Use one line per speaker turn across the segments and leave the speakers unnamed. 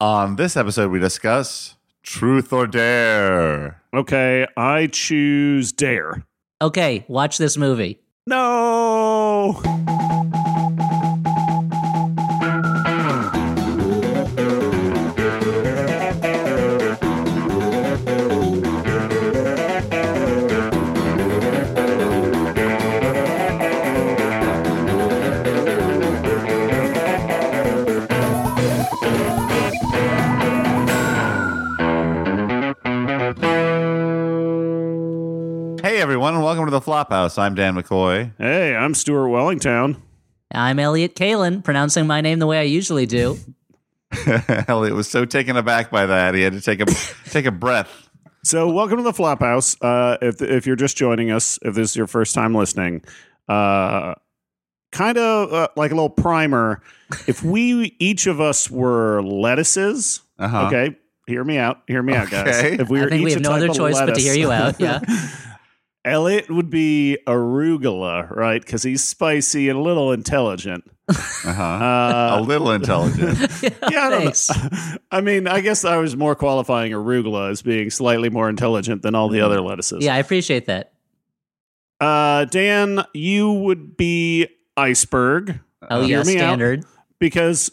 On this episode, we discuss Truth or Dare.
Okay, I choose Dare.
Okay, watch this movie.
No.
The Flophouse. I'm Dan McCoy.
Hey, I'm Stuart Wellington.
I'm Elliott Kalan, pronouncing my name the way I usually do.
Elliott was so taken aback by that, he had to take a take a breath.
So, welcome to the Flophouse. Uh, if if you're just joining us, if this is your first time listening, uh, kind of uh, like a little primer. If we each of us were lettuces,
Uh-huh.
okay, hear me out. Hear me out, guys.
Okay.
If we were
I think we
each
have
a
no other
of
choice but to hear you out. Yeah.
Elliott would be arugula, right? Because he's spicy and a little intelligent.
Uh-huh.
Uh,
a little intelligent.
yeah, I don't know. I mean, I guess I was more qualifying arugula as being slightly more intelligent than all the other lettuces.
Yeah, I appreciate that.
Uh, Dan, you would be iceberg
Oh,
Hear
yeah, standard.
because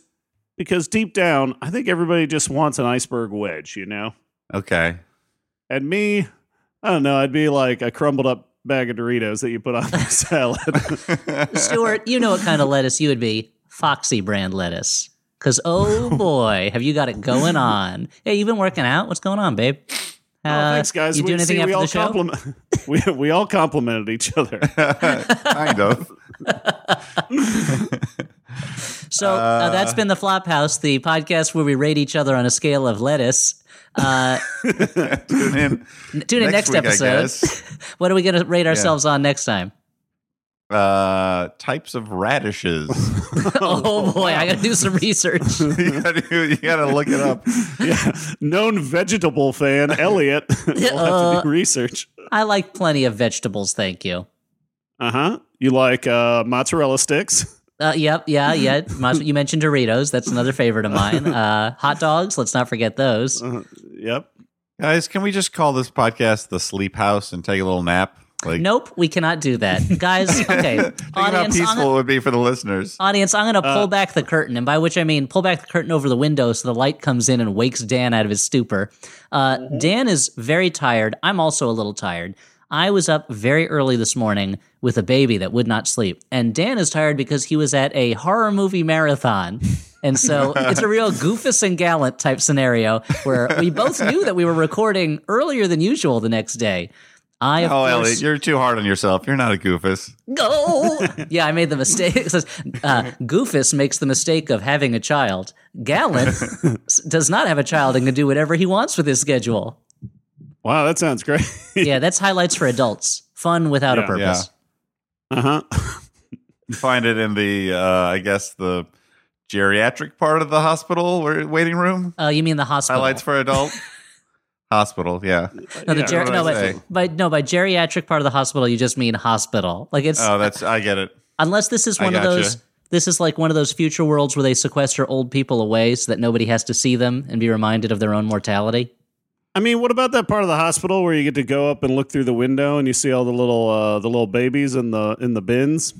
because deep down, I think everybody just wants an iceberg wedge, you know.
Okay.
And me, I don't know. I'd be like a crumbled up bag of Doritos that you put on your salad.
Stuart, you know what kind of lettuce you would be? Foxy brand lettuce. Because, oh boy, have you got it going on. Hey, you've been working out? What's going on, babe?
oh,
Uh,
thanks, guys.
You
we,
do anything
see,
after
we all
the show?
compliment. we we all complimented each other.
kind of.
So uh, that's been the Flophouse, the podcast where we rate each other on a scale of lettuce. Uh,
Tune in.
tune in
Next
next,
week,
episode. what are we going to rate ourselves on next time?
Uh, types of radishes.
Oh, boy, I got to do some research.
you, gotta, you gotta look it up.
yeah, known vegetable fan Elliott will have
Uh,
to do research.
I like plenty of vegetables, thank you.
Uh huh. You like uh, mozzarella sticks?
Uh, yep, yeah, yeah. You mentioned Doritos. That's another favorite of mine. Uh, hot dogs. Let's not forget those.
Uh, yep.
Guys, can we just call this podcast the Sleep House and take a little nap? Like,
Nope, we cannot do that, guys. Okay,
think about how. Peaceful
gonna,
it would be for the listeners.
audience, I'm going to
Uh,
pull back the curtain, and by which I mean pull back the curtain over the window so the light comes in and wakes Dan out of his stupor. Uh,
Mm-hmm.
Dan is very tired. I'm also a little tired. I was up very early this morning with a baby that would not sleep, and Dan is tired because he was at a horror movie marathon. And so it's a real Goofus and Gallant type scenario where we both knew that we were recording earlier than usual the next day. I,
Oh,
course,
Elliott, you're too hard on yourself. You're not a goofus.
Go! yeah, I made the mistake. Uh, Goofus makes the mistake of having a child. Gallant does not have a child and can do whatever he wants with his schedule.
Wow, that sounds great.
Yeah, that's highlights for adults. Fun without
Yeah.
a purpose.
uh huh.
Find it in the, uh, I guess, the geriatric part of the hospital waiting room.
Uh, you mean the hospital?
Highlights for adult. hospital, yeah.
no, the
Yeah,
ger- no, by, by no by geriatric part of the hospital, you just mean hospital. Like it's
Oh, that's I get it.
unless this is
I
one of those. This is like one of those future worlds where they sequester old people away so that nobody has to see them and be reminded of their own mortality.
I mean, what about that part of the hospital where you get to go up and look through the window and you see all the little uh, the little babies in the in the bins?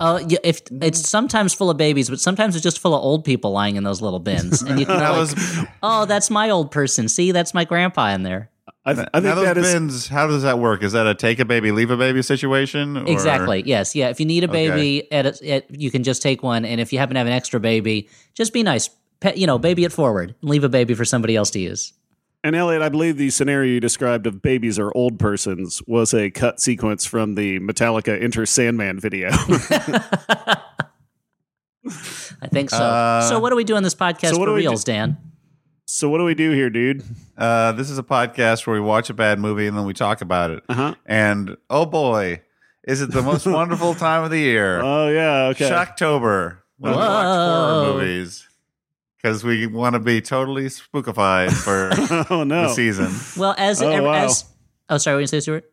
Oh, yeah, if it's sometimes full of babies, but sometimes it's just full of old people lying in those little bins, and you can
That
like,
was
oh, that's my old person. See, that's my grandpa in there.
I, th- I
now
think
those
that is
bins. How does that work? Is that a take a baby, leave a baby situation? or-
Exactly. Yes. Yeah. If you need a
Okay.
baby, at, a, at you can just take one, and if you happen to have an extra baby, just be nice. Pet, you know, baby it forward, and leave a baby for somebody else to use.
And Elliott, I believe the scenario you described of babies or old persons was a cut sequence from the Metallica Enter Sandman video.
I think so.
Uh,
so, what do we do on this podcast
so what
for
do we do-
reals, Dan?
so what do we do here, dude?
Uh, this is a podcast where we watch a bad movie and then we talk about it.
Uh huh.
And oh boy, is it the most wonderful time of the year?
Oh yeah. Okay.
Shocktober. When we watch
Whoa.
horror movies. Because we want to be totally spookified for
oh no.
the season.
Well, as
Oh,
ev-
wow.
as oh, sorry, what you say, Stuart?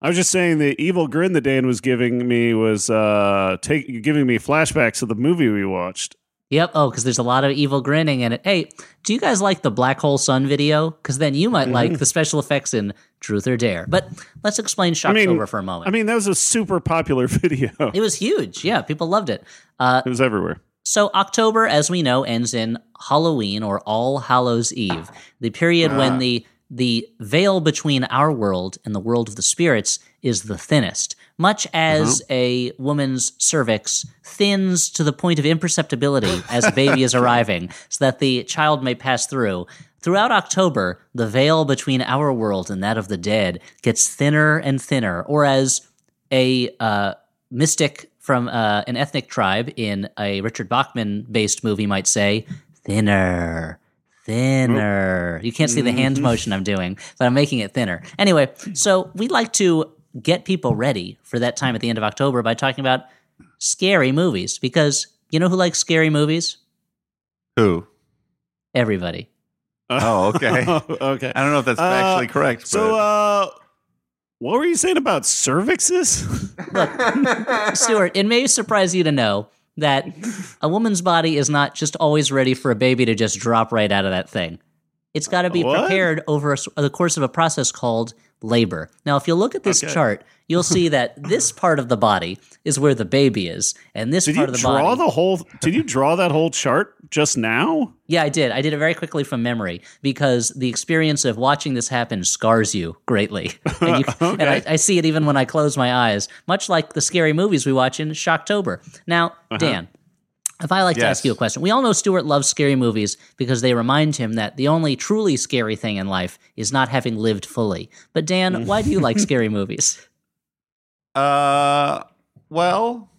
I was just saying the evil grin that Dan was giving me was uh take giving me flashbacks of the movie we watched.
Yep. Oh, because there's a lot of evil grinning in it. Hey, do you guys like the Black Hole Sun video? Because then you might
Mm-hmm.
like the special effects in Truth or Dare. But let's explain Shocktober
mean-
for a moment.
I mean, that was a super popular video.
it was huge. Yeah, people loved it. Uh,
It was everywhere.
So October, as we know, ends in Halloween or All Hallows Eve, the period when the the veil between our world and the world of the spirits is the thinnest, much as a woman's cervix thins to the point of imperceptibility as a baby is arriving, so that the child may pass through. Throughout October, the veil between our world and that of the dead gets thinner and thinner, or as a uh, mystic from uh, an ethnic tribe in a Richard Bachman based movie might say, thinner, thinner. You can't see the hand motion I'm doing, but I'm making it thinner. Anyway, so we like to get people ready for that time at the end of October by talking about scary movies because you know who likes scary movies?
Who?
Everybody.
Oh, okay.
okay.
I don't know if that's
Uh,
actually correct.
So, uh, what were you saying about cervixes?
Stuart, it may surprise you to know that a woman's body is not just always ready for a baby to just drop right out of that thing. It's got to be
What?
prepared over a the course of a process called labor. Now, if you look at this
Okay.
chart, you'll see that this part of the body is where the baby is, and this
Did
part of the
draw
body.
the whole? Did you draw that whole chart just now?
yeah, I did. I did it very quickly from memory because the experience of watching this happen scars you greatly, and, you, and I, I see it even when I close my eyes, much like the scary movies we watch in Shocktober. Now, uh-huh. Dan. If I like to ask you a question, we all know Stuart loves scary movies because they remind him that the only truly scary thing in life is not having lived fully. But Dan, why do you like scary movies?
Uh, well,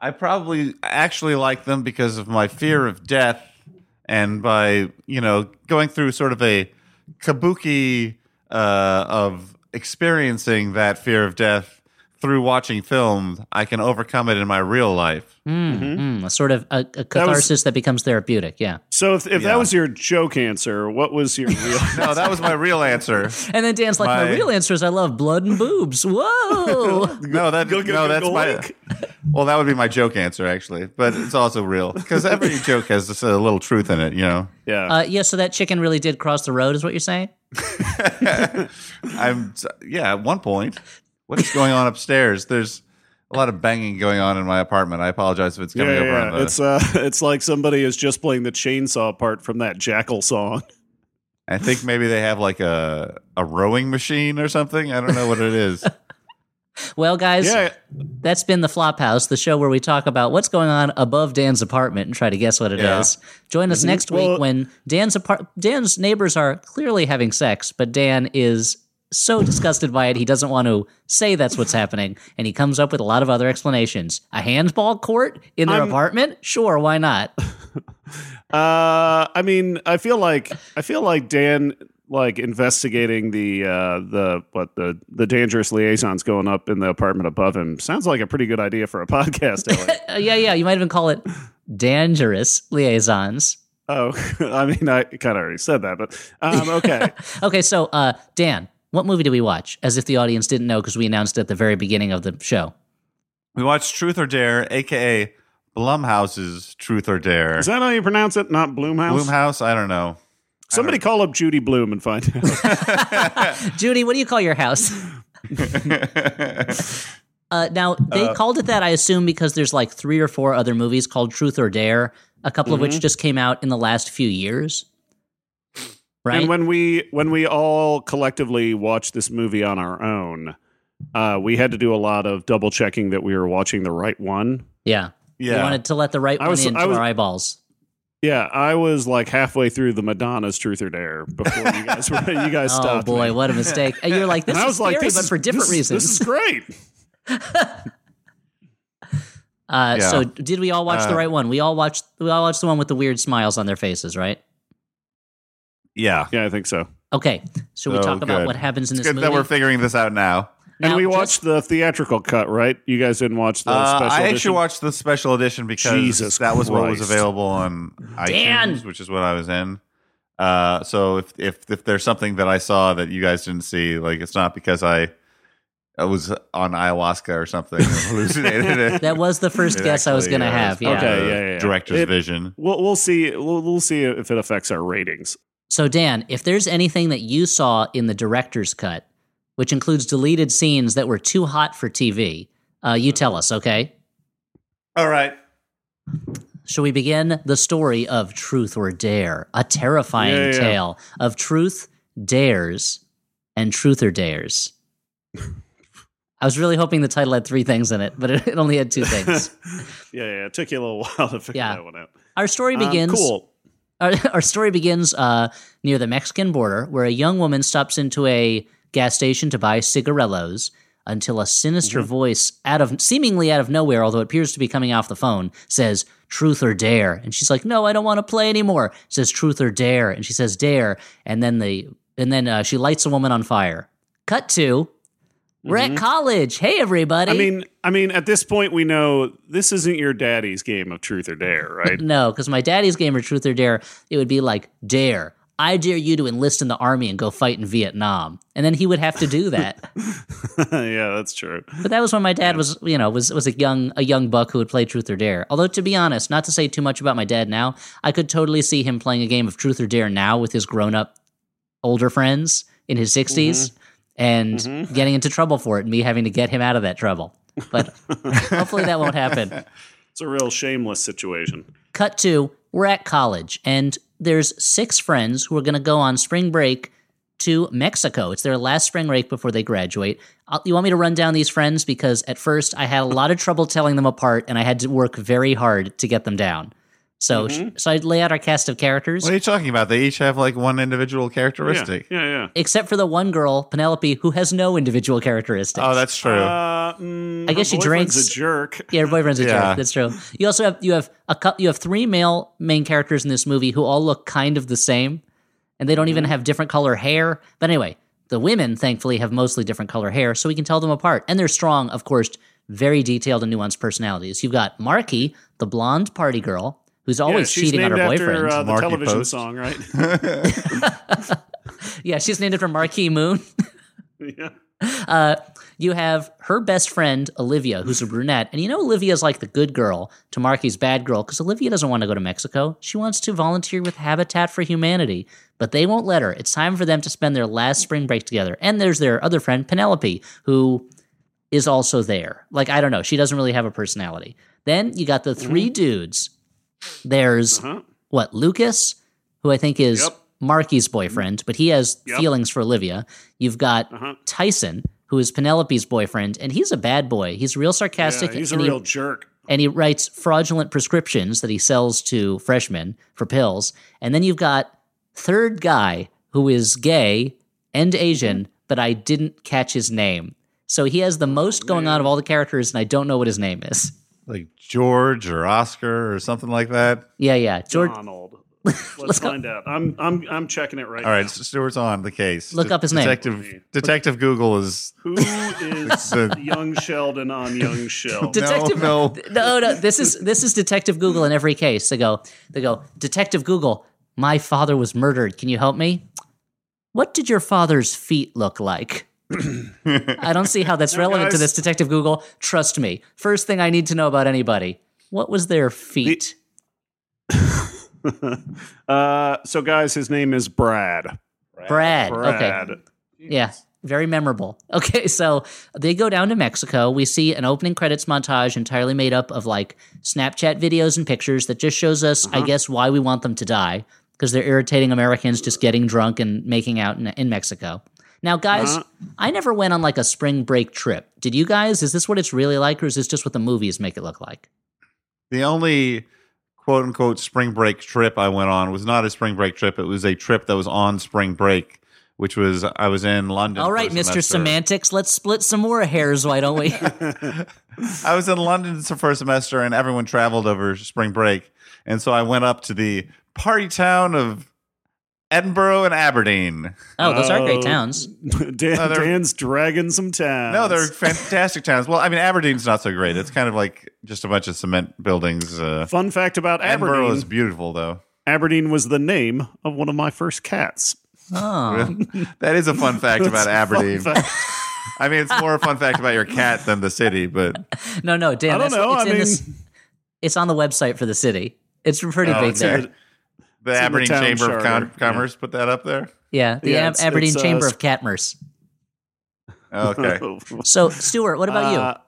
I probably actually like them because of my fear of death, and by you know going through sort of a kabuki uh, of experiencing that fear of death through watching film, I can overcome it in my real life.
Mm, a sort of a, a catharsis that, becomes therapeutic. Yeah.
So, if, if
Yeah.
that was your joke answer, what was your real?
No, that was my real answer.
And then Dan's like, my,
My-
real answer is I love blood and boobs. Whoa.
No, that
Go get a
no, that's my.
link.
Well, that would be my joke answer actually, but it's also real because every joke has just a little truth in it. You know.
yeah.
uh, yeah, so that chicken really did cross the road, is what you're saying?
I'm yeah. At one point, what is going on upstairs? There's a lot of banging going on in my apartment. I apologize if it's coming
yeah,
over on
yeah.
the.
It's uh, it's like somebody is just playing the chainsaw part from that Jackyl song.
I think maybe they have like a a rowing machine or something. I don't know what it is.
Well, guys,
Yeah,
that's been the Flophouse, the show where we talk about what's going on above Dan's apartment and try to guess what it is.
Yeah.
Join us next week
Well-
when Dan's apart- Dan's neighbors are clearly having sex, but Dan is so disgusted by it he doesn't want to say that's what's happening, and he comes up with a lot of other explanations. A handball court in their
I'm-
apartment? Sure, why not?
Uh, I mean, I feel like I feel like Dan like investigating the uh the what the the dangerous liaisons going up in the apartment above him sounds like a pretty good idea for a podcast.
Uh, yeah, yeah, you might even call it dangerous liaisons.
oh, I mean, I kind of already said that, but um, okay.
Okay, so uh, Dan, what movie did we watch? As if the audience didn't know because we announced it at the very beginning of the show.
We watched Truth or Dare, aka Blumhouse's Truth or Dare.
Is that how you pronounce it? Not Bloomhouse.
Bloomhouse? I don't know.
Somebody call up Judy Blume and find out.
Judy, what do you call your house? Uh, now they called it that, I assume, because there's like three or four other movies called Truth or Dare, a couple of which just came out in the last few years. Right?
And when we when we all collectively watched this movie on our own, uh, we had to do a lot of double checking that we were watching the right one.
yeah. Yeah. We
Yeah.
wanted to let the right
I
one
was-
into
was-
our eyeballs.
Yeah, I was like halfway through the Madonna's Truth or Dare before you guys were, you guys
Oh
stopped.
boy,
me.
what a mistake! And you're like, this
And I
is
was like,
scary,
this
but
is,
for different
this,
reasons.
This is great.
uh,
Yeah.
So, did we all watch the
Uh,
right one? We all watched. We all watched the one with the weird smiles on their faces, right?
Yeah.
Yeah, I think so.
Okay. so we
So
talk about
good.
what happens in
It's
this
good
movie?
that we're figuring this out now.
And
Now,
we
just-
watched the theatrical cut, right? You guys didn't watch the
Uh,
special
I
edition?
actually watched the special edition because
Jesus
that was what was
Christ.
available on
Dan!
iTunes, which is what I was in. Uh, so if, if if there's something that I saw that you guys didn't see, like it's not because I uh, was on ayahuasca or something, and hallucinated it.
That was the first
It
guess I was
actually,
going to
uh,
have. Yeah.
Okay, yeah, yeah, yeah.
Director's
It-
vision.
We'll we'll see we'll, we'll see if it affects our ratings.
So, Dan, if there's anything that you saw in the director's cut, which includes deleted scenes that were too hot for TV, uh, you tell us, okay?
All right.
Shall we begin the story of Truth or Dare? A terrifying
Yeah, yeah.
tale of truth, dares, and truth or dares. I was really hoping the title had three things in it, but it, only had two things.
Yeah, yeah. It took you a little while to figure
Yeah.
that one out.
Our story
Um,
begins.
cool.
Our, our story begins uh, near the Mexican border, where a young woman stops into a gas station to buy cigarillos until a sinister voice, out of seemingly out of nowhere, although it appears to be coming off the phone, says "Truth or Dare," and she's like, "No, I don't want to play anymore." It says "Truth or Dare," and she says "Dare," and then the and then uh, she lights a woman on fire. Cut to. We're at mm-hmm. college. Hey, everybody.
I mean, I mean, at this point, we know this isn't your daddy's game of truth or dare, right?
No, because my daddy's game of Truth or Dare, it would be like, Dare, I dare you to enlist in the army and go fight in Vietnam. And then he would have to do that.
yeah, that's true.
but that was when my dad was, you know, was was a young a young buck who would play Truth or Dare. Although to be honest, not to say too much about my dad now, I could totally see him playing a game of Truth or Dare now with his grown up older friends in his 60s and mm-hmm. getting into trouble for it and me having to get him out of that trouble. But hopefully that won't happen.
It's a real shameless situation.
Cut to, we're at college, and there's six friends who are going to go on spring break to Mexico. It's their last spring break before they graduate. i you want me to run down these friends? Because at first I had a lot of trouble telling them apart, and I had to work very hard to get them down. So, so I lay out our cast of characters,
What are you talking about? They each have like one individual characteristic.
yeah, yeah. yeah.
except for the one girl, Penelope, who has no individual characteristics.
Oh, that's true.
Uh, mm,
I guess
her
she drinks-
a jerk.
Yeah, her boyfriend's a
Yeah.
jerk. That's true. You also have you have a cou- you have three male main characters in this movie who all look kind of the same, and they don't even have different color hair. But anyway, the women thankfully have mostly different color hair, so we can tell them apart. And they're strong, of course, very detailed and nuanced personalities. You've got Marky, the blonde party girl, who's always
yeah, she's
cheating on
named
her
after,
boyfriend.
Uh, the
Marky
television
Post.
song, right?
yeah, she's named after Marquee Moon.
yeah.
Uh, you have her best friend Olivia, who's a brunette, and you know Olivia's like the good girl to Marky's bad girl because Olivia doesn't want to go to Mexico. She wants to volunteer with Habitat for Humanity, but they won't let her. It's time for them to spend their last spring break together. And there's their other friend Penelope, who is also there. Like I don't know, she doesn't really have a personality. Then you got the 3 dudes. There's
Uh-huh.
what Lucas, who I think is
Yep.
Marky's boyfriend, but he has
Yep.
feelings for Olivia. You've got
Uh-huh.
Tyson, who is Penelope's boyfriend, and he's a bad boy. He's real sarcastic,
Yeah, he's a real
he,
jerk.
and he writes fraudulent prescriptions that he sells to freshmen for pills. And then you've got third guy who is gay and Asian, but I didn't catch his name. So he has the most going on of all the characters, and I don't know what his name is.
Like George or Oscar or something like that.
Yeah, yeah, George.
Donald. Let's
go.
find out. I'm I'm I'm checking it right
All right,
now.
Stuart's on the case.
Look up his name.
Detective Detective Google is
Who is the, young Sheldon on young Sheldon?
Detective,
no.
no, no. This is this is Detective Google in every case. They go, they go, Detective Google. My father was murdered. Can you help me? What did your father's feet look like? I don't see how that's relevant to this, Detective Google. Trust me. First thing I need to know about anybody. What was their feet?
uh, so guys, his name is Brad.
Brad. Okay.
Brad.
Yeah, very memorable. Okay, so they go down to Mexico. We see an opening credits montage entirely made up of like Snapchat videos and pictures that just shows us, I guess, why we want them to die because they're irritating Americans just getting drunk and making out in, in Mexico. Now, guys,
Uh-huh.
I never went on like a spring break trip. Did you guys? Is this what it's really like, or is this just what the movies make it look like?
the only quote unquote spring break trip I went on was not a spring break trip. It was a trip that was on spring break, which was I was in London.
All right, Mr. Semantics, let's split some more hairs, why don't we?
I was in London for a semester, and everyone traveled over spring break, and so I went up to the party town of Edinburgh and Aberdeen.
Oh, those are great
Oh,
towns.
Dan,
they're-
Dan's dragging some towns.
No, they're fantastic towns. Well, I mean, Aberdeen's not so great. It's kind of like just a bunch of cement buildings. Uh,
Fun fact about
Edinburgh
Aberdeen:
is beautiful, though.
Aberdeen was the name of one of my first cats.
Oh.
that is a fun fact about
That's a fun
Aberdeen.
fact.
I mean, it's more a fun fact about your cat than the city, but
No, no, Dan.
I don't
that's-
know.
It's
I
in
mean,
this, it's on the website for the city. It's pretty
Oh,
big
it's
there.
in the
in the
Aberdeen
town
Chamber of
charter,
Com- Commerce put that up there.
yeah, the
Yeah,
Ab-
it's-
Aberdeen
it's, uh,
Chamber
s-
of Catmers.
Okay.
So, Stuart, what about you?
Uh,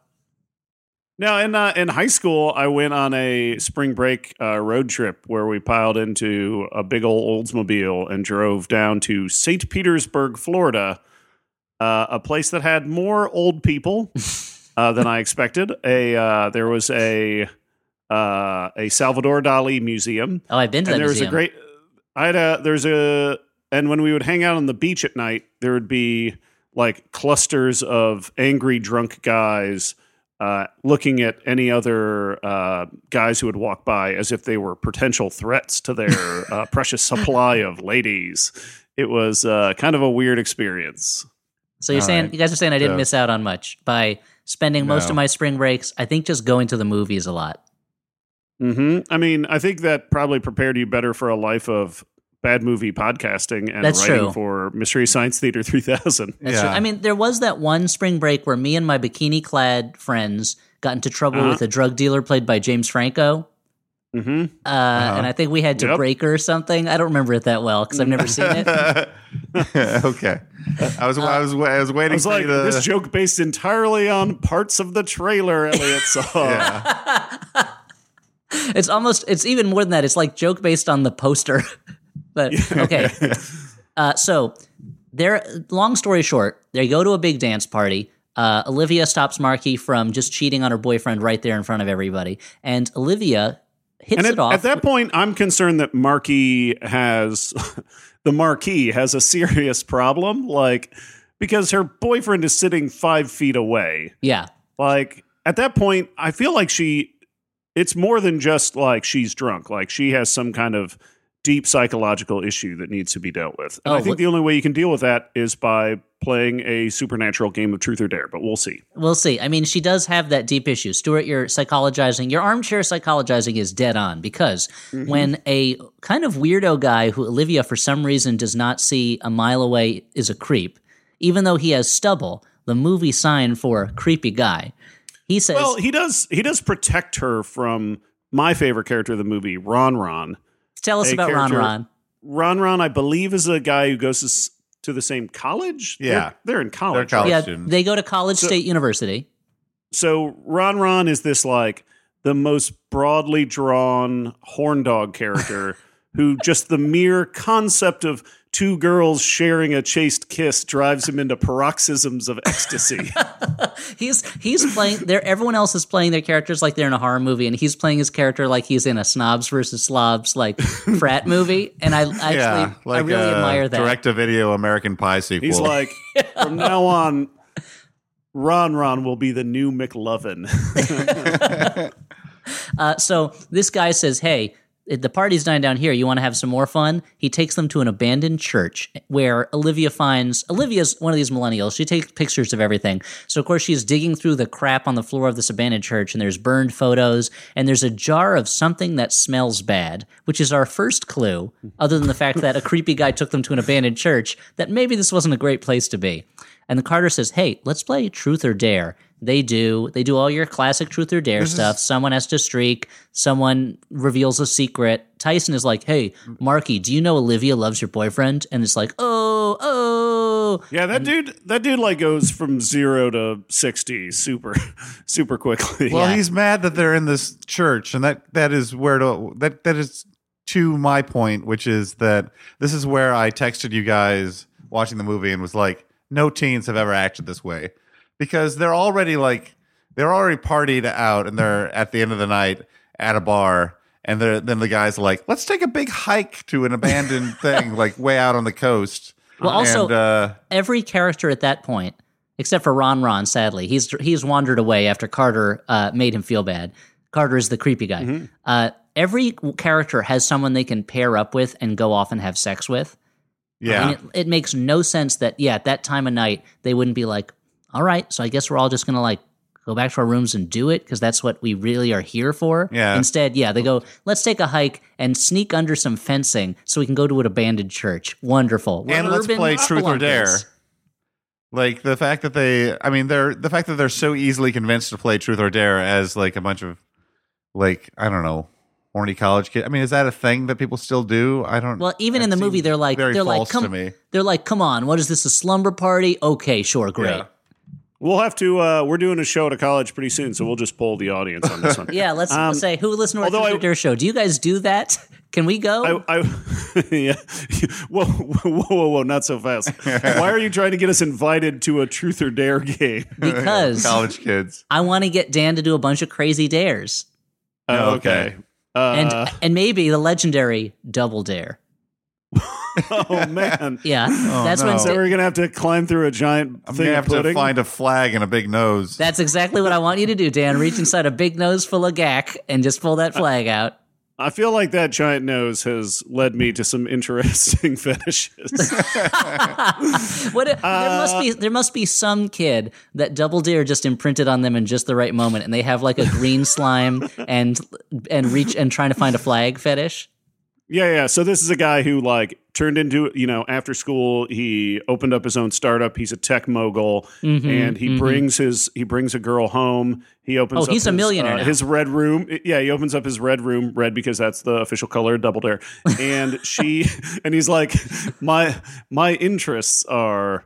No, in uh, in high school, I went on a spring break uh, road trip where we piled into a big old Oldsmobile and drove down to St. Petersburg, Florida, uh, a place that had more old people uh, than I expected. A uh, there was a uh, a Salvador Dali museum,
Oh, I've been to that
and there was
museum.
a great. I had a there's a and when we would hang out on the beach at night, there would be like clusters of angry drunk guys uh, looking at any other uh, guys who would walk by as if they were potential threats to their uh, precious supply of ladies. It was uh, kind of a weird experience.
so you're
All
saying
right.
you guys are saying I didn't
Yeah.
miss out on much by spending most
No.
of my spring breaks. I think just going to the movies a lot.
Hmm I mean, I think that probably prepared you better for a life of bad movie podcasting and
That's
writing
true.
for Mystery Science Theater 3000.
That's
Yeah.
true. I mean, there was that one spring break where me and my bikini clad friends got into trouble
Uh-huh.
with a drug dealer played by James Franco.
hmm
Uh, And I think we had to
Yep.
break her or something. I don't remember it that well because I've never seen it.
okay. I was I was I was waiting
I was
for
like,
you to.
this joke based entirely on parts of the trailer Elliott saw.
It's almost, it's even more than that. It's like joke based on the poster. but okay. Uh, so there, long story short, they go to a big dance party. Uh, Olivia stops Marky from just cheating on her boyfriend right there in front of everybody. And Olivia hits
And
it off.
at that point, I'm concerned that Marquis has the Marquis has a serious problem, like because her boyfriend is sitting five feet away.
yeah.
Like at that point, I feel like she. It's more than just like she's drunk. Like she has some kind of deep psychological issue that needs to be dealt with. And
Oh,
I think
what-
the only way you can deal with that is by playing a supernatural game of truth or dare. But we'll see.
We'll see. I mean, she does have that deep issue. Stuart, your psychologizing, your armchair psychologizing is dead on because mm-hmm. when a kind of weirdo guy who Olivia, for some reason, does not see a mile away is a creep, even though he has stubble, the movie sign for creepy guy, he says,
Well, he does. He does protect her from my favorite character of the movie, Ron Ron.
Tell us about Ron Ron.
Ron Ron, I believe, is a guy who goes to, to the same college.
Yeah.
they're, they're in college.
college.
right?
Yeah,
students.
they go to College State University.
So Ron Ron is this like the most broadly drawn horn dog character who just the mere concept of two girls sharing a chaste kiss drives him into paroxysms of ecstasy.
He's he's playing there. Everyone else is playing their characters like they're in a horror movie, and he's playing his character like he's in a snobs versus slobs like frat movie. And I actually
yeah, like
I really
a
admire that.
direct-to-video American Pie sequel.
He's like, from now on, Ron Ron will be the new McLovin.
Uh, so this guy says, "Hey, the party's dying down here. You want to have some more fun?" He takes them to an abandoned church where Olivia finds Olivia's one of these millennials. She takes pictures of everything. So of course she's digging through the crap on the floor of this abandoned church, and there's burned photos, and there's a jar of something that smells bad, which is our first clue, other than the fact that a creepy guy took them to an abandoned church, that maybe this wasn't a great place to be. And the Carter says, "Hey, let's play Truth or Dare." They do. They do all your classic Truth or Dare stuff. Someone has to streak. Someone reveals a secret. Tyson is like, "Hey, Marky, do you know Olivia loves your boyfriend?" And it's like, "Oh, oh."
yeah, that dude. That dude like goes from zero to sixty super, super quickly.
well,
Yeah.
he's mad that they're in this church, and that that is where to that that is to my point, which is that this is where I texted you guys watching the movie and was like, no teens have ever acted this way because they're already like they're already partied out and they're at the end of the night at a bar. And then the guy's like, let's take a big hike to an abandoned thing, like way out on the coast.
Well, also-
and, uh,
Every character at that point, except for Ron Ron, sadly, he's he's wandered away after Carter uh, made him feel bad. Carter is the creepy guy. Uh, every character has someone they can pair up with and go off and have sex with.
Yeah.
And it, it makes no sense that, yeah, at that time of night, they wouldn't be like, all right, so I guess we're all just going to like go back to our rooms and do it because that's what we really are here for.
Yeah.
Instead, yeah, they go, let's take a hike and sneak under some fencing so we can go to an abandoned church. Wonderful. We're
and let's play Truth or Dare. Like the fact that they, I mean, they're the fact that they're so easily convinced to play Truth or Dare as like a bunch of, like I don't know, horny college kid. I mean, is that a thing that people still do? I don't.
Well, even in the movie, they're like,
very
they're like, come,
to me.
they're like, come on, what is this? A slumber party? Okay, sure, great.
Yeah.
We'll have to. Uh, we're doing a show at a college pretty soon, so we'll just poll the audience on this one.
Yeah, let's
Um,
say who listened to our
although
Truth or
I-
Dare show. Do you guys do that? Can we go?
I, I yeah. Whoa, whoa, whoa, whoa, not so fast. Why are you trying to get us invited to a truth or dare game?
because
college kids.
I want to get Dan to do a bunch of crazy dares.
Oh,
okay.
Uh,
And and maybe the legendary double dare.
oh man.
Yeah. that's
no.
when
So we're gonna have to climb through a giant
I'm
thing
gonna
of
have to find a flag and a big nose.
That's exactly what I want you to do, Dan. Reach inside a big nose full of gack and just pull that flag out.
I feel like that giant nose has led me to some interesting fetishes.
What if- there must
Uh,
be there must be some kid that Double Dare just imprinted on them in just the right moment, and they have like a green slime and and reach and trying to find a flag fetish.
Yeah, yeah. So this is a guy who like turned into, you know, after school, he opened up his own startup. He's a tech mogul
Mm-hmm,
and he brings his he brings a girl home. He opens
Oh,
up
he's a
his,
millionaire
uh, his red room. Yeah, he opens up his red room, red because that's the official color of Double Dare. And she and he's like my my interests are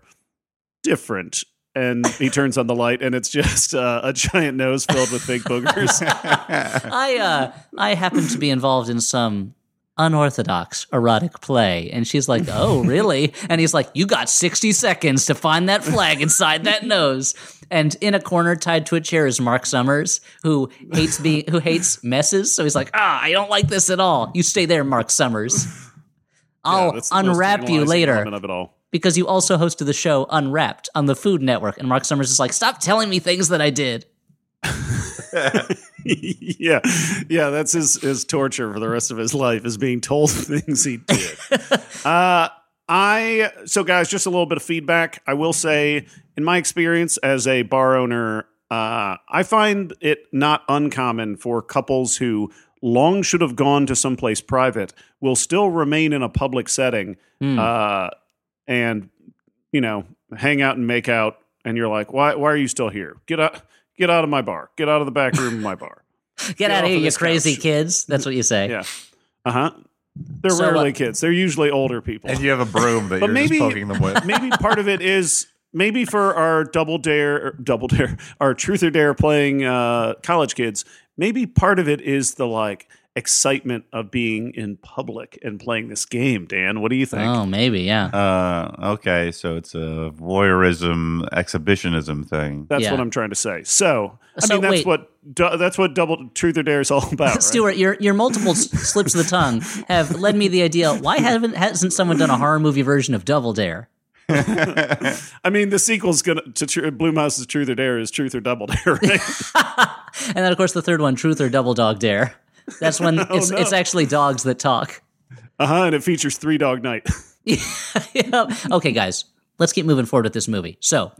different. And he turns on the light, and it's just uh, a giant nose filled with big boogers.
I uh I happen to be involved in some unorthodox erotic play. And she's like oh really? And he's like you got 60 seconds to find that flag inside that nose. And in a corner tied to a chair is Marc Summers who hates being who hates messes. So he's like ah i don't like this at all. You stay there Marc Summers. I'll
most
unwrap you later
element of it all.
because you also hosted the show unwrapped on the food network. And Marc Summers is like stop telling me things that i did
yeah, yeah, that's his his torture for the rest of his life is being told things he did. uh, I so guys, just a little bit of feedback. I will say, in my experience as a bar owner, uh, I find it not uncommon for couples who long should have gone to someplace private will still remain in a public setting
Hmm.
uh, and you know hang out and make out. And you're like, why? Why are you still here? Get out! Get out of my bar! Get out of the back room of my bar!
get out of here you
this
crazy
couch.
kids that's what you say
Yeah. Uh huh. They're
So, uh,
rarely kids. They're usually older people.
and you have a broom that
But
you're
maybe-
just poking them with.
maybe part of it is maybe for our double dare, double dare, our truth or dare playing uh, college kids. Maybe part of it is the like excitement of being in public and playing this game. Dan, what do you think?
oh maybe yeah
Uh, okay, so it's a voyeurism exhibitionism thing.
That's
yeah.
what I'm trying to say. So, I mean, that's
wait.
what du- that's what double truth or dare is all about. Right?
Stuart, your your multiple slips of the tongue have led me the idea. Why haven't hasn't someone done a horror movie version of Double Dare?
I mean, the sequel's gonna to Tr- Blumhouse's Truth or Dare is Truth or Double Dare, right?
And then of course the third one, Truth or Double Dog Dare. That's when it's
no.
it's actually dogs that talk.
uh huh. And it features Three Dog Night.
Yeah. Okay, guys, let's keep moving forward with this movie. So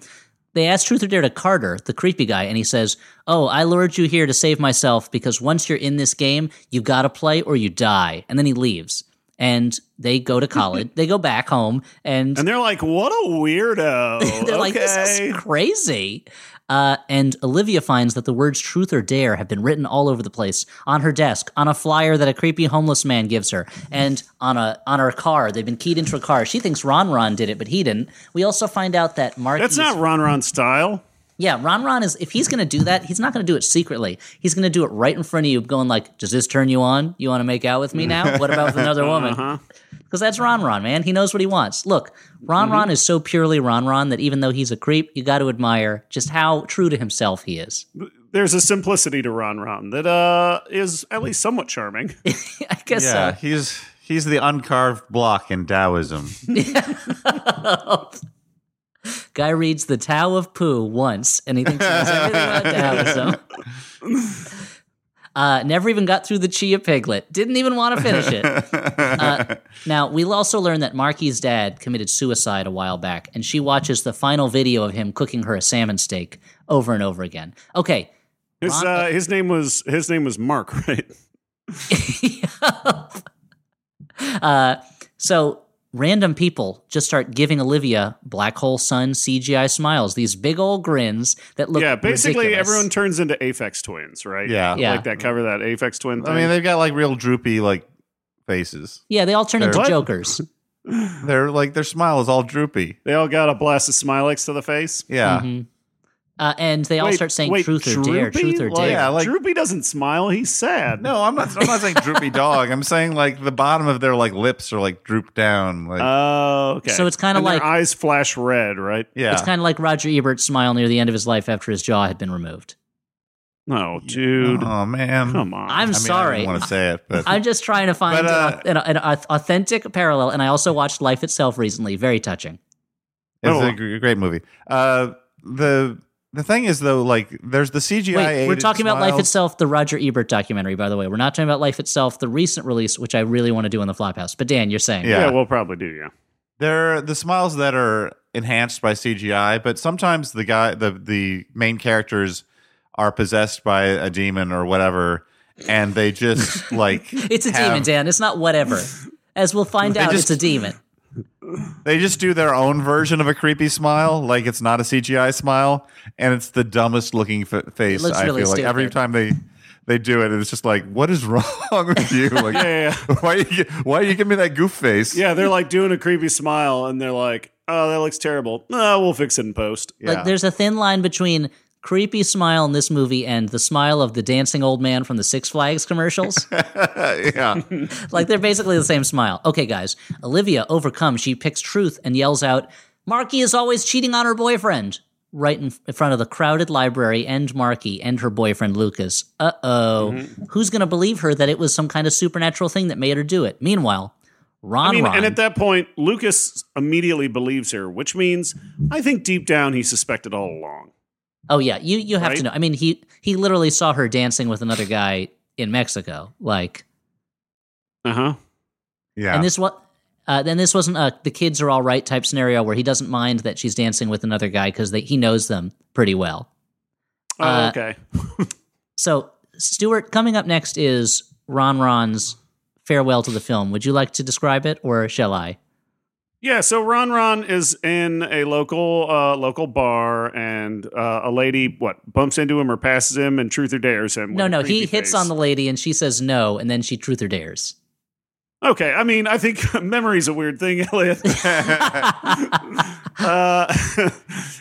they ask Truth or Dare to Carter, the creepy guy, and he says, "Oh, I lured you here to save myself because once you're in this game, you got to play or you die." And then he leaves. And they go to college. they go back home, and
And they're like, "What a weirdo!"
They're like, this is crazy. Uh, and Olivia finds that the words truth or dare have been written all over the place on her desk, on a flyer that a creepy homeless man gives her, and on a on her car. They've been keyed into a car. She thinks Ron Ron did it, but he didn't. We also find out that Mark.
That's not Ron Ron style.
Yeah, Ron Ron is if he's going to do that, he's not going to do it secretly. He's going to do it right in front of you, going like, "Does this turn you on? You want to make out with me now? What about with another woman?"
Uh-huh.
Because that's Ron Ron, man. He knows what he wants. Look, Ron
Mm-hmm.
Ron is so purely Ron Ron that even though he's a creep, you got to admire just how true to himself he is.
There's a simplicity to Ron Ron that uh, is at least somewhat charming.
I guess
Yeah,
so.
he's he's the uncarved block in Taoism.
Guy reads the Tao of Pooh once, and he thinks he knows everything about Taoism. Uh, never even got through the Te of Piglet. Didn't even want to finish it. Uh, now, we'll also learn that Marky's dad committed suicide a while back, and she watches the final video of him cooking her a salmon steak over and over again. Okay.
His
Ron-
uh, his name was his name was Mark, right?
uh, so random people just start giving Olivia black hole sun CGI smiles, these big old grins that look
yeah, basically
ridiculous.
everyone turns into Aphex twins, right?
Yeah.
Yeah.
Like that cover that Aphex twin thing.
I mean, they've got like real droopy like faces.
Yeah, they all turn into
What?
jokers.
They're like their smile is all droopy.
they all got a blast of Smilex to the face.
Yeah.
Mhm. Uh, and they all start saying
wait,
truth or dare,
Droopy?
truth or
Like,
dare.
Yeah, like-
Droopy doesn't smile. He's sad.
No, I'm not. I'm not saying droopy dog. I'm saying like the bottom of their like lips are like drooped down. Like
Oh, okay.
So it's kinda
And their
like-
eyes flash red, right?
yeah.
It's kind of like Roger Ebert's smile near the end of his life after his jaw had been removed.
No, dude.
Oh man.
Come on.
I'm
I mean,
sorry.
I didn't want to say it, but
I'm just trying to find
But, uh,
an, an, an authentic parallel, and I also watched Life Itself recently. Very touching.
it's
Oh.
a great movie. Uh, the the thing is though, like there's the CGI.
Wait, we're talking about Life. Itself, the Roger Ebert documentary, by the way. We're not talking about Life Itself, the recent release, which I really want to do in the Flophouse. But Dan, you're saying,
Yeah.
yeah, we'll probably do, yeah.
there are the smiles that are enhanced by CGI, but sometimes the guy, the the main characters are possessed by a demon or whatever, and they just like
it's a
have-
demon, Dan. It's not whatever. As we'll find out,
just-
it's a demon.
They just do their own version of a creepy smile, like it's not a CGI smile, and it's the dumbest looking f- face.
looks
I
really
feel like every
stupid.
time they they do it, it's just like, what is wrong with you? Like,
Yeah, yeah.
why you why are you give me that goof face?
Yeah, they're like doing a creepy smile and they're like, oh, that looks terrible. No, we'll fix it in post.
Yeah.
Like, there's a thin line between creepy smile in this movie and the smile of the dancing old man from the Six Flags commercials.
yeah.
like they're basically the same smile. Okay, guys. Olivia overcomes. She picks truth and yells out, "Marky is always cheating on her boyfriend." Right in, in front of the crowded library and Marky and her boyfriend Lucas. Uh oh. Who's going to believe her that it was some kind of supernatural thing that made her do it? Meanwhile, Ron
I mean,
Ron.
and at that point, Lucas immediately believes her, which means I think deep down he suspected all along.
Oh yeah, you you have
Right?
to know. I mean, he he literally saw her dancing with another guy in Mexico. Like,
Uh huh.
Yeah.
and this what. Uh, then this wasn't a the kids are all right type scenario where he doesn't mind that she's dancing with another guy because he knows them pretty well.
Oh,
Uh,
okay.
So, Stuart, coming up next is Ron Ron's farewell to the film. Would you like to describe it, or shall I?
Yeah, so Ron Ron is in a local uh, local bar, and uh, a lady what bumps into him or passes him, and truth or dares him.
No, no, he
creepy
hits on the lady and she says no, and then she truth or dares.
Okay, I mean, I think memory's a weird thing, Elliott. uh,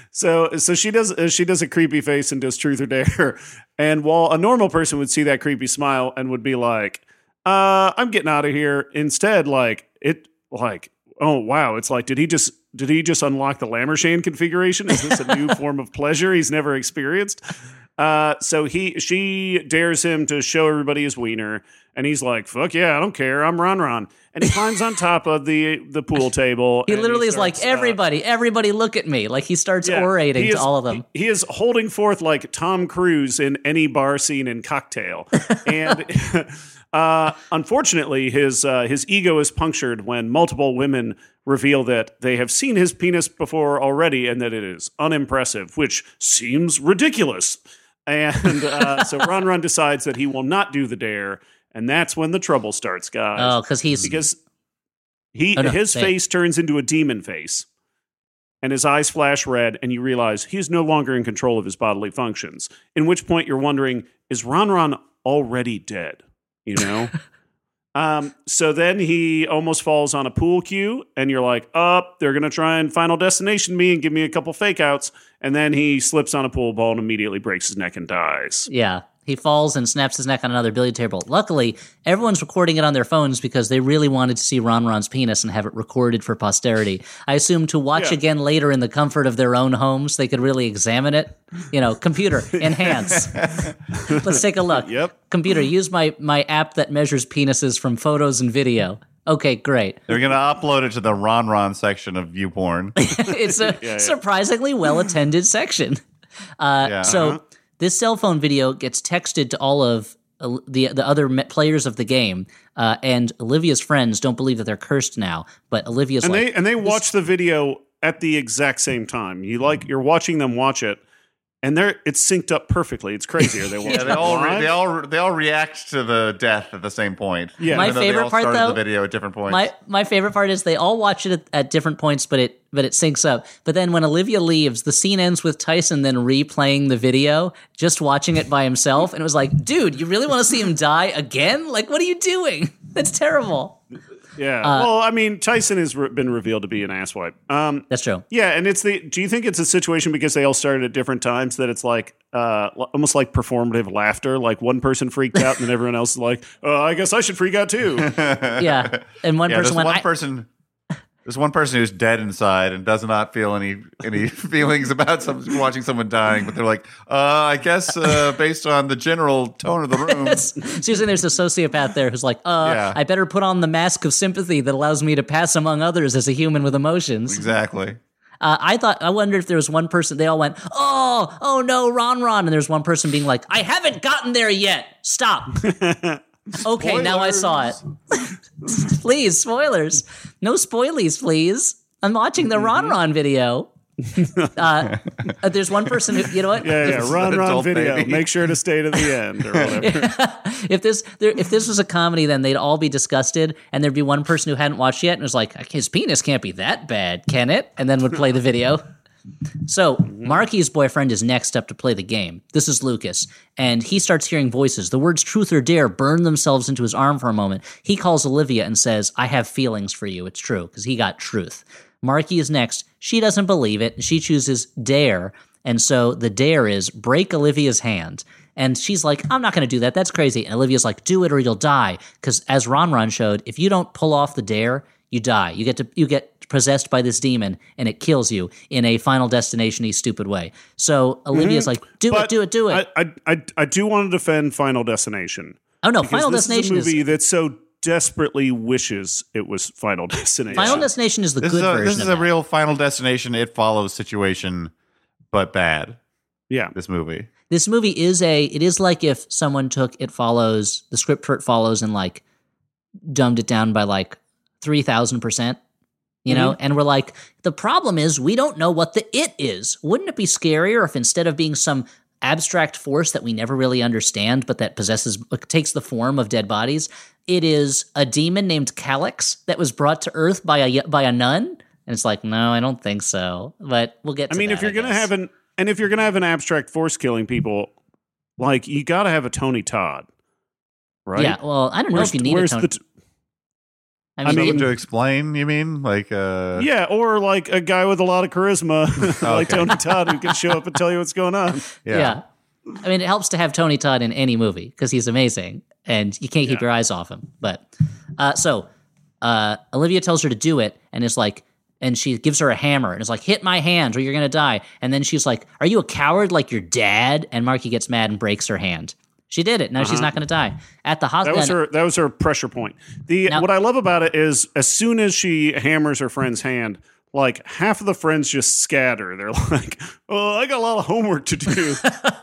so, so she does uh, she does a creepy face and does truth or dare, and while a normal person would see that creepy smile and would be like, uh, "I'm getting out of here," instead, like it, like, oh wow, it's like, did he just did he just unlock the Lemarchand configuration? Is this a new form of pleasure he's never experienced? Uh, so he she dares him to show everybody his wiener, and he's like, "Fuck yeah, I don't care, I'm Ron Ron," and he climbs on top of the the pool table.
He literally is
starts,
like,
uh,
everybody, everybody look at me. Like he starts
yeah,
orating
he
to all of them.
He, he is holding forth like Tom Cruise in any bar scene in Cocktail, and uh, unfortunately, his uh, his ego is punctured when multiple women reveal that they have seen his penis before already, and that it is unimpressive, which seems ridiculous. And uh, so Ron Ron decides that he will not do the dare, and that's when the trouble starts, guys
Oh, because he's
because he
Oh, no,
his face turns into a demon face and his eyes flash red and you realize he is no longer in control of his bodily functions in which point you're wondering is ron ron already dead you know? Um, so then he almost falls on a pool cue and you're like up they're gonna try and final destination me and give me a couple fake outs. And then he slips on a pool ball and immediately breaks his neck and dies.
Yeah. He falls and snaps his neck on another billiard table. Luckily, everyone's recording it on their phones because they really wanted to see Ron Ron's penis and have it recorded for posterity. I assume to watch
Yeah.
again later in the comfort of their own homes, they could really examine it. You know, computer, enhance. Let's take a look.
Yep.
Computer, use my my app that measures penises from photos and video. Okay, great.
They're gonna upload it to the Ron Ron section of YouPorn.
it's a
yeah.
surprisingly well attended section. Uh,
Yeah.
So
Uh-huh.
This cell phone video gets texted to all of uh, the the other players of the game, uh, and Olivia's friends don't believe that they're cursed now. But Olivia's
and
like,
they and they watch the video at the exact same time. You like you're watching them watch it, and they're it's synced up perfectly. It's crazy. Are they
Yeah, they all re- they all they all react to the death at the same point.
Yeah.
My
Even they
favorite
all
part, though-
the video at different points.
My my favorite part is they all watch it at, at different points, but it but it syncs up. But then when Olivia leaves, the scene ends with Tyson then replaying the video, just watching it by himself, and it was like, dude, you really want to see him die again? Like, what are you doing? That's terrible.
Yeah.
Uh,
well, I mean, Tyson has re- been revealed to be an asswipe. Um,
That's true.
yeah, and it's the. Do you think it's a situation because they all started at different times that it's like uh, almost like performative laughter? Like one person freaked out and then everyone else is like, oh, I guess I should freak out too.
Yeah, and one
yeah,
person went.
one
I-
person. There's one person who's dead inside and does not feel any any feelings about some, watching someone dying, but they're like, uh, I guess uh, based on the general tone of the room.
Seriously, there's a sociopath there who's like, uh,
Yeah.
I better put on the mask of sympathy that allows me to pass among others as a human with emotions.
exactly.
Uh, I thought, I wonder if there was one person, they all went, oh, oh no, Ron Ron. And there's one person being like, I haven't gotten there yet. Stop. okay, now I saw it. please, spoilers. No spoilies, please. I'm watching the Ron Ron video. uh, uh, there's one person who, you know what?
Yeah, yeah.
It's
Run,
an
run
adult
video.
baby.
Make sure to stay to the end or whatever.
if this there, if this was a comedy, then they'd all be disgusted, and there'd be one person who hadn't watched yet and was like, "His penis can't be that bad, can it?" And then would play the video. So mm-hmm. Markie's boyfriend is next up to play the game. This is Lucas, and he starts hearing voices. The words "truth" or "dare" burn themselves into his arm for a moment. He calls Olivia and says, "I have feelings for you." It's true because he got truth. Markie is next. She doesn't believe it. She chooses dare, and so the dare is break Olivia's hand. And she's like, I'm not going to do that. That's crazy. And Olivia's like, do it or you'll die. Because as Ron Ron showed, if you don't pull off the dare, you die. You get to you get possessed by this demon, and it kills you in a Final Destination-y stupid way. So Olivia's mm-hmm. like, do it, do it, do it.
I, I, I, I do want to defend Final Destination.
oh no, Final
this
Destination
is
is,
a movie that so desperately wishes it was Final Destination.
Final Destination is the
This
good
is a,
version.
this is
of
a
that.
real Final Destination. It follows situation, but bad.
yeah.
This movie.
this movie is a it is like if someone took it follows the script for it follows and like dumbed it down by like 3000% you know? Mm-hmm. And we're like the problem is we don't know what the it is. Wouldn't it be scarier if instead of being some abstract force that we never really understand but that possesses takes the form of dead bodies it is a demon named Calyx that was brought to earth by a by a nun? And it's like no i don't think so. But we'll get
I mean,
that,
if you're gonna have an and if you're gonna have an abstract force killing people, like you got to have a Tony Todd, right?
yeah well i don't know if you need a
where's
tone
the t-
I
I
mean,
mean-
Someone to explain, you mean? Like, uh,
yeah, or like a guy with a lot of charisma, like Tony Todd, who can show up and tell you what's going on.
yeah. yeah. I mean, it helps to have Tony Todd in any movie because he's amazing, and you can't keep your eyes off him. But uh, so uh, Olivia tells her to do it, and is like, and she gives her a hammer and is like, "Hit my hand, or you're gonna die." And then she's like, "Are you a coward like your dad?" And Markie gets mad and breaks her hand. She did it. Now she's not gonna die. At the
Uh-huh. That
hospital,
was her. That was her pressure point. The
Now-
what I love about it is as soon as she hammers her friend's hand, like half of the friends just scatter. They're like, "Oh, I got a lot of homework to do,"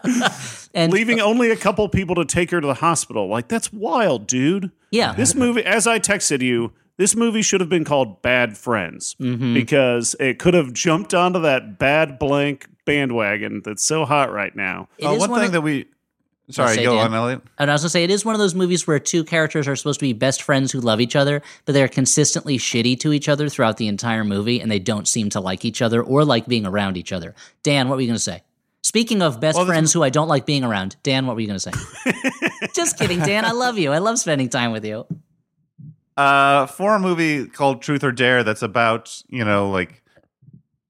and
leaving only a couple people to take her to the hospital. Like that's wild, dude.
yeah,
This movie, as I texted you, this movie should have been called Bad Friends
Mm-hmm.
because it could have jumped onto that bad blank bandwagon that's so hot right now.
Uh, one
one
thing
of-
that we. Sorry, go
Dan.
on, Elliott.
And I was gonna say it is one of those movies where two characters are supposed to be best friends who love each other, but they're consistently shitty to each other throughout the entire movie, and they don't seem to like each other or like being around each other. Dan, what were you gonna say? Speaking of best
Well,
friends who I don't like being around, Dan, what were you gonna say? Just kidding, Dan. I love you. I love spending time with you.
Uh, for a movie called Truth or Dare, that's about you know like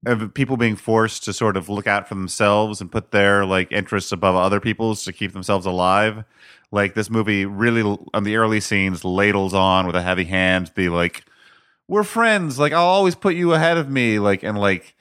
of people being forced to sort of look out for themselves and put their like interests above other people's to keep themselves alive. Like this movie really on the early scenes ladles on with a heavy hand, the like we're friends, like I'll always put you ahead of me, like and like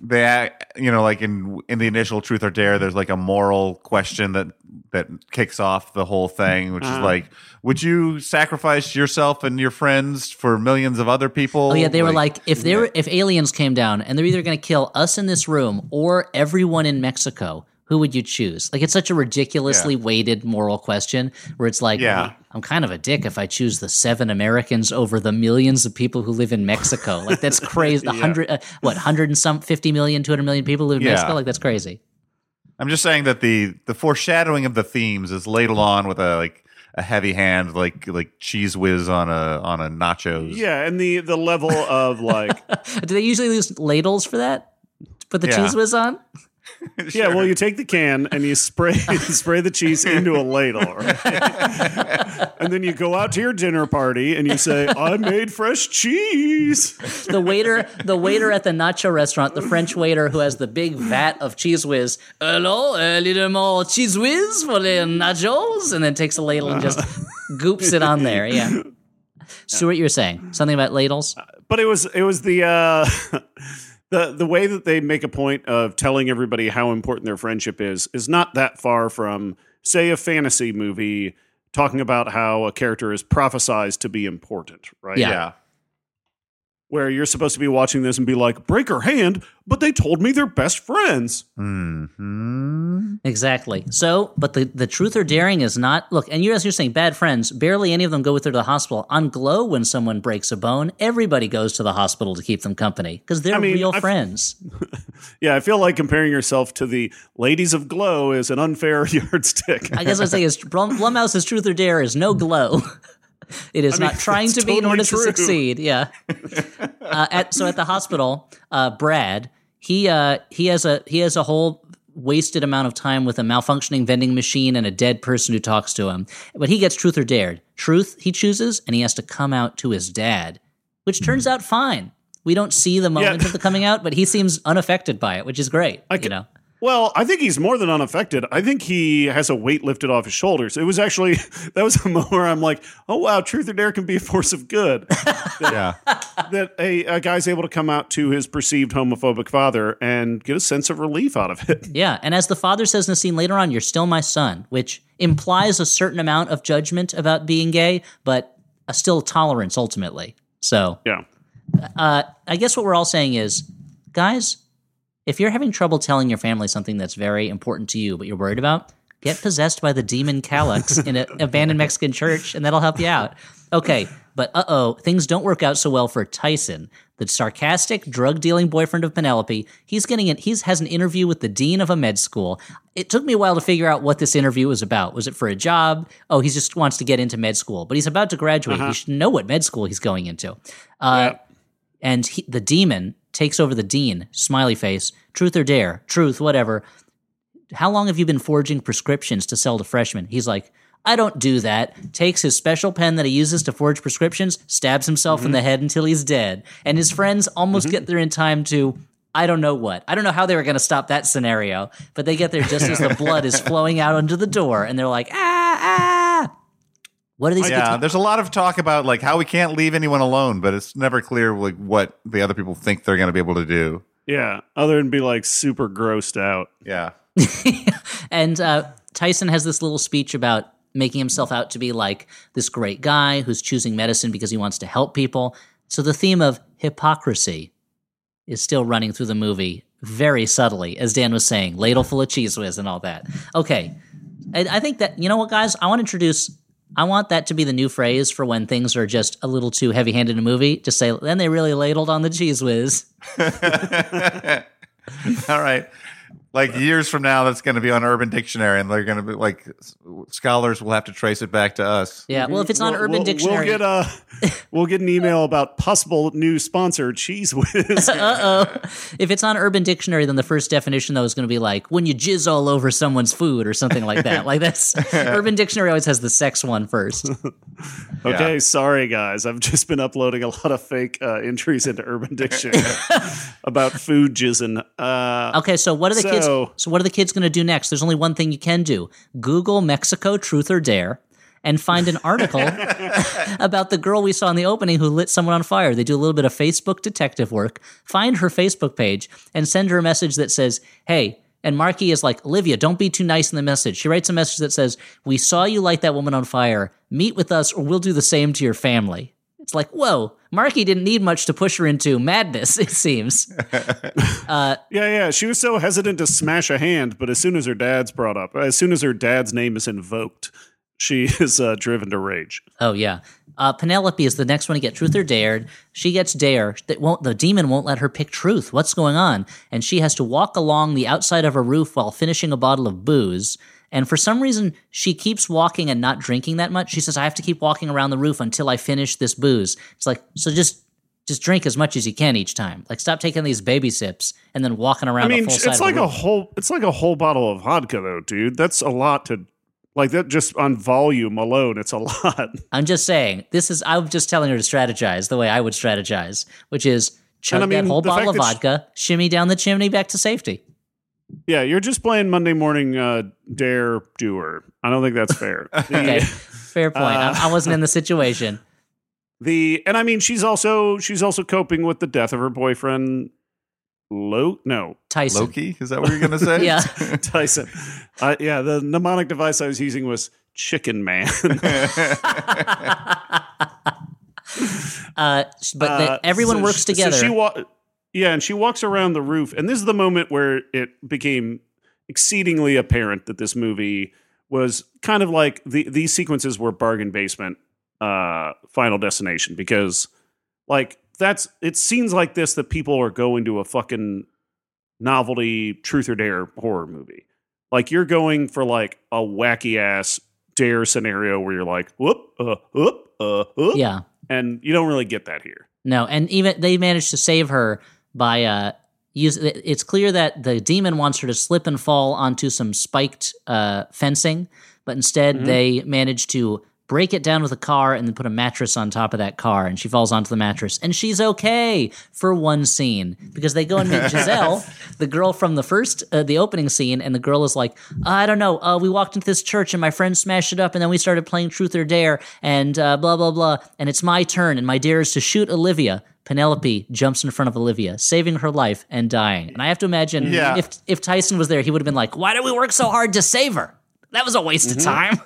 they you know like in in the initial truth or dare there's like a moral question that that kicks off the whole thing which is
Uh-huh.
like would you sacrifice yourself and your friends for millions of other people?
Oh yeah, they were like, if they were, if aliens came down and they're either going to kill us in this room or everyone in Mexico, who would you choose? Like, it's such a ridiculously weighted moral question where it's like,
Yeah.
I'm kind of a dick if I choose the seven Americans over the millions of people who live in Mexico. Like, that's crazy. The hundred, uh, what, hundred and some, 50 million, 200 million people live in
Yeah.
Mexico? Like, that's crazy.
I'm just saying that the the foreshadowing of the themes is ladled on with a like a heavy hand, like like Cheez Whiz on a on a nachos.
Yeah, and the the level of like
Do they usually use ladles for that? To put the
Yeah.
Cheez Whiz on?
yeah, well, you take the can and you spray spray the cheese into a ladle, right? and then you go out to your dinner party and you say, "I made fresh cheese."
The waiter, the waiter at the nacho restaurant, the French waiter who has the big vat of Cheez Whiz. Hello, a little more Cheez Whiz for the nachos, and then takes a ladle and just goops it on there. Yeah. Stuart, you were saying something about ladles?
but it was it was the uh the the way that they make a point of telling everybody how important their friendship is is not that far from say a fantasy movie talking about how a character is prophesized to be important right
Yeah.
yeah.
Where you're supposed to be watching this and be like break her hand but they told me they're best friends
hmm
Exactly. So, but the, the truth or daring is not look, and you're, as you're saying, bad friends, barely any of them go with her to the hospital. On Glow, when someone breaks a bone, everybody goes to the hospital to keep them company because they're
I mean,
real
I've-
friends.
yeah i feel like comparing yourself to the ladies of glow is an unfair yardstick
I guess I'm saying is Blum, Blumhouse's truth or dare is no glow. It is
mean,
not trying to be in
totally
order to succeed. Yeah. uh, at, so at the hospital, uh, Brad he uh, he has a he has a whole wasted amount of time with a malfunctioning vending machine and a dead person who talks to him. But he gets truth or dared. Truth he chooses, and he has to come out to his dad, which turns out fine. We don't see the moment
Yeah.
of the coming out, but he seems unaffected by it, which is great. you
can-
know.
Well, I think he's more than unaffected. I think he has a weight lifted off his shoulders. It was actually that was a moment where I'm like, oh wow, truth or dare can be a force of good.
Yeah.
that a, a guy's able to come out to his perceived homophobic father and get a sense of relief out of it.
Yeah, and as the father says in the scene later on, you're still my son, which implies a certain amount of judgment about being gay, but a still tolerance ultimately. So,
Yeah.
uh, I guess what we're all saying is, guys, if you're having trouble telling your family something that's very important to you, but you're worried about, get possessed by the demon Calyx in an abandoned Mexican church, and that'll help you out. Okay, but uh oh, things don't work out so well for Tyson, the sarcastic, drug dealing boyfriend of Penelope. He's getting it. He's has an interview with the dean of a med school. It took me a while to figure out what this interview was about. Was it for a job? Oh, he just wants to get into med school, but he's about to graduate. He should know what med school he's going into. Uh,
Yeah.
And he, the demon takes over the dean. Smiley face. Truth or dare? Truth. Whatever. How long have you been forging prescriptions to sell to freshmen? He's like, I don't do that. Takes his special pen that he uses to forge prescriptions, stabs himself in the head until he's dead. And his friends almost get there in time to. I don't know what. I don't know how they were going to stop that scenario, but they get there just as the blood is flowing out onto the door, and they're like, ah, ah. What are these?
Yeah, there's a lot of talk about like how we can't leave anyone alone, but it's never clear like what the other people think they're going to be able to do.
Yeah. Other than be like super grossed out.
Yeah.
And uh, Tyson has this little speech about making himself out to be like this great guy who's choosing medicine because he wants to help people. So the theme of hypocrisy is still running through the movie very subtly, as Dan was saying, ladle full of Cheez Whiz and all that. Okay. I, I think that, you know what, guys? I want to introduce. I want that to be the new phrase for when things are just a little too heavy handed in a movie. Just say, then they really ladled on the Cheez Whiz.
All right. Like years from now, that's going to be on Urban Dictionary, and they're going to be like scholars will have to trace it back to us.
Yeah. Well, if it's on
We'll-
Urban
we'll,
Dictionary.
We'll get a we'll get an email about possible new sponsor, Cheez Whiz.
Uh oh. If it's on Urban Dictionary, then the first definition though is going to be like when you jizz all over someone's food or something like that. Like that's Urban Dictionary always has the sex one first.
Okay,
Yeah.
sorry guys. I've just been uploading a lot of fake uh, entries into Urban Dictionary about food jizzing. Uh,
Okay, so what are the
So-
kids? So what are the kids going to do next? There's only one thing you can do: Google Mexico Truth or Dare. And find an article about the girl we saw in the opening who lit someone on fire. They do a little bit of Facebook detective work. Find her Facebook page and send her a message that says, Hey, and Markie is like, Olivia, don't be too nice in the message. She writes a message that says, We saw you light that woman on fire. Meet with us or we'll do the same to your family. It's like, whoa, Markie didn't need much to push her into madness, it seems.
yeah, yeah. She was so hesitant to smash a hand, but as soon as her dad's brought up, as soon as her dad's name is invoked, she is uh, driven to rage.
Oh yeah. Uh, Penelope is the next one to get truth or dared. She gets dare. That won't the demon won't let her pick truth. What's going on? And she has to walk along the outside of a roof while finishing a bottle of booze. And for some reason, she keeps walking and not drinking that much. She says, "I have to keep walking around the roof until I finish this booze." It's like so just. Just drink as much as you can each time. Like stop taking these baby sips and then walking around.
I mean,
a full side
it's like a whole it's like a whole bottle of vodka though, dude. That's a lot to like that just on volume alone, it's a lot.
I'm just saying, this is, I'm just telling her to strategize the way I would strategize, which is chug
I
that whole bottle of
fact that she-
vodka, shimmy down the chimney back to safety.
yeah, you're just playing Monday morning uh dare doer. I don't think that's fair.
Okay, fair point.
Uh,
I, I wasn't in the situation.
the and I mean she's also she's also coping with the death of her boyfriend Lo no,
Tyson.
Loki? Is that what you're going to say?
Yeah.
Tyson. Uh, yeah, the mnemonic device I was using was Chicken Man.
Uh, but
Uh,
the, everyone
so
works
sh-
together.
So she wa- yeah, and she walks around the roof, and this is the moment where it became exceedingly apparent that this movie was kind of like the these sequences were bargain basement uh final destination because like that's it scenes like this that people are going to a fucking novelty truth or dare horror movie like you're going for like a wacky ass dare scenario where you're like whoop uh whoop uh whoop
yeah.
and you don't really get that here
No, and even they managed to save her by uh use it's clear that the demon wants her to slip and fall onto some spiked uh fencing, but instead
Mhm.
they manage to break it down with a car and then put a mattress on top of that car and she falls onto the mattress and she's okay for one scene because they go and meet Giselle, the girl from the first uh, the opening scene and the girl is like, I don't know, uh, we walked into this church and my friend smashed it up and then we started playing truth or dare and uh, blah blah blah and it's my turn and my dare is to shoot Olivia. Penelope jumps in front of Olivia, saving her life and dying. And I have to imagine
Yeah.
if if Tyson was there, he would have been like, "Why did we work so hard to save her? That was a waste of time."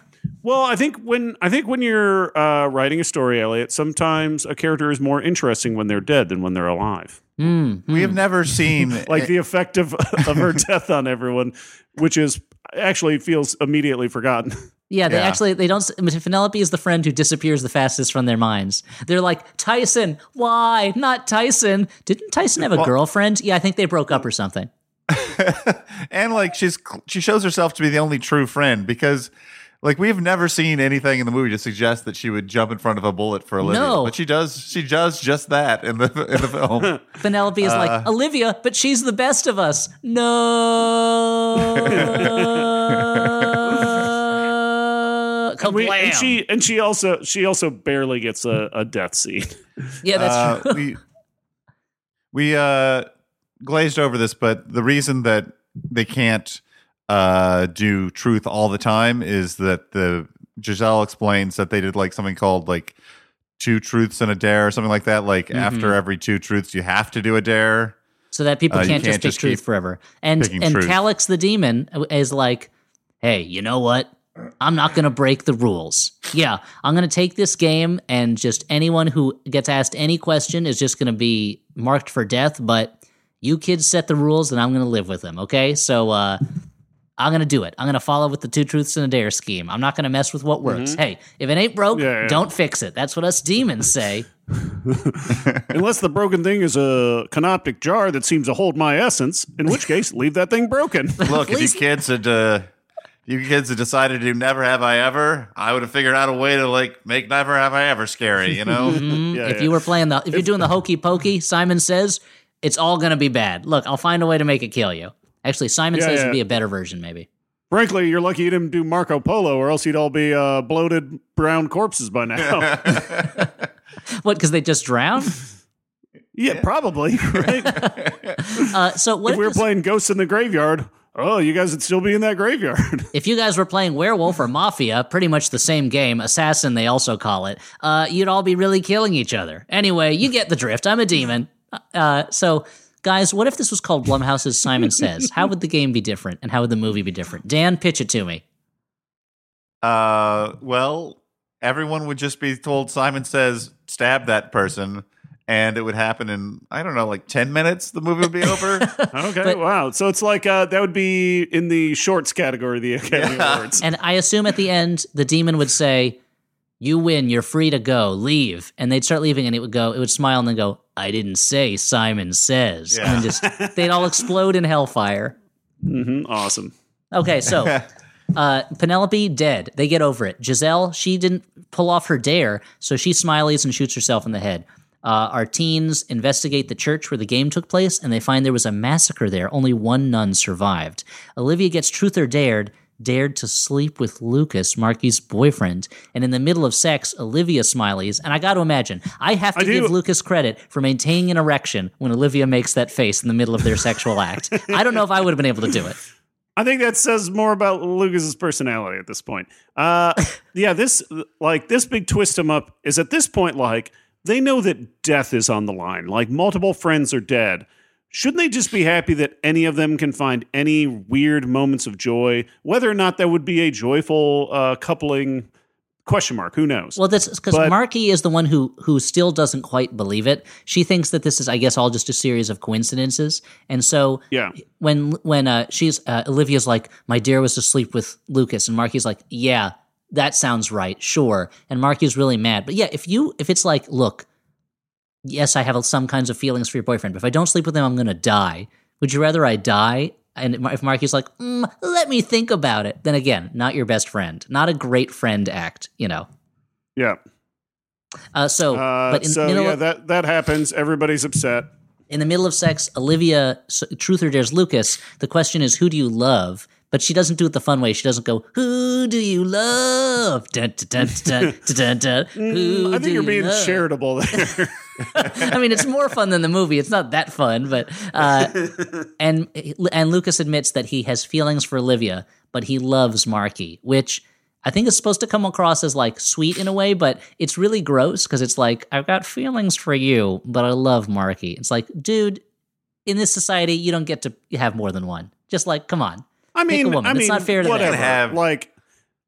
Well, I think when I think when you're uh, writing a story, Elliott, sometimes a character is more interesting when they're dead than when they're alive.
Mm,
We have never seen
Like the effect of of her death on everyone, which is actually feels immediately forgotten.
Yeah, they
Yeah.
actually they don't. Penelope is the friend who disappears the fastest from their minds. They're like Tyson, why not Tyson? Didn't Tyson have a girlfriend? Yeah, I think they broke up or something.
and like she's she shows herself to be the only true friend because like we've never seen anything in the movie to suggest that she would jump in front of a bullet for Olivia,
No.
but she does. She does just that in the in the film.
Penelope is
Uh.
like Olivia, but she's the best of us. No,
And, we- and she and she also she also barely gets a, a death scene.
yeah, that's
Uh,
true.
we we uh, glazed over this, but the reason that they can't uh, do truth all the time is that the Giselle explains that they did like something called like two truths and a dare or something like that. Like
Mm-hmm.
after every two truths, you have to do a dare.
so that people
Uh,
can't, just
can't
pick
just
truth forever. And and
truth.
Calix the demon is like, hey, you know what? I'm not going to break the rules. Yeah, I'm going to take this game, and just anyone who gets asked any question is just going to be marked for death. But you kids set the rules, and I'm going to live with them. Okay, so uh, I'm going to do it. I'm going to follow with the two truths and a dare scheme. I'm not going to mess with what works. Hey, if it ain't broke,
Yeah, yeah.
don't fix it. That's what us demons say.
Unless the broken thing is a canopic jar that seems to hold my essence, in which case leave that thing broken.
Look, if you kids had uh, you kids had decided to do never have I ever, I would have figured out a way to like make never have I ever scary. You know.
Mhm.
Yeah,
if
yeah.
you were playing the, if you're doing the hokey pokey, Simon says it's all gonna be bad. Look, I'll find a way to make it kill you. Actually, Simon
Yeah,
says
yeah.
it'd be a better version, maybe.
Frankly, you're lucky you didn't do Marco Polo, or else you'd all be uh, bloated brown corpses by now.
What? Because they just drown?
yeah, probably. Right?
uh, so what
if
if,
we were
this-
playing Ghosts in the Graveyard, oh, you guys would still be in that graveyard.
if you guys were playing werewolf or mafia, pretty much the same game, assassin they also call it, uh, you'd all be really killing each other. Anyway, you get the drift. I'm a demon. Uh, so. Guys, what if this was called Blumhouse's Simon Says? How would the game be different and how would the movie be different? Dan, pitch it to me.
Uh, well, everyone would just be told Simon says stab that person, and it would happen in I don't know, like ten minutes. The movie would be over.
okay,
But-
wow. So it's like uh, that would be in the shorts category of the Academy
Yeah.
Awards.
And I assume at the end, the demon would say, You win. You're free to go. Leave. And they'd start leaving, and it would go. It would smile and then go. I didn't say. Simon says.
Yeah.
And just they'd all explode in hellfire.
Mm-hmm. Awesome.
Okay, so uh, Penelope dead. They get over it. Giselle, she didn't pull off her dare, so she smileys and shoots herself in the head. Uh, our teens investigate the church where the game took place, and they find there was a massacre there. Only one nun survived. Olivia gets truth or dared, dared to sleep with Lucas, Markie's boyfriend. And in the middle of sex, Olivia smileys. And I got to imagine, I have to
I do-
give Lucas credit for maintaining an erection when Olivia makes that face in the middle of their sexual act. I don't know if I would have been able to do it.
I think that says more about Lucas's personality at this point. Uh, yeah, this like this big twist him up is at this point like they know that death is on the line. Like multiple friends are dead. Shouldn't they just be happy that any of them can find any weird moments of joy, whether or not that would be a joyful uh, coupling? Question mark. Who knows?
Well, that's because
But-
Markie is the one who who still doesn't quite believe it. She thinks that this is, I guess, all just a series of coincidences. And so,
yeah,
when when uh, she's uh, Olivia's like, "My dear was asleep with Lucas," and Markie's like, "Yeah, that sounds right, sure." And Markie's really mad. But yeah, if you if it's like, look, yes, I have some kinds of feelings for your boyfriend, but if I don't sleep with him, I'm gonna die. Would you rather I die? And if Markie's like, mm, "Let me think about it," then again, not your best friend, not a great friend act, you know.
yeah.
Uh, so,
Uh,
but in
so
the middle
yeah,
of,
that that happens. Everybody's upset.
in the middle of sex, Olivia truth or dares Lucas. The question is, who do you love? But she doesn't do it the fun way. She doesn't go, "Who do you love?" Dun, dun, dun,
Mm, I think you're
you
being
love?
charitable there.
I mean, it's more fun than the movie. It's not that fun, but uh, and and Lucas admits that he has feelings for Olivia, but he loves Markie, which I think is supposed to come across as like sweet in a way, but it's really gross because it's like I've got feelings for you, but I love Markie. It's like, dude, in this society, you don't get to have more than one. Just like, come on.
I
Pick a
mean. I
It's
mean,
not fair to them.
whatever.
You have-
like,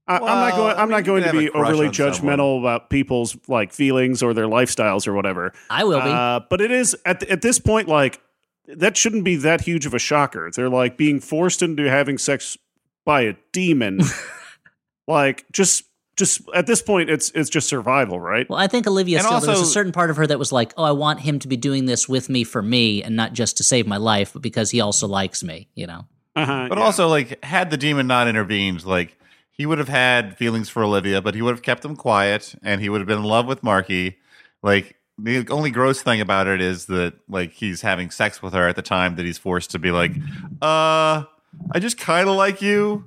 I, I'm not going. I'm
I mean,
not going to be
have a crush
overly judgmental
someone.
about people's like feelings or their lifestyles or whatever.
I will be.
Uh, but it is at at this point like that shouldn't be that huge of a shocker. They're like being forced into having sex by a demon. like just just at this point, it's it's just survival, right?
well, I think Olivia
And
still there was a certain part of her that was like, oh, I want him to be doing this with me for me and not just to save my life, but because he also likes me, you know.
Uh-huh,
But
yeah.
also, like, had the demon not intervened, like, he would have had feelings for Olivia, but he would have kept them quiet, and he would have been in love with Markie. Like, the only gross thing about it is that, like, he's having sex with her at the time that he's forced to be like, uh, I just kind of like you.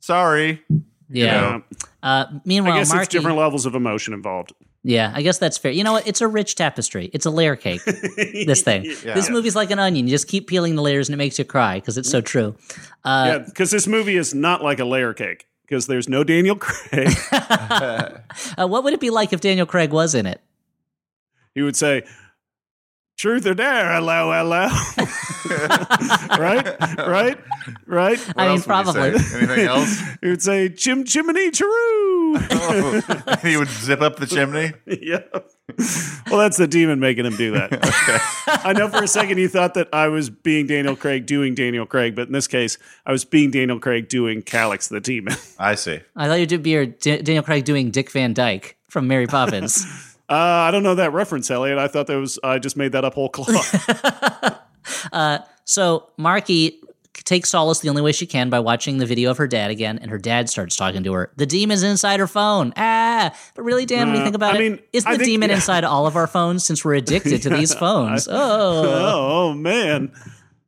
Sorry.
Yeah.
Yeah.
Uh, meanwhile,
I guess
Markie,
it's different levels of emotion involved.
Yeah, I guess that's fair. You know what? It's a rich tapestry. It's a layer cake. this thing.
Yeah.
This movie's like an onion. You just keep peeling the layers and it makes you cry because it's so true. Uh,
yeah, because this movie is not like a layer cake because there's no Daniel Craig.
uh, what would it be like if Daniel Craig was in it?
he would say, "Truth or dare? Hello, hello." right, right, right.
What
I mean,
else would he say?
probably.
Anything else?
He would say, "Chim chimney chiroo."
Oh, he would zip up the chimney.
yeah. Well, that's the demon making him do that. okay. I know for a second you thought that I was being Daniel Craig doing Daniel Craig, but in this case, I was being Daniel Craig doing Calix the demon.
I see.
I thought you'd be your D- Daniel Craig doing Dick Van Dyke from Mary Poppins.
Uh, I don't know that reference, Elliott. I thought that was I just made that up whole cloth.
So Markie takes solace the only way she can by watching the video of her dad again, and her dad starts talking to her. The demon's inside her phone. Ah, but really, Dan, when you
Uh,
think about
I
it,
mean,
isn't the
think-
demon
yeah.
inside all of our phones since we're addicted to these phones? Oh,
oh, oh man,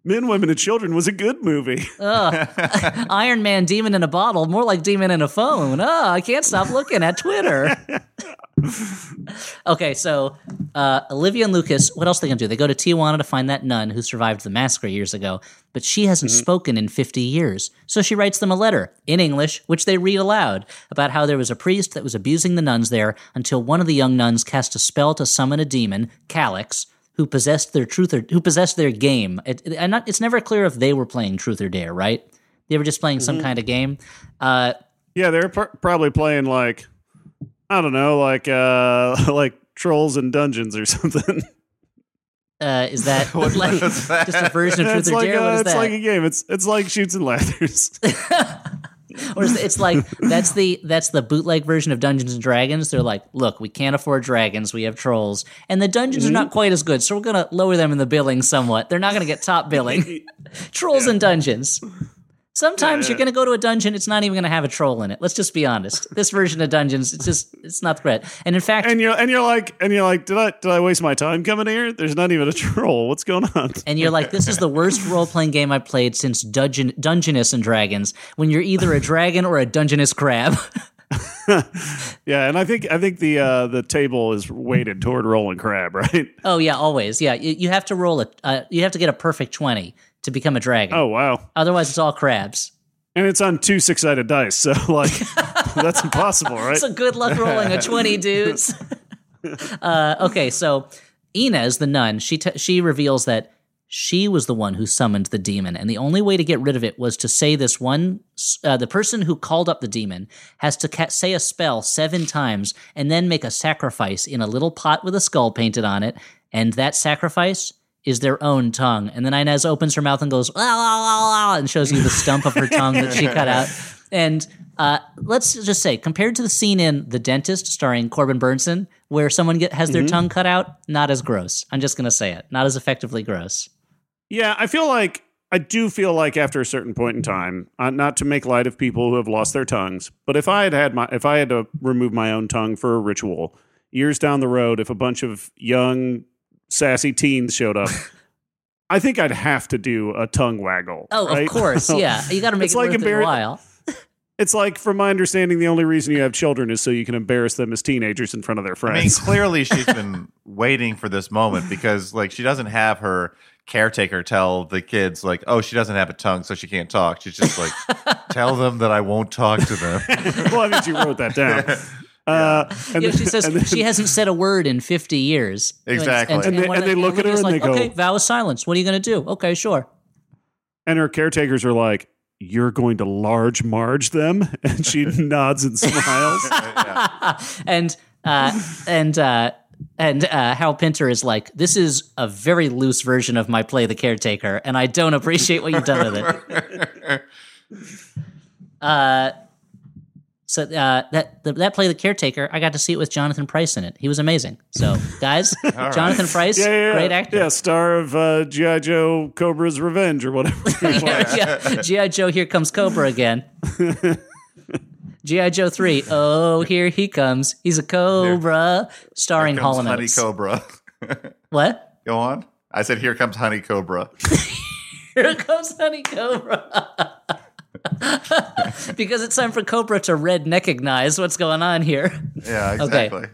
Men, Women, and Children was a good movie.
Iron Man, demon in a bottle, more like demon in a phone. Oh, I can't stop looking at Twitter. okay, so uh, Olivia and Lucas, what else are they gonna do? They go to Tijuana to find that nun who survived the massacre years ago, but she hasn't spoken in 50 years. So she writes them a letter in English, which they read aloud, about how there was a priest that was abusing the nuns there until one of the young nuns cast a spell to summon a demon, Calix, who possessed their truth or who possessed their game. It, it- not, it's never clear if they were playing truth or dare, right? They were just playing some kind of game. Uh,
Yeah, they're pr- probably playing like I don't know, like uh like Trolls and Dungeons or something.
uh, is that
What-
like
that?
just a version of truth
it's
or
like
dare? what is
it's
that?
like a game. It's it's like Chutes and Ladders.
or it's, like that's the that's the bootleg version of Dungeons and Dragons. They're like, look, we can't afford dragons, we have trolls, and the dungeons are not mm-hmm. quite as good, so we're gonna lower them in the billing somewhat. They're not gonna get top billing. Trolls and dungeons. Sometimes you're going to go to a dungeon, it's not even going to have a troll in it. Let's just be honest. This version of dungeons, it's just it's not great. And in fact,
and you're and you're like and you're like, did I did I waste my time coming here? There's not even a troll. What's going on?
and you're like, this is the worst role playing game I've played since Dungeon Dungeness and Dragons. When you're either a dragon or a Dungeness crab.
Yeah, and I think I think the uh, the table is weighted toward rolling crab, right?
oh yeah, always. Yeah, you, you have to roll a uh, you have to get a perfect twenty to become a dragon.
Oh wow.
Otherwise, it's all crabs.
And it's on two six sided dice, so like that's impossible, right?
So good luck rolling a twenty, dudes. uh, okay, so Inez, the nun, she t- she reveals that she was the one who summoned the demon, and the only way to get rid of it was to say this one. Uh, the person who called up the demon has to ca- say a spell seven times, and then make a sacrifice in a little pot with a skull painted on it, and that sacrifice is their own tongue. And then Inez opens her mouth and goes, "Ah, ah, ah," and shows you the stump of her tongue that she cut out. And uh, let's just say, compared to the scene in The Dentist starring Corbin Bernsen, where someone get, has their tongue cut out, not as gross. I'm just going to say it. Not as effectively gross.
Yeah, I feel like I do feel like after a certain point in time, uh, not to make light of people who have lost their tongues, but if I had had my if I had to remove my own tongue for a ritual, years down the road, if a bunch of young sassy teens showed up, I think I'd have to do a tongue waggle.
Oh,
right?
of course. Yeah. You got to make
It's
it
like
worth it a while.
It's like, from my understanding, the only reason you have children is so you can embarrass them as teenagers in front of their friends.
I mean, clearly she's been waiting for this moment because, like, she doesn't have her caretaker tell the kids, like, oh, she doesn't have a tongue, so she can't talk. She's just like, tell them that I won't talk to them.
well, I mean, she wrote that down. Uh, and
Yeah,
then-
she says
and then-
she hasn't said a word in 50 years.
Exactly.
And they-
one
and
of
they look at her and they
like,
go-
okay, vow of silence. What are you going to do? Okay, sure.
and her caretakers are like, "You're going to large Marge them," and she nods and smiles.
and uh, and uh, and uh, Hal Pinter is like, this is a very loose version of my play, The Caretaker, and I don't appreciate what you've done with it. Uh, so uh, that the, that play, The Caretaker, I got to see it with Jonathan Pryce in it. He was amazing. So, guys, Jonathan Pryce,
Yeah, yeah, yeah.
great actor.
Yeah, star of uh, GI Joe Cobra's Revenge or whatever. it
yeah, GI Joe, here comes Cobra again. GI Joe three. Oh, here he comes. He's a Cobra, starring
Here comes Honey Cobra.
What?
Go on. I said, here comes Honey Cobra.
Here comes Honey Cobra. because it's time for Cobra to redneckignize what's going on here.
Yeah, exactly.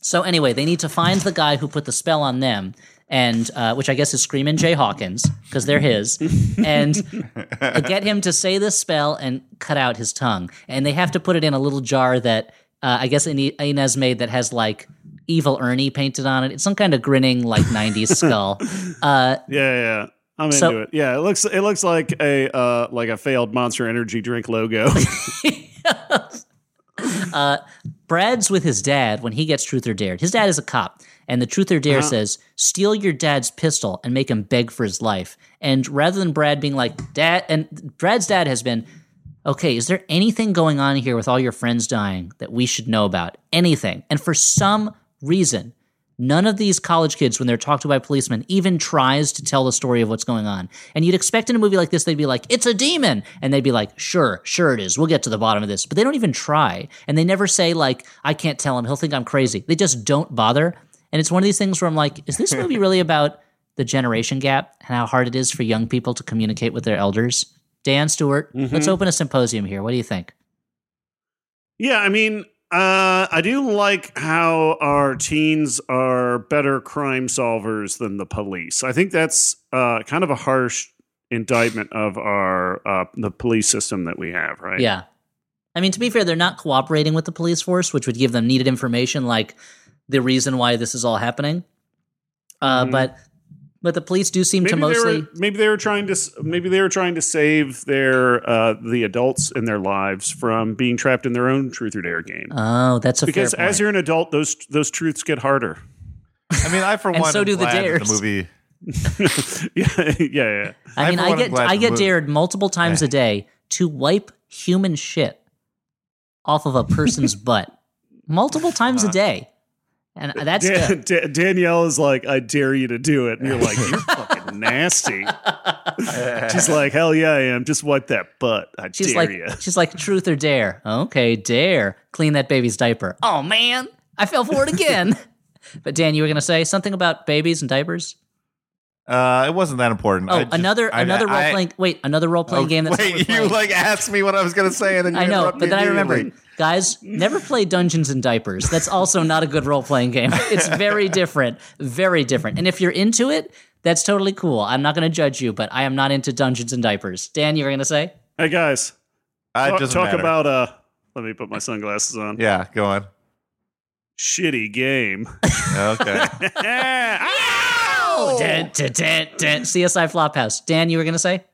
So anyway, they need to find the guy who put the spell on them, and uh, which I guess is Screamin' Jay Hawkins because they're his, and get him to say this spell and cut out his tongue. And they have to put it in a little jar that uh, I guess Inez made that has like evil Ernie painted on it. It's some kind of grinning like '90s skull. Uh,
yeah, yeah. I'm
So-
into it. Yeah, it looks it looks like a uh, like a failed Monster Energy drink logo.
Brad's with his dad when he gets Truth or Dared. His dad is a cop, and the Truth or Dare says, "Steal your dad's pistol and make him beg for his life." And rather than Brad being like, "Dad," and Brad's dad has been, "Okay, is there anything going on here with all your friends dying that we should know about? Anything?" And for some reason, None of these college kids, when they're talked to by policemen, even tries to tell the story of what's going on. And you'd expect in a movie like this, they'd be like, it's a demon. And they'd be like, sure, sure it is. We'll get to the bottom of this. But they don't even try. And they never say, like, I can't tell him. He'll think I'm crazy. They just don't bother. And it's one of these things where I'm like, is this movie really about the generation gap and how hard it is for young people to communicate with their elders? Dan Stuart, let's mm-hmm. open a symposium here. What do you think?
Yeah, I mean, uh, I do like how our teens are better crime solvers than the police. I think that's uh, kind of a harsh indictment of our uh, the police system that we have, right?
Yeah. I mean, to be fair, they're not cooperating with the police force, which would give them needed information like the reason why this is all happening. Uh,
Mhm.
But but the police do seem
Maybe
to
they
mostly.
were maybe they were trying to maybe they were trying to save their uh, the adults in their lives from being trapped in their own truth or dare game.
Oh, that's a
because
fair point.
as you're an adult, those those truths get harder.
I mean, I for
And
one,
so do the
glad that
dares.
The movie.
yeah, yeah, yeah.
I
I
mean, I
one
get I get
movie-
dared multiple times a day to wipe human shit off of a person's butt multiple times a day. And that's
Dan-
good.
Da- Danielle is like, I dare you to do it. And you're like, you're fucking nasty. She's like, hell yeah, I am. Just wipe that butt. I
She's
dare
like,
you.
she's like, truth or dare? Okay, dare. Clean that baby's diaper. Oh man, I fell for it again. but Dan, you were gonna say something about babies and diapers?
Uh, it wasn't that important.
Oh,
just-
another
I-
another role
I-
playing. Wait, another role playing
Oh,
game. That's
wait, you like asked me what I was going to say, and then you
I know,
interrupt
but then I
immediately.
remembered, guys, never play Dungeons and Diapers. That's also not a good role playing game. It's very different, very different. And if you're into it, that's totally cool. I'm not going to judge you, but I am not into Dungeons and Diapers. Dan, you were going to say?
Hey, guys,
Uh, it
talk, talk
matter.
about, uh, let me put my sunglasses on.
Yeah, go on.
Shitty game.
Okay.
Oh, dun, dun, dun, dun. CSI Flophouse. Dan, you were going to say?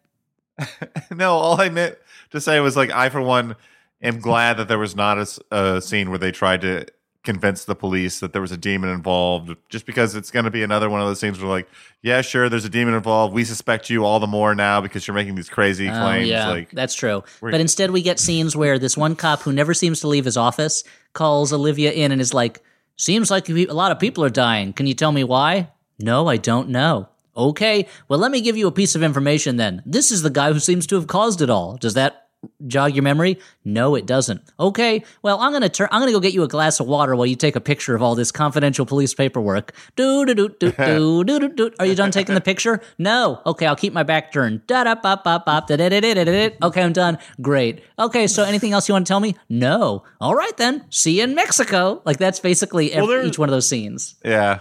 no, all I meant to say was like I, for one, am glad that there was not a scene where they tried to convince the police that there was a demon involved. Just because it's going to be another one of those things where like, yeah, sure, there's a demon involved. We suspect you all the more now because you're making these crazy
Oh,
claims.
yeah,
Like,
that's true. But instead, we get scenes where this one cop who never seems to leave his office calls Olivia in and is like, Seems like a lot of people are dying. Can you tell me why? No, I don't know. Okay, well, let me give you a piece of information then. This is the guy who seems to have caused it all. Does that jog your memory? No, it doesn't. Okay, well, I'm gonna turn. I'm gonna go get you a glass of water while you take a picture of all this confidential police paperwork. Do do do do do do do do. Are you done taking the picture? No. Okay, I'll keep my back turned. Da da bop bop bop. Da da da da da da. Okay, I'm done. Great. Okay, so anything else you want to tell me? No. All right then. See you in Mexico. Like that's basically every,
there-
each one of those scenes.
yeah,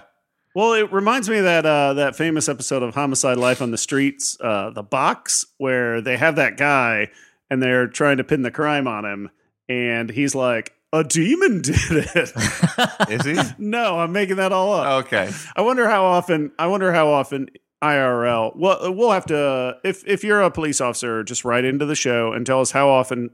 Well, it reminds me of that uh, that famous episode of Homicide: Life on the Streets, uh, the box, where they have that guy and they're trying to pin the crime on him, and he's like, "A demon did it."
is he?
no, I'm making that all up.
okay.
I wonder how often. I wonder how often IRL. Well, we'll have to. If if you're a police officer, just write into the show and tell us how often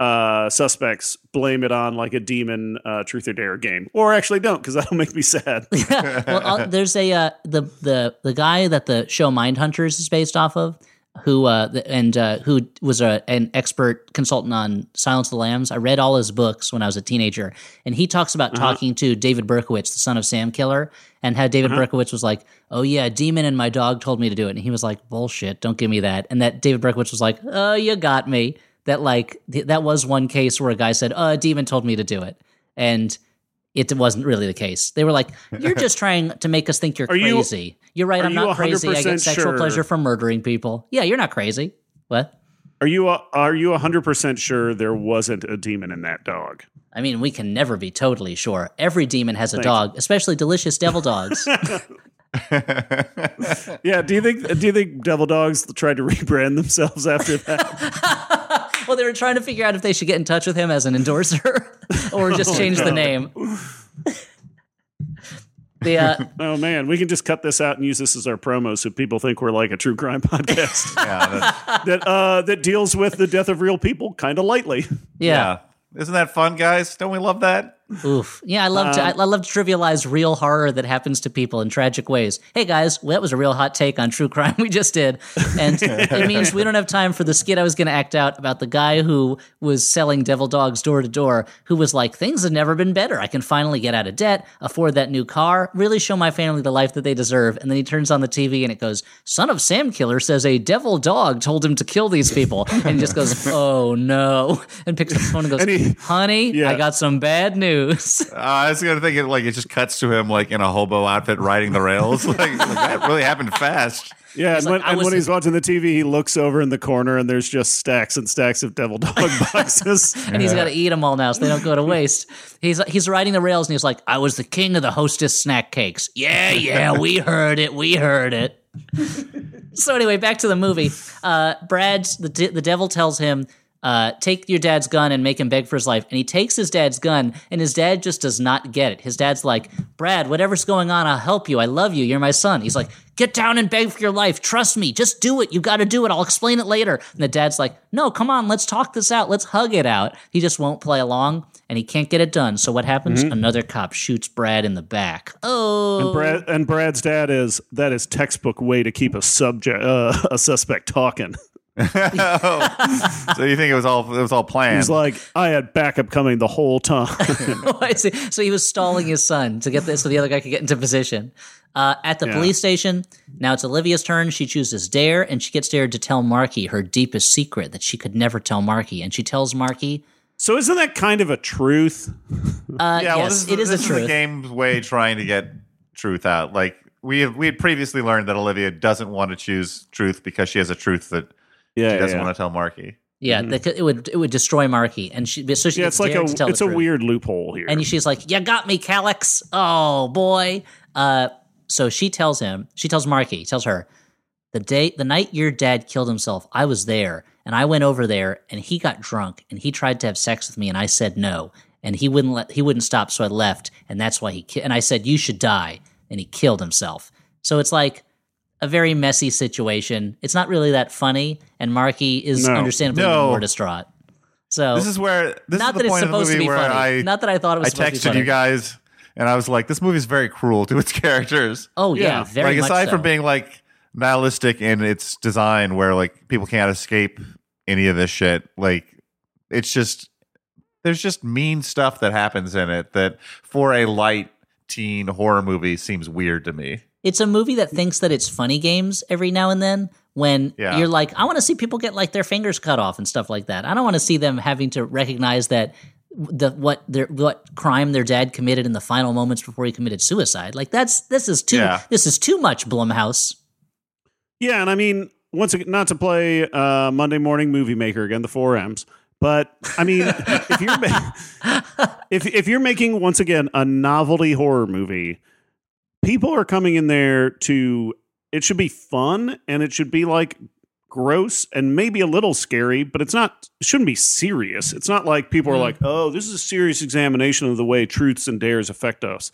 uh suspects blame it on like a demon uh truth or dare game or actually don't because that'll make me sad
well, uh, there's a uh, the the the guy that the show Mind Hunters is based off of, who uh, and uh, who was a, an expert consultant on Silence of the Lambs. I read all his books when I was a teenager, and he talks about talking to David Berkowitz, the son of Sam Killer, and how David Berkowitz was like, "Oh yeah, demon and my dog told me to do it," and he was like, "Bullshit, don't give me that," and that David Berkowitz was like, "Oh, you got me." That like th- that was one case where a guy said, "Oh, a demon told me to do it," and it wasn't really the case. They were like, "You're just trying to make us think you're
Are
crazy." You, are right.
are
I'm
you
not crazy. I get sexual
sure-
pleasure from murdering people. Yeah, you're not crazy. What?
Are you are you hundred percent sure there wasn't a demon in that dog?
I mean, we can never be totally sure. Every demon has a
Thanks.
dog, especially delicious devil dogs.
Yeah. Do you think do you think devil dogs tried to rebrand themselves after that?
well, they were trying to figure out if they should get in touch with him as an endorser or just oh, change the name. The uh,
oh man, we can just cut this out and use this as our promo so people think we're like a true crime podcast
Yeah,
that uh, that deals with the death of real people kind of lightly.
yeah.
yeah. Isn't that fun, guys? Don't we love that?
Oof. Yeah, I love to I,
Um,
I love to trivialize real horror that happens to people in tragic ways. Hey guys, well, that was a real hot take on true crime we just did. And it means we don't have time for the skit I was going to act out about the guy who was selling devil dogs door to door who was like things have never been better. I can finally get out of debt, afford that new car, really show my family the life that they deserve. And then he turns on the TV and it goes, "Son of Sam Killer says a devil dog told him to kill these people." And he just goes, "Oh no." And picks up the phone and goes,
And he-
"Honey,
Yeah.
I got some bad news."
Uh, I was gonna think it like it just cuts to him like in a hobo outfit riding the rails. like, like, that really happened fast.
Yeah, and,
like,
when, and
was-
when he's watching the TV, he looks over in the corner and there's just stacks and stacks of devil dog boxes.
and he's got to eat them all now so they don't go to waste. He's he's riding the rails and he's like, "I was the king of the hostess snack cakes." Yeah, yeah, we heard it. We heard it. so anyway, back to the movie. Uh, Brad, the de- the devil tells him. Uh, take your dad's gun and make him beg for his life. And he takes his dad's gun, and his dad just does not get it. His dad's like, Brad, whatever's going on, I'll help you. I love you. You're my son. He's like, get down and beg for your life. Trust me. Just do it. You got to do it. I'll explain it later. And the dad's like, no, come on. Let's talk this out. Let's hug it out. He just won't play along, and he can't get it done. So what happens? Another cop shoots Brad in the back. Oh.
And Brad and Brad's dad is that is textbook way to keep a subject uh, a suspect talking.
so you think it was all it was all planned?
He's like, I had backup coming the whole time.
Oh, I see. So he was stalling his son to get this so the other guy could get into position. Uh, at the
Yeah.
police station, now it's Olivia's turn. She chooses Dare, and she gets Dare to tell Markie her deepest secret that she could never tell Markie. And she tells Markie,
so isn't that kind of a truth?
uh,
yeah,
yes,
this is,
it is
this
a
is
truth.
the game's way trying to get truth out. Like we had, we had previously learned that Olivia doesn't want to choose truth because she has a truth that
Yeah,
she doesn't
yeah.
want to tell Markie.
Yeah, that could- it would it would destroy Markie, and she so she
Yeah,
gets
it's like
Dare
a
to tell
it's a
truth.
weird loophole here.
And she's like, "You got me, Calyx." Oh boy. Uh, so she tells him. She tells Markie. Tells her the day, the night your dad killed himself. I was there, and I went over there, and he got drunk, and he tried to have sex with me, and I said no, and he wouldn't let. He wouldn't stop, so I left, and that's why he. Ki- and I said you should die, and he killed himself. So it's like a very messy situation. It's not really that funny, and Markie is
No.
understandably
No.
more distraught. So
This is where this
not
is the
that it's
point of the
supposed to be funny.
I
not that I thought it was
I
supposed to be
texted you guys and I was like, this movie is very cruel to its characters.
Oh yeah,
Yeah.
very
like aside
so.
from being like nihilistic in its design, where like people can't escape any of this shit. Like it's just there's just mean stuff that happens in it that for a light teen horror movie seems weird to me.
It's a movie that thinks that it's funny games every now and then. When
Yeah.
you're like, I want to see people get like their fingers cut off and stuff like that. I don't want to see them having to recognize that the what their what crime their dad committed in the final moments before he committed suicide. Like that's this is too
Yeah.
this is too much Blumhouse.
Yeah, and I mean, once again, not to play uh, Monday Morning Movie Maker again, the four M's, but I mean, if you're if if you're making once again a novelty horror movie, people are coming in there to. It should be fun, and it should be like gross and maybe a little scary, but it's not. It shouldn't be serious. It's not like people are mm-hmm. like, "Oh, this is a serious examination of the way truths and dares affect us."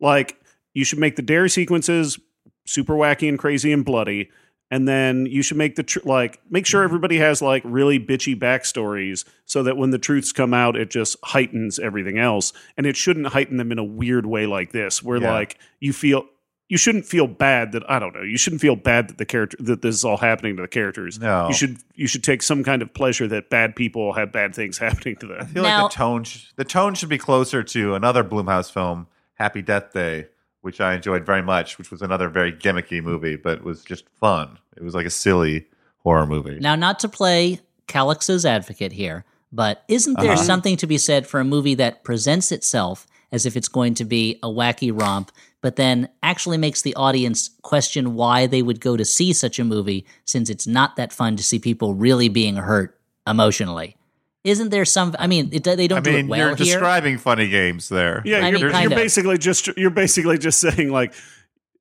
Like, you should make the dare sequences super wacky and crazy and bloody and then you should make the tr- like make sure mm-hmm. everybody has like really bitchy backstories so that when the truths come out it just heightens everything else and it shouldn't heighten them in a weird way like this where
Yeah.
like you feel you shouldn't feel bad that i don't know you shouldn't feel bad that the character that this is all happening to the characters
No.
you should you should take some kind of pleasure that bad people have bad things happening to them.
I feel
Now-
like the tone sh- the tone should be closer to another Blumhouse film, Happy Death Day, which I enjoyed very much, which was another very gimmicky movie, but was just fun. It was like a silly horror movie.
Now, not to play Calix's advocate here, but isn't there
Uh-huh.
something to be said for a movie that presents itself as if it's going to be a wacky romp, but then actually makes the audience question why they would go to see such a movie since it's not that fun to see people really being hurt emotionally? Isn't there some? I mean, it, they don't
I
do
mean,
it well
you're
here.
describing funny games there.
Yeah,
I
you're,
mean, kind
you're basically just you're basically just saying like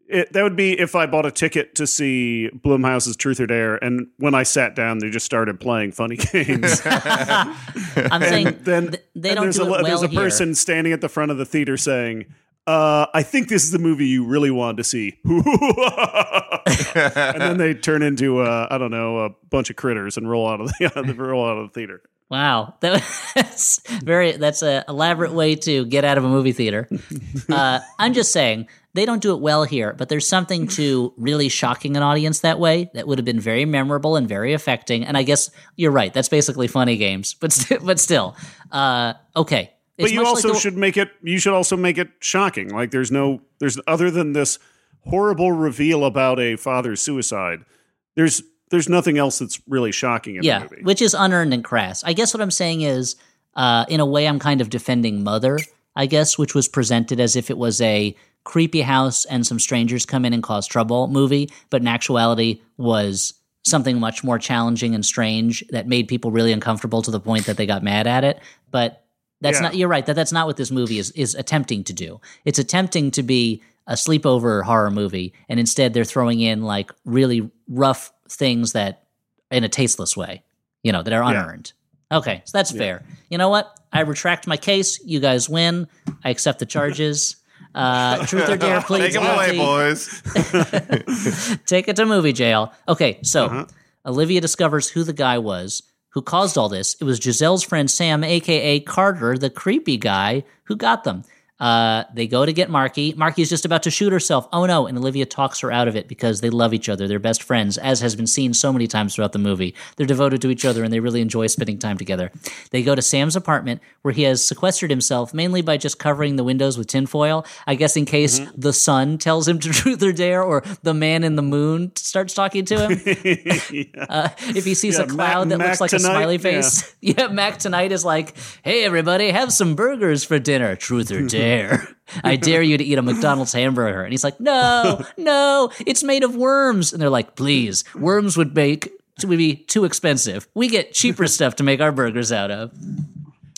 it, that would be if I bought a ticket to see Blumhouse's Truth or Dare, and when I sat down, they just started playing funny games.
I'm saying
then
th- they don't
there's
do
a,
it well
there's a
here.
person standing at the front of the theater saying. Uh, I think this is the movie you really wanted to see. and then they turn into uh, I don't know a bunch of critters and roll out of the roll out of the theater.
Wow, that's very that's an elaborate way to get out of a movie theater. Uh, I'm just saying they don't do it well here, but there's something to really shocking an audience that way that would have been very memorable and very affecting. And I guess you're right. That's basically funny games, but st- but still, uh, okay.
But you
much like
also
the-
should make it. You should also make it shocking. Like there's no. There's other than this horrible reveal about a father's suicide. There's there's nothing else that's really shocking in
yeah,
the movie.
which is unearned and crass. I guess what I'm saying is, uh, in a way, I'm kind of defending Mother. I guess, which was presented as if it was a creepy house and some strangers come in and cause trouble movie, but in actuality was something much more challenging and strange that made people really uncomfortable to the point that they got mad at it. But that's
Yeah.
not. You're right. That that's not what this movie is is attempting to do. It's attempting to be a sleepover horror movie, and instead they're throwing in like really rough things that in a tasteless way, you know, that are
Yeah.
unearned. Okay, so that's fair. You know what? I retract my case. You guys win. I accept the charges. Uh, truth or dare, please.
Take 'em away, boys.
Take it to movie jail. Okay, so
Uh-huh.
Olivia discovers who the guy was who caused all this. It was Giselle's friend Sam, aka Carter, the creepy guy who got them. Uh, they go to get Markie. Markie's just about to shoot herself. Oh no! And Olivia talks her out of it because they love each other. They're best friends, as has been seen so many times throughout the movie. They're devoted to each other and they really enjoy spending time together. They go to Sam's apartment where he has sequestered himself mainly by just covering the windows with tinfoil. I guess in case the sun tells him to truth or dare, or the man in the moon starts talking to him. Uh, if he sees
Yeah,
a cloud
Mac-
that looks
Mac
like
tonight,
a smiley face, yeah. Mac tonight is like, "Hey everybody, have some burgers for dinner. Truth or dare? I dare you to eat a McDonald's hamburger." And he's like, "No, no, it's made of worms." And they're like, "Please, worms would make." Would be too expensive. We get cheaper stuff to make our burgers out of.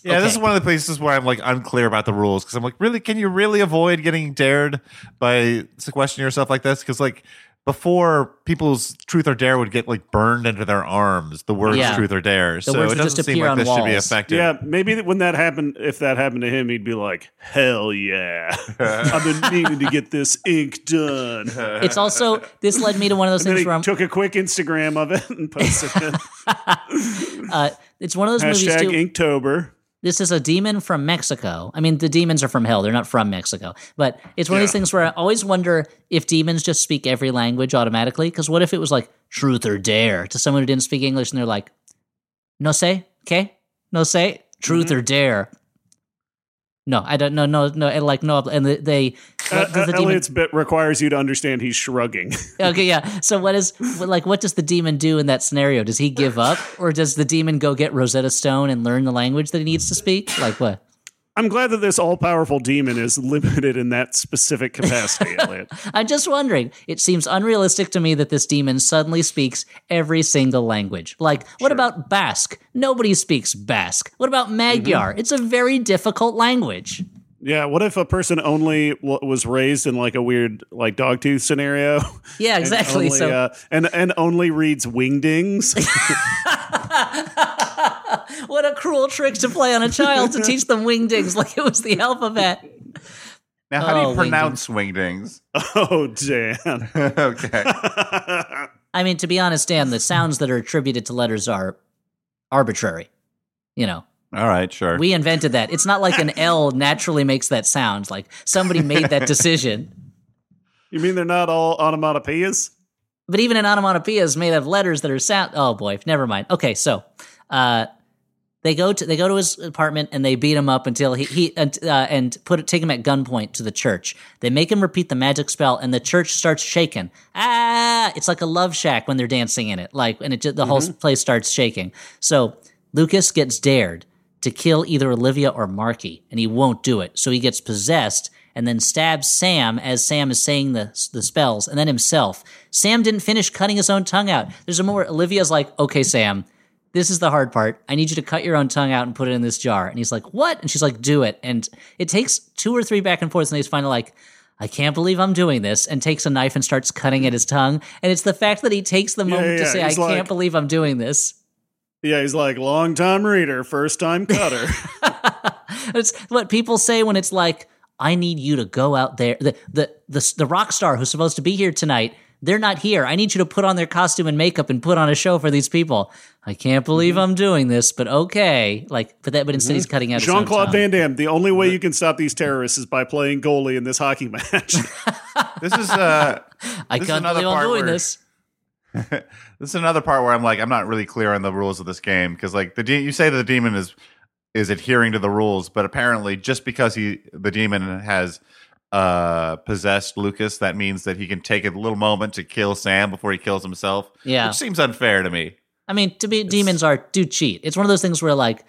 Yeah, this is one of the places where I'm like unclear about the rules because I'm like, really, can you really avoid getting dared by sequestering yourself like this? Because like before, people's truth or dare would get like burned into their arms. The words
Yeah.
truth or dare. so it
just
doesn't seem like
on
this should be
walls.
effective.
Yeah, maybe when that happened, if that happened to him, he'd be like, "Hell yeah, I've been meaning to get this ink done."
It's also this led me to one of those
Then
things
he
where I'm,
took a quick Instagram of it and posted it.
uh, it's one of those movies
Hashtag
too.
Inktober.
This is a demon from Mexico. I mean, the demons are from hell; they're not from Mexico. But it's one of these things where I always wonder if demons just speak every language automatically. Because what if it was like truth or dare to someone who didn't speak English, and they're like, "No say, okay, no say, truth
Mm-hmm.
or dare." No, I don't. No, no, no. And like no, and they.
Uh,
the demon?
Elliott's bit requires you to understand he's shrugging.
Okay, yeah. So what is like what does the demon do in that scenario? Does he give up, or does the demon go get Rosetta Stone and learn the language that he needs to speak? Like what?
I'm glad that this all powerful demon is limited in that specific capacity, Elliott.
I'm just wondering. It seems unrealistic to me that this demon suddenly speaks every single language. Like, what about Basque? Nobody speaks Basque. What about Magyar? It's a very difficult language.
Yeah, what if a person only was raised in like a weird like dogtooth scenario?
Yeah,
and
exactly.
only,
so,
uh, and and only reads wingdings.
what a cruel trick to play on a child to teach them wingdings like it was the alphabet.
Now, how do
Oh,
you pronounce wingdings?
oh Dan.
okay.
I mean, to be honest, Dan, the sounds that are attributed to letters are arbitrary. You know,
All right, sure.
we invented that. It's not like an L naturally makes that sound. Like somebody made that decision.
You mean they're not all onomatopoeias?
But even an onomatopoeia is made of letters that are sound. Oh boy, never mind. Okay, so uh, they go to they go to his apartment and they beat him up until he he and, uh, and put take him at gunpoint to the church. They make him repeat the magic spell, and the church starts shaking. Ah! It's like a love shack when they're dancing in it. Like, and it the whole place starts shaking. So Lucas gets dared to kill either Olivia or Markie, and he won't do it. So he gets possessed and then stabs Sam as Sam is saying the the spells, and then himself. Sam didn't finish cutting his own tongue out. There's a more Olivia's like, okay, Sam, this is the hard part. I need you to cut your own tongue out and put it in this jar. And he's like, what? And she's like, do it. And it takes two or three back and forths. and he's finally like. I can't believe I'm doing this, and takes a knife and starts cutting at his tongue. And it's the fact that he takes the moment to
yeah,
say, I
he's
can't believe I'm doing this.
Yeah, he's like long time reader, first time cutter.
It's what people say when it's like, I need you to go out there. The, the the the rock star who's supposed to be here tonight, they're not here. I need you to put on their costume and makeup and put on a show for these people. I can't believe mm-hmm. I'm doing this, but okay. Like, but that, but instead he's mm-hmm. cutting out his
Jean Claude. Van Damme. The only way mm-hmm. you can stop these terrorists is by playing goalie in this hockey match.
this is uh
I
this is
can't
another
believe I'm
part
doing
where-
this.
this is another part where I'm like I'm not really clear on the rules of this game because like the de- you say that the demon is is adhering to the rules, but apparently just because he the demon has uh possessed Lucas, that means that he can take a little moment to kill Sam before he kills himself.
Yeah.
which seems unfair to me.
I mean, to be demons are do cheat. It's one of those things where like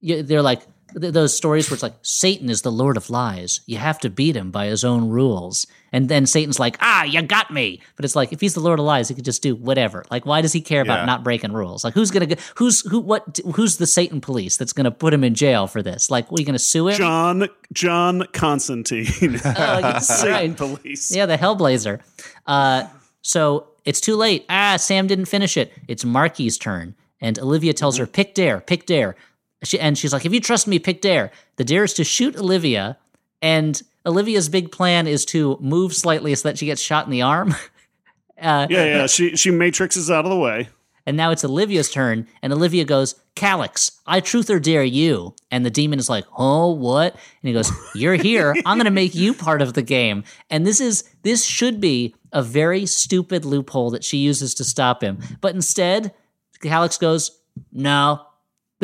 you, they're like th- those stories where it's like Satan is the lord of lies. You have to beat him by his own rules, and then Satan's like, ah, you got me. But it's like if he's the lord of lies, he could just do whatever. Like, why does he care about
Yeah.
not breaking rules? Like, who's gonna go, who's who what who's the Satan police that's gonna put him in jail for this? Like, you gonna sue him?
John John Constantine.
Yes,
Satan
right.
police.
Yeah, the Hellblazer. Uh, so it's too late. Ah, Sam didn't finish it. It's Markie's turn. And Olivia tells her, pick dare, pick dare. She, and she's like, if you trust me, pick dare. The dare is to shoot Olivia. And Olivia's big plan is to move slightly so that she gets shot in the arm. uh,
Yeah, yeah. She she matrixes out of the way.
And now it's Olivia's turn, and Olivia goes, Calix, I truth or dare you. And the demon is like, Oh, what? And he goes, You're here. I'm gonna make you part of the game. And this is this should be a very stupid loophole that she uses to stop him. But instead, Calix goes, No.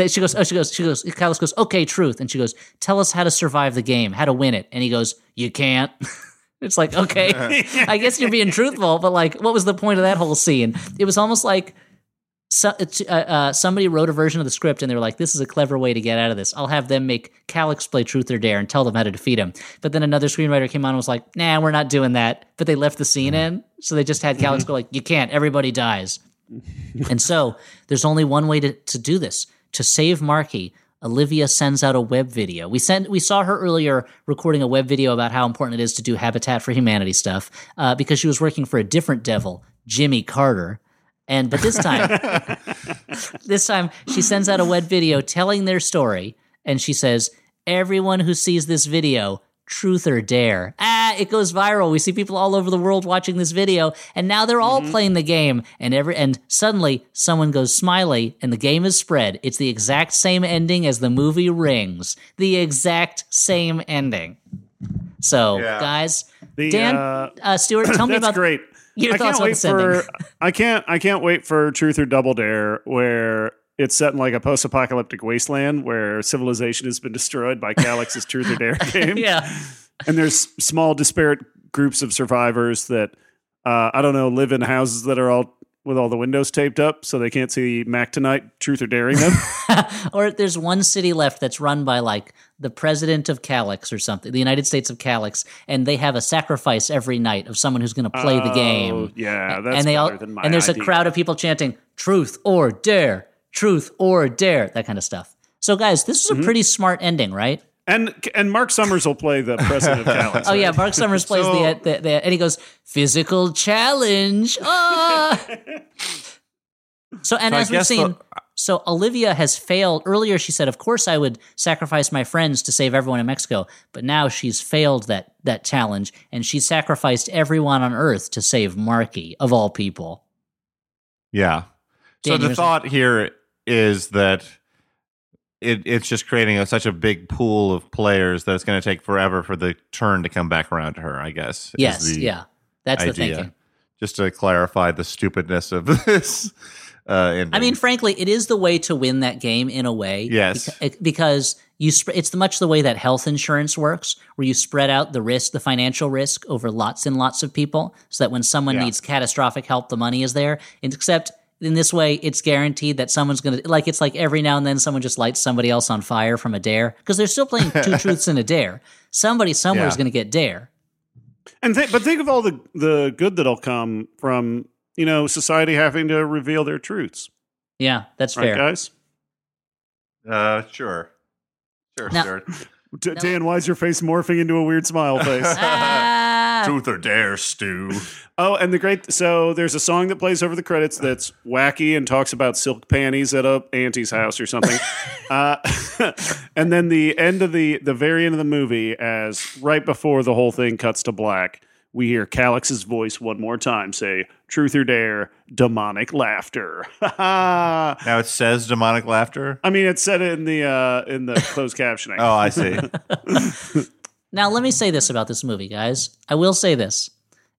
She goes, oh, she goes, she goes, Calix goes, okay, truth. And she goes, tell us how to survive the game, how to win it. And he goes, you can't. It's like, okay, I guess you're being truthful, but like, what was the point of that whole scene? It was almost like so, uh, uh, somebody wrote a version of the script and they were like, this is a clever way to get out of this. I'll have them make Calix play Truth or Dare and tell them how to defeat him. But then another screenwriter came on and was like, nah, we're not doing that. But they left the scene in. So they just had Calix go like, you can't, everybody dies. and so there's only one way to, to do this. To save Markie, Olivia sends out a web video. We sent we saw her earlier recording a web video about how important it is to do Habitat for Humanity stuff uh, because she was working for a different devil, Jimmy Carter. And but this time, this time she sends out a web video telling their story, and she says, "Everyone who sees this video." Truth or dare. Ah, it goes viral. We see people all over the world watching this video, and now they're all playing the game. And every and suddenly someone goes smiley, and the game is spread. It's the exact same ending as the movie Rings. The exact same ending. So,
Yeah.
guys,
The,
Dan,
uh,
uh, Stuart, tell me about
great.
your
I
thoughts
can't
on
wait for. I can't. I can't wait for Truth or Double Dare, where it's set in like a post-apocalyptic wasteland where civilization has been destroyed by Calix's Truth or Dare game.
yeah,
and there's small disparate groups of survivors that uh, I don't know live in houses that are all with all the windows taped up so they can't see Mac tonight truth or daring them.
or there's one city left that's run by like the president of Calix or something, the United States of Calix, and they have a sacrifice every night of someone who's going to play the
Oh,
game.
yeah, that's
and they all and there's
idea.
a crowd of people chanting "Truth or Dare, Truth or Dare," that kind of stuff. So, guys, this is
Mm-hmm.
a pretty smart ending, right?
and and Marc Summers will play the president of Calix.
Oh yeah, Marc Summers plays
So-
the, the, the and he goes physical challenge. Ah! so and
So
as we've
guess the-
seen, so Olivia has failed. Earlier, she said, "Of course, I would sacrifice my friends to save everyone in Mexico," but now she's failed that that challenge, and she sacrificed everyone on Earth to save Markie of all people.
Yeah. So the thought here is that it, it's just creating a, such a big pool of players that it's going to take forever for the turn to come back around to her. I guess.
Yes,
the
yeah, that's the
idea.
thinking.
Just to clarify the stupidness of this. Uh.
I mean, frankly, it is the way to win that game in a way.
Yes.
beca- because you sp- it's the, much the way that health insurance works, where you spread out the risk, the financial risk, over lots and lots of people, so that when someone
Yeah.
needs catastrophic help, the money is there. And except in this way, it's guaranteed that someone's going to like. It's like every now and then someone just lights somebody else on fire from a dare because they're still playing two truths and a dare. Somebody somewhere is
Yeah.
going to get dare.
And th- but think of all the the good that'll come from you know society having to reveal their truths,
Yeah, that's
right,
fair.
guys?
uh, sure, sure,
Now-
sure.
D- Dan, why is your face morphing into a weird smile face?
Truth or dare, Stu.
Oh, and the great so there's a song that plays over the credits that's wacky and talks about silk panties at a auntie's house or something. uh, and then the end of the the very end of the movie, as right before the whole thing cuts to black, we hear Calix's voice one more time say, "Truth or dare, demonic laughter."
Now it says demonic laughter.
I mean, it said it in the uh, in the closed captioning.
Oh, I see.
Now, let me say this about this movie, guys. I will say this.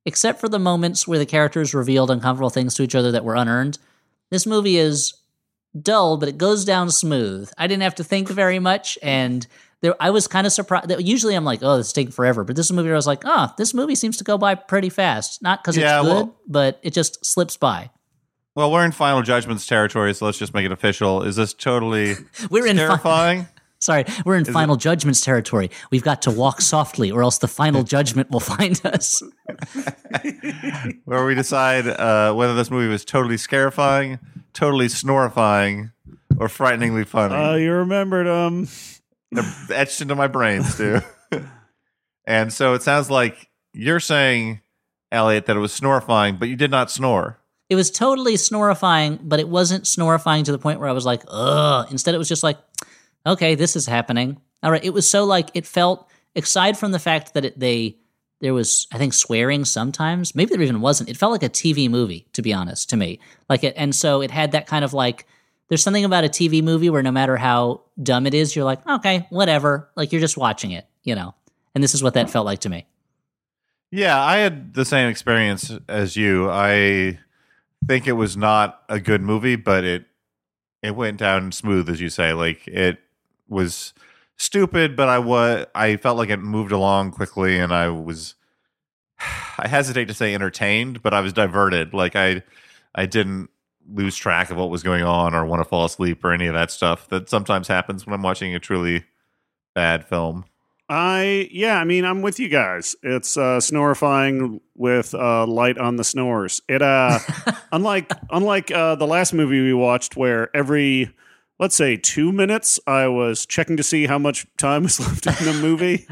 Except for the moments where the characters revealed uncomfortable things to each other that were unearned, this movie is dull, but it goes down smooth. I didn't have to think very much, and there, I was kind of surprised. Usually, I'm like, "Oh, this is taking forever," but this movie, I was like, "Oh, this movie seems to go by pretty fast." Not because
Yeah,
it's good,
well-
but it just slips by.
well, we're in final judgments territory, so let's just make it official. Is this totally
We're in fi-
terrifying?
Sorry, we're in final judgments territory. We've got to walk softly, or else the final judgment will find us.
where we decide uh, whether this movie was totally scarifying, totally snorifying, or frighteningly funny.
Uh, you remembered them.
They're etched into my brain, Stu. and so it sounds like you're saying, Elliott, that it was snorifying, but you did not snore.
It was totally snorifying, but it wasn't snorifying to the point where I was like, ugh. Instead, it was just like, okay, this is happening. All right. It was so like, it felt, aside from the fact that it, they, there was I think swearing sometimes. Maybe there even wasn't. It felt like a TV movie, to be honest, to me. Like it, and so it had that kind of like. There's something about a TV movie where no matter how dumb it is, you're like, okay, whatever. Like you're just watching it, you know. And this is what that felt like to me.
Yeah, I had the same experience as you. I think it was not a good movie, but it it went down smooth, as you say. Like it was stupid, but I was I felt like it moved along quickly, and I was I hesitate to say entertained, but I was diverted. Like I I didn't lose track of what was going on or want to fall asleep or any of that stuff that sometimes happens when I'm watching a truly bad film.
I yeah, I mean I'm with you guys. It's uh snorifying with uh light on the snores. It uh unlike unlike uh the last movie we watched where every let's say 2 minutes I was checking to see how much time was left in the movie.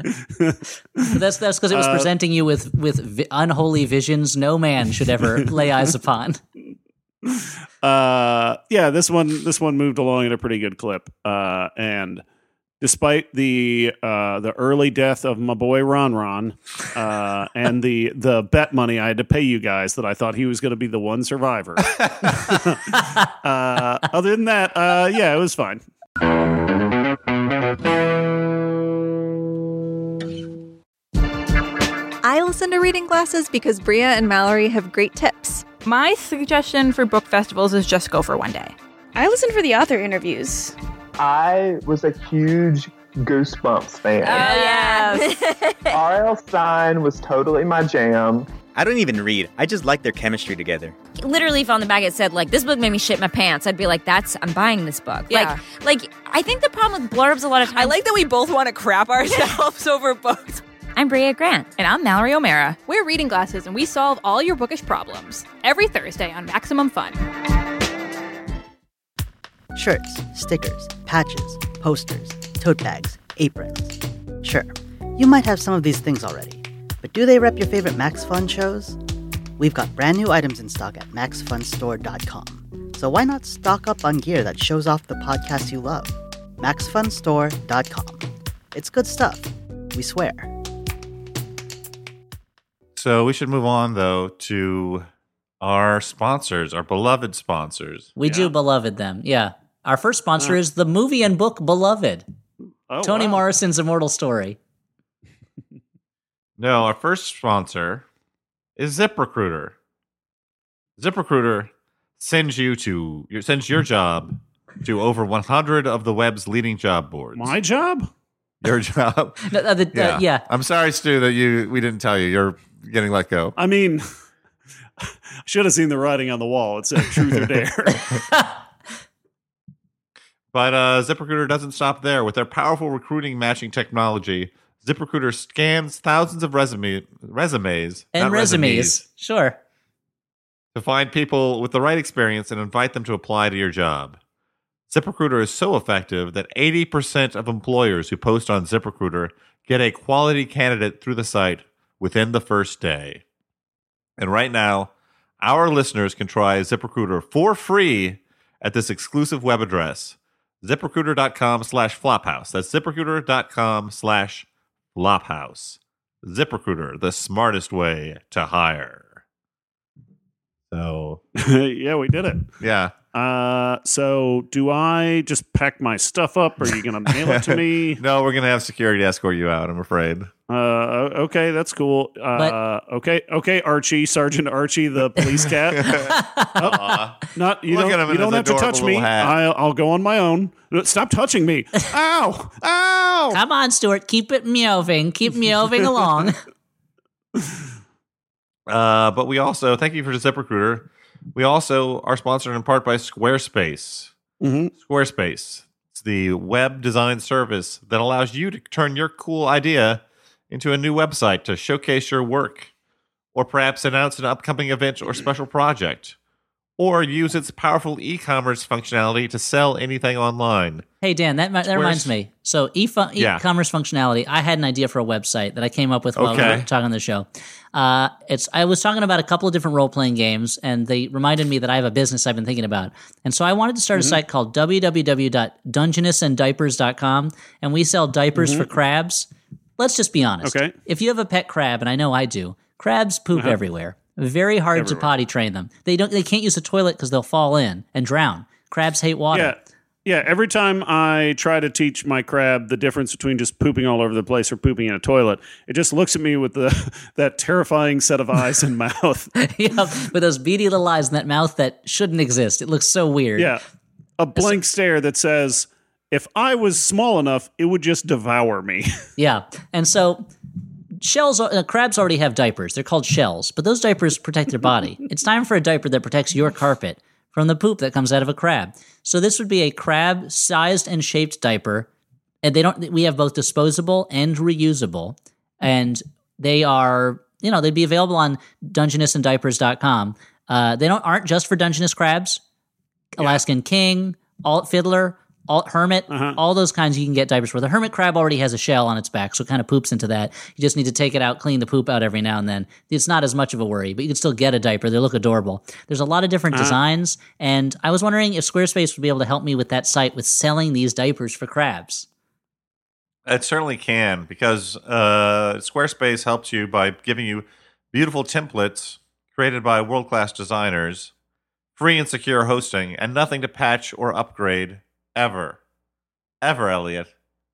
That's that's because it was
Uh,
presenting you with with vi- unholy visions no man should ever lay eyes upon.
uh yeah, this one this one moved along at a pretty good clip. Uh and despite the uh the early death of my boy Ron Ron uh and the the bet money I had to pay you guys that I thought he was going to be the one survivor. uh other than that, uh yeah, it was fine.
I listen to reading glasses because Bria and Mallory have great tips.
My suggestion for book festivals is just go for one day.
I listen for the author interviews.
I was a huge Goosebumps fan.
Oh, oh
R.L. Stine was totally my jam.
I don't even read. I just like their chemistry together.
literally if on the back it said like this book made me shit my pants i'd be like that's i'm buying this book
Yeah.
like like i think the problem with blurbs a lot of times
I like that we both want to crap ourselves over books.
i'm bria grant
And I'm Mallory O'Mara. We're reading glasses and we solve all your bookish problems every Thursday on Maximum Fun.
Shirts, stickers, patches, posters, tote bags, aprons. Sure, you might have some of these things already, but do they rep your favorite Max Fun shows? We've got brand new items in stock at maxfunstore.com. So why not stock up on gear that shows off the podcast you love? maxfunstore.com. It's good stuff. We swear.
So we should move on though to our sponsors, our beloved sponsors.
We do beloved them. Yeah. Our first sponsor is the movie and book Beloved.
Oh,
Toni
wow.
Morrison's immortal story.
No, our first sponsor is ZipRecruiter. ZipRecruiter sends you to sends your job to over 100 of the web's leading job boards.
My job?
Your job.
No, uh, the- uh,
Yeah.
yeah.
I'm sorry, Stu, that you we didn't tell you. You're getting let go.
I mean, I should have seen the writing on the wall. It said truth or dare.
But uh, ZipRecruiter doesn't stop there. With their powerful recruiting matching technology, ZipRecruiter scans thousands of resume resumes
And
not
resumes. Sure.
to find people with the right experience and invite them to apply to your job. ZipRecruiter is so effective that 80% of employers who post on ZipRecruiter get a quality candidate through the site within the first day. And right now, our listeners can try ZipRecruiter for free at this exclusive web address, ziprecruiter.com slash flophouse. That's ziprecruiter.com slash flophouse. ZipRecruiter, the smartest way to hire. So,
yeah, we did it.
yeah.
Uh, so do I just pack my stuff up? Or are you going to mail it to me?
No, we're going to have security escort you out, I'm afraid.
Uh, okay, that's cool. Uh, okay, okay, Archie, Sergeant Archie, the police cat.
Aw.
Not you
Look
don't,
at him
you don't have to touch me. I'll, I'll go on my own. Stop touching me! Ow! Ow!
Come on, Stuart. Keep it meowing. Keep meowing along.
Uh, but we also, thank you for the ZipRecruiter. We also are sponsored in part by Squarespace.
Mhm.
Squarespace. It's the web design service that allows you to turn your cool idea into a new website to showcase your work, or perhaps announce an upcoming event or special project, or use its powerful e commerce functionality to sell anything online.
Hey Dan, that that reminds me. So e
Yeah.
e-commerce functionality. I had an idea for a website that I came up with while we
Okay.
were talking on the show. Uh, it's I was talking about a couple of different role playing games, and they reminded me that I have a business I've been thinking about, and so I wanted to start a site called www.dungenessanddiapers.com, and we sell diapers for crabs. Let's just be honest.
Okay.
If you have a pet crab, and I know I do, crabs poop
Uh-huh.
everywhere. Very hard to potty train them. They don't. They can't use the toilet because they'll fall in and drown. Crabs hate water.
Yeah. Yeah, every time I try to teach my crab the difference between just pooping all over the place or pooping in a toilet, it just looks at me with the that terrifying set of eyes and mouth.
yeah, with those beady little eyes and that mouth that shouldn't exist. It looks so weird.
Yeah. A blank stare that says, if I was small enough, it would just devour me.
Yeah. And so shells, uh, crabs already have diapers. They're called shells, but those diapers protect their body. it's time for a diaper that protects your carpet from the poop that comes out of a crab. So this would be a crab sized and shaped diaper. And they don't, we have both disposable and reusable. And they are, you know, they'd be available on dungenessanddiapers.com. Uh, they don't, aren't just for Dungeness crabs. Alaskan King, Alt Fiddler, Alt Hermit, all those kinds you can get diapers for. The hermit crab already has a shell on its back, so it kind of poops into that. You just need to take it out, clean the poop out every now and then. It's not as much of a worry, but you can still get a diaper. They look adorable. There's a lot of different designs, and I was wondering if Squarespace would be able to help me with that site with selling these diapers for crabs.
It certainly can because uh, Squarespace helps you by giving you beautiful templates created by world class designers, free and secure hosting, and nothing to patch or upgrade ever. Ever, Elliott.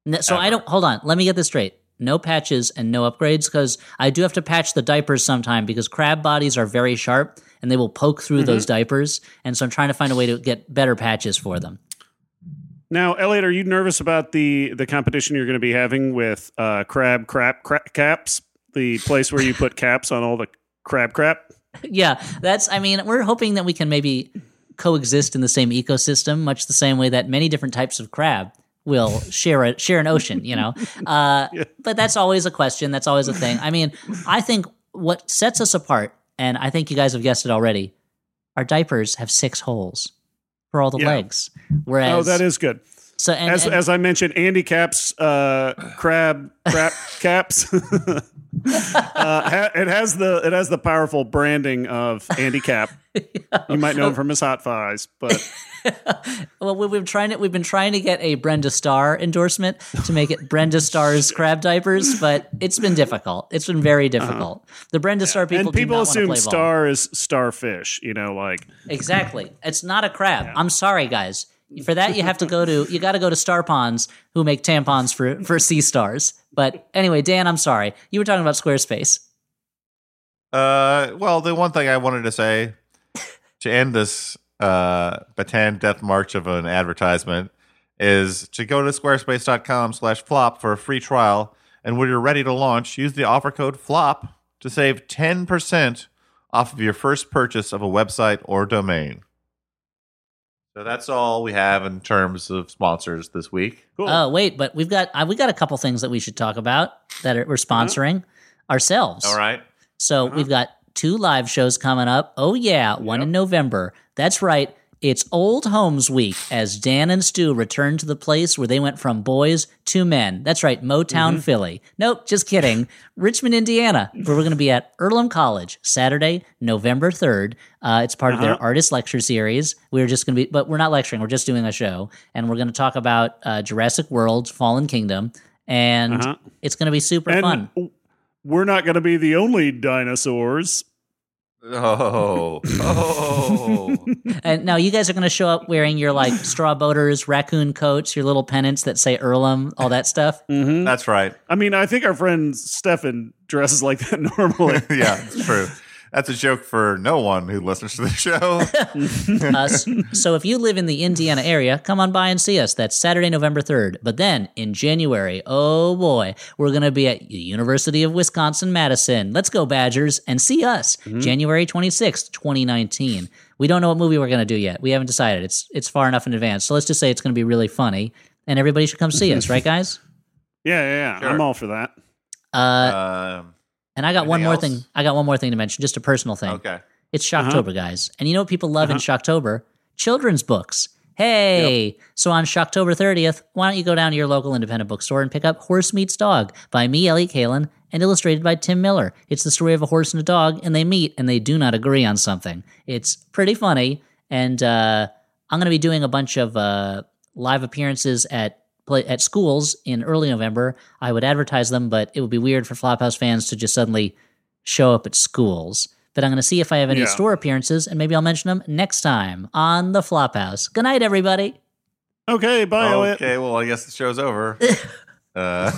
N- So I don't hold on. Let me get this straight. No patches and no upgrades because I do have to patch the diapers sometime because crab bodies are very sharp and they will poke through those diapers. And so I'm trying to find a way to get better patches for them.
now, Elliott, are you nervous about the the competition you're going to be having with uh, Crab Crap cra- Caps, the place where you put caps on all the crab crap?
yeah, that's. I mean, we're hoping that we can maybe coexist in the same ecosystem, much the same way that many different types of crab will share a share an ocean. You know, uh, but that's always a question. That's always a thing. I mean, I think what sets us apart, and I think you guys have guessed it already. Our diapers have six holes for all the
Yeah.
legs, whereas
oh, that is good.
So. And,
as
and-
as I mentioned, Andy Capp's uh, crab crap caps. uh, ha- it has the it has the powerful branding of Andy Capp. You might know him from his hot thighs, but
well, we- we've been trying to we've been trying to get a Brenda Starr endorsement to make it Brenda Starr's crab diapers, but it's been difficult. It's been very difficult. The Brenda Starr people
Uh-huh. and people assume
play ball.
star is starfish. You know, like
Exactly. It's not a crab. I'm sorry, guys. For that, you have to go to you got to go to Star Ponds, who make tampons for for sea stars. But anyway, Dan, I'm sorry. You were talking about Squarespace.
Uh, well, the one thing I wanted to say to end this uh, Bataan death march of an advertisement is to go to squarespace.com slash flop for a free trial. And when you're ready to launch, use the offer code FLOP to save 10% off of your first purchase of a website or domain. So that's all we have in terms of sponsors this week.
cool.
Oh, wait, but we've got uh, we got a couple things that we should talk about that are, we're sponsoring mm-hmm. ourselves.
All right.
So mm-hmm. we've got two live shows coming up. Oh yeah, one in November. That's right. It's Old Homes Week as Dan and Stu return to the place where they went from boys to men. That's right, Motown, Philly. Nope, just kidding. Richmond, Indiana, where we're going to be at Earlham College Saturday, November 3rd. Uh, it's part of their artist lecture series. We're just going to be, but we're not lecturing, we're just doing a show. And we're going to talk about uh, Jurassic World, Fallen Kingdom. And
Uh-huh.
it's going to be super
and
fun.
we're not going to be the only dinosaurs.
Oh. Oh.
And now you guys are going to show up wearing your like straw boaters, raccoon coats, your little pennants that say Earlham, all that stuff.
Mm-hmm.
that's right.
I mean, I think our friend Stefan dresses like that normally.
yeah, it's true. That's a joke for no one who listens to the show.
Uh, s- so if you live in the Indiana area, come on by and see us. That's Saturday, November 3rd. But then in January, oh boy, we're going to be at the University of Wisconsin Madison. Let's go, Badgers, and see us January 26th, 2019. We don't know what movie we're going to do yet. We haven't decided. It's it's far enough in advance. So let's just say it's going to be really funny and everybody should come see us, right guys?
yeah, yeah, yeah.
Sure.
I'm all for that.
Uh,
um,
and I got one more
else?
thing. I got one more thing to mention, just a personal thing.
okay.
It's Shocktober, guys. And you know what people love in Shocktober? Children's books. Hey! So on Shocktober 30th, why don't you go down to your local independent bookstore and pick up Horse Meets Dog by me, Elliott Kalan, and illustrated by Tim Miller. It's the story of a horse and a dog, and they meet and they do not agree on something. It's pretty funny, and uh, I'm going to be doing a bunch of uh, live appearances at play at schools in early November. I would advertise them, but it would be weird for Flophouse fans to just suddenly show up at schools. But I'm going to see if I have any
Yeah.
store appearances, and maybe I'll mention them next time on the Flophouse. Good night, everybody.
Okay, bye, Elliott.
Okay, well, I guess the show's over. uh,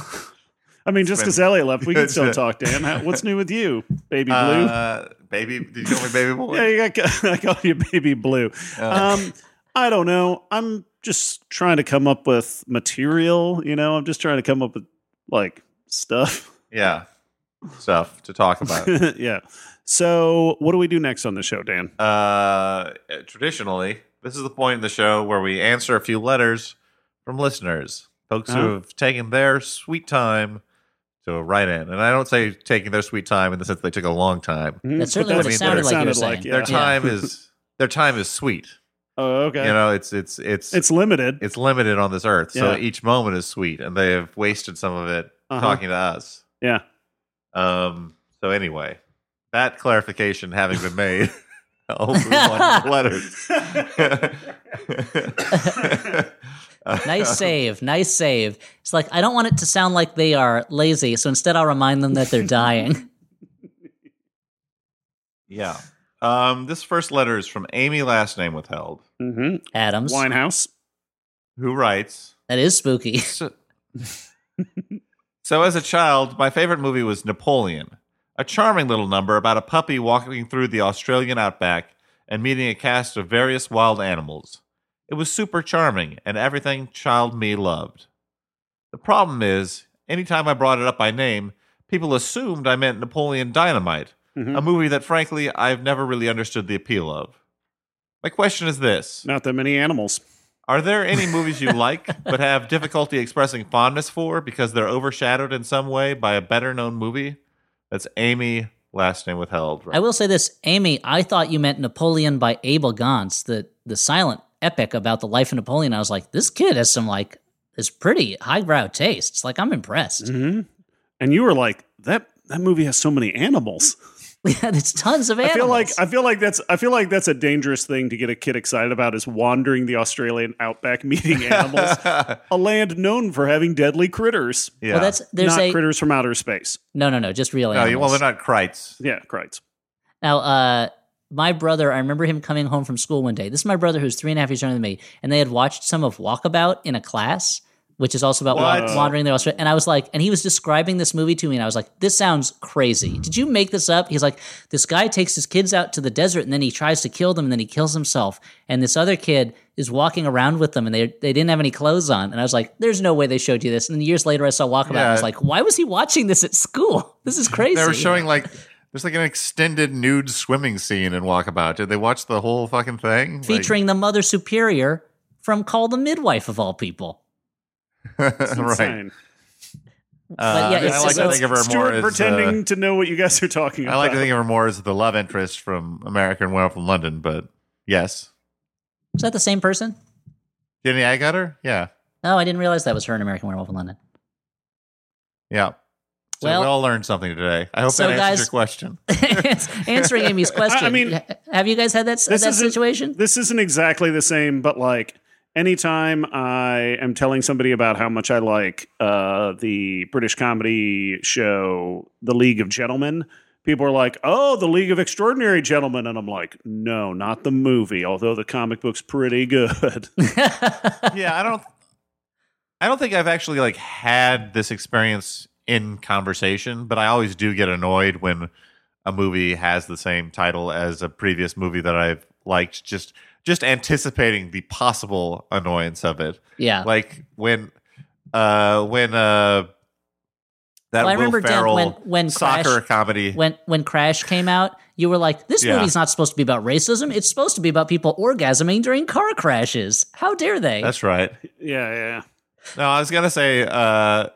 I mean, just because Elliott left, we can still
been-
talk, Dan. How- What's new with you, baby blue?
uh, baby, did you call me baby boy?
yeah, you got, I call you baby blue.
Uh,
Um, I don't know. I'm just trying to come up with material. You know, I'm just trying to come up with like stuff.
yeah, stuff to talk about.
yeah. So, what do we do next on the show, Dan?
uh, traditionally, this is the point in the show where we answer a few letters from listeners, folks
Uh-huh.
who have taken their sweet time to write in. And I don't say taking their sweet time in the sense they took a long time.
Mhm,
That's certainly what
it
that's
sounded
what
like you were saying.
yeah.
Their time is their time is sweet.
Oh, okay.
You know, it's it's it's
it's limited.
it's limited on this earth, so
Yeah.
each moment is sweet, and they have wasted some of it
Uh-huh.
talking to us.
yeah.
Um. So anyway, that clarification having been made, I'll move on to the letters.
Nice save. Nice save. It's like, I don't want it to sound like they are lazy, so instead I'll remind them that they're dying.
Yeah. Um. This first letter is from Amy, last name withheld,
hmm
Adams.
Winehouse.
who writes.
That is spooky.
So, so as a child, my favorite movie was Napoleon, a charming little number about a puppy walking through the Australian outback and meeting a cast of various wild animals. It was super charming and everything child me loved. The problem is, anytime I brought it up by name, people assumed I meant Napoleon Dynamite,
Mhm.
a movie that frankly I've never really understood the appeal of. My question is this
Not that many animals.
are there any movies you like but have difficulty expressing fondness for because they're overshadowed in some way by a better known movie? That's Amy, last name withheld. Right?
I will say this, Amy, I thought you meant Napoleon by Abel Gance, the, the silent epic about the life of Napoleon. I was like, this kid has some, like, this pretty highbrow tastes. Like, I'm impressed.
hmm And you were like, that that movie has so many animals.
Yeah, there's tons of animals.
I
animals.
feel like I feel like that's I feel like that's a dangerous thing to get a kid excited about is wandering the Australian outback meeting animals, a land known for having deadly critters.
yeah.
well, that's, there's
not
a,
critters from outer space.
no, no, no, just real
no,
animals.
well, they're not Krites.
Yeah, Krites.
Now, uh, my brother, I remember him coming home from school one day. This is my brother who's three and a half years younger than me, and they had watched some of Walkabout in a class, which is also about
What?
wandering the Australia. And I was like, and he was describing this movie to me, and I was like, this sounds crazy. Did you make this up? He's like, this guy takes his kids out to the desert, and then he tries to kill them, and then he kills himself. And this other kid is walking around with them, and they they didn't have any clothes on. And I was like, there's no way they showed you this. And then years later, I saw Walkabout, and I was like, why was he watching this at school? This is crazy.
They were showing like there's like an extended nude swimming scene in Walkabout. Did they watch the whole fucking thing? Like-
featuring the Mother Superior from Call the Midwife of all people.
It's
right.
insane.
Uh,
yeah,
I
it's-
like to think of her more as
pretending
uh,
to know what you guys are talking about.
I like to think of her more as the love interest from American Werewolf in London, but yes,
Is that the same person?
Jenny Agutter, yeah,
Oh, I didn't realize that was her in American Werewolf in London.
yeah. So
Well-
we all learned something today. I hope
So,
that answers
guys-
your question.
Answering Amy's question.
I mean,
have you guys had that, that
isn't-
situation?
This isn't exactly the same, but like anytime I am telling somebody about how much I like uh, the British comedy show, The League of Gentlemen, people are like, "Oh, The League of Extraordinary Gentlemen," and I'm like, "No, not the movie. Although the comic book's pretty good."
yeah, I don't. I don't think I've actually like had this experience in conversation, but I always do get annoyed when a movie has the same title as a previous movie that I've liked. Just just anticipating the possible annoyance of it.
yeah.
Like when uh when uh that
Well, I
Will
remember Dan, when- when
soccer
Crash-
comedy.
when when Crash came out, you were like, "This
Yeah.
movie's not supposed to be about racism. It's supposed to be about people orgasming during car crashes. How dare they?"
That's right.
yeah, yeah.
No, I was gonna say, uh,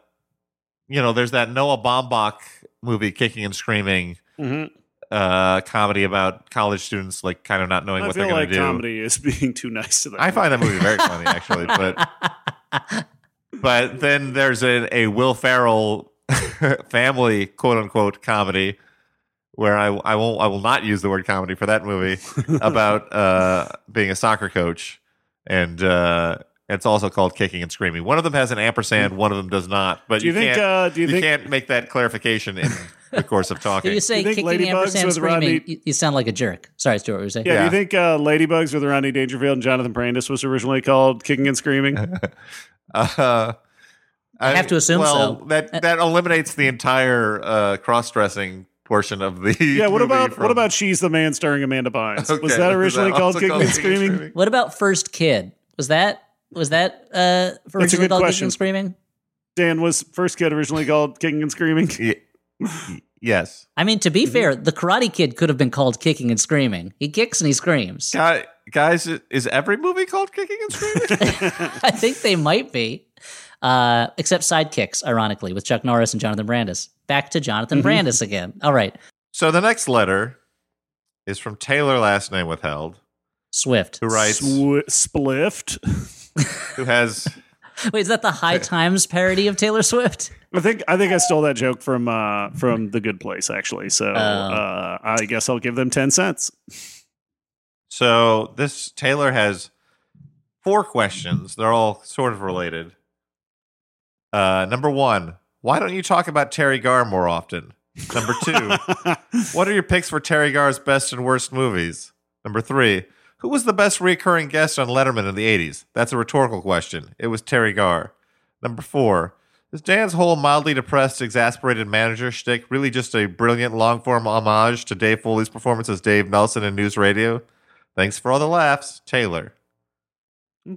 you know, there's that Noah Baumbach movie, Kicking and Screaming,
hmm
uh, comedy about college students like kind of not knowing
I
what they're gonna do.
comedy is being too nice to them.
I find that movie very funny, actually, but but then there's a, a Will Ferrell family quote unquote comedy where I I won't I will not use the word comedy for that movie about uh, being a soccer coach and uh, It's also called Kicking and Screaming. One of them has an ampersand, one of them does not. But
Do you think,
can't,
uh, do you think-
can't make that clarification in the course of talking.
If you say
You think
kicking
Ladybugs
ampersand
with
screaming,
Rodney-
you, you sound like a jerk. Sorry, Stuart, what were you saying?
Yeah,
Yeah.
you think uh, Ladybugs with Rodney Dangerfield and Jonathan Brandis was originally called Kicking and Screaming?
Uh, I
have to assume
well,
so.
That that eliminates the entire uh, cross-dressing portion of the.
yeah, what
movie
about
from-
what about She's the Man starring Amanda Bynes? was
Okay,
that
is
originally
that
called
also
Kicking
called
and
Kicking and
Screaming?
Screaming?
What about First Kid? Was that was that uh,
a
originally called
question.
Kicking and Screaming?
Dan was first kid originally called Kicking and Screaming.
Ye- yes,
I mean, to
Mm-hmm.
be fair, the Karate Kid could have been called Kicking and Screaming. He kicks and he screams.
Guy, guys, is every movie called Kicking and Screaming?
I think they might be, uh, except Sidekicks, ironically, with Chuck Norris and Jonathan Brandis. Back to Jonathan
Mm-hmm.
Brandis again. All right,
so the next letter is from Taylor, last name withheld,
Swift.
who writes,
Sw- spliffed.
who has
Wait, is that the High Times parody of Taylor Swift?
I think I think I stole that joke from uh, from The Good Place actually. So
Oh.
uh, I guess I'll give them ten cents.
So this Taylor has four questions. They're all sort of related. Uh, number one, why don't you talk about Teri Garr more often? Number two, what are your picks for Teri Garr's best and worst movies? Number three, who was the best recurring guest on Letterman in the 80s? That's a rhetorical question. It was Teri Garr. Number four, is Dan's whole mildly depressed, exasperated manager shtick really just a brilliant long form homage to Dave Foley's performance as Dave Nelson in News Radio? Thanks for all the laughs, Taylor.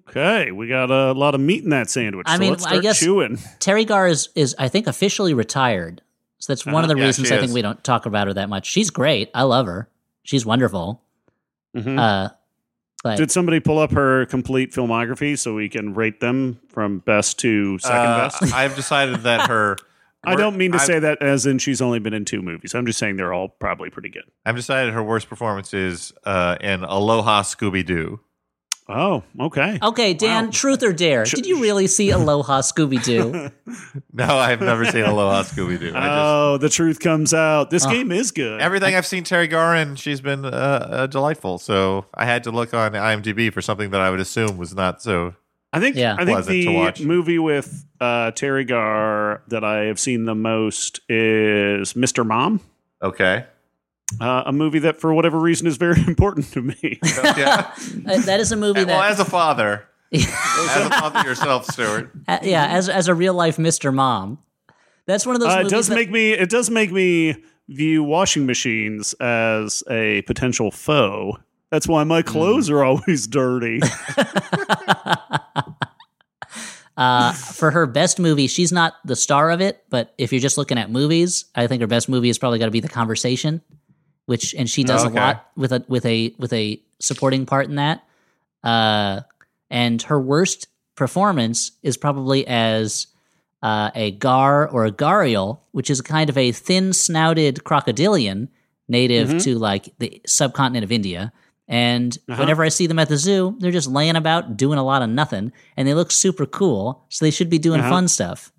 Okay, we got a lot of meat in that sandwich.
I
so
mean,
let's
I guess-
chewing.
Teri Garr is, is I think, officially retired. So that's one of the
Uh-huh. Yeah,
reasons
she
I think we don't talk about her that much. She's great. I love her. She's wonderful.
Mhm.
Uh, but
Did somebody pull up her complete filmography so we can rate them from best to second
Uh,
best?
I've decided that her.
I don't mean to
I've-
say that as in she's only been in two movies. I'm just saying they're all probably pretty good.
I've decided her worst performance is uh, in Aloha Scooby Doo.
Oh, okay.
okay, Dan,
Wow.
truth or dare? Did you really see Aloha Scooby Doo?
No, I've never seen Aloha Scooby Doo. I just
Oh, the truth comes out. This
Oh.
game is good.
everything I've seen Teri Garr in, she's been uh, uh, delightful. So I had to look on IMDb for something that I would assume was not so.
I think
Yeah.
I think the movie with uh, Teri Garr that I have seen the most is Mr. Mom,
Okay.
Uh, a movie that for whatever reason is very important to me.
yeah.
Uh, that is a movie
well,
that,
as a father, as a father yourself, Stuart.
uh, yeah, as as a real life Mr. Mom. That's one of those.
Uh, it does
that-
make me it does make me view washing machines as a potential foe. That's why my clothes are always dirty.
Uh, for her best movie, she's not the star of it, but if you're just looking at movies, I think her best movie is probably got to be The Conversation, which and she does
Okay.
a lot with a with a with a supporting part in that. Uh, and her worst performance is probably as uh, a gar or a gharial, which is kind of a thin snouted crocodilian native
Mm-hmm.
to like the subcontinent of India. And
Uh-huh.
whenever I see them at the zoo, they're just laying about doing a lot of nothing, and they look super cool. So they should be doing
Uh-huh.
fun stuff.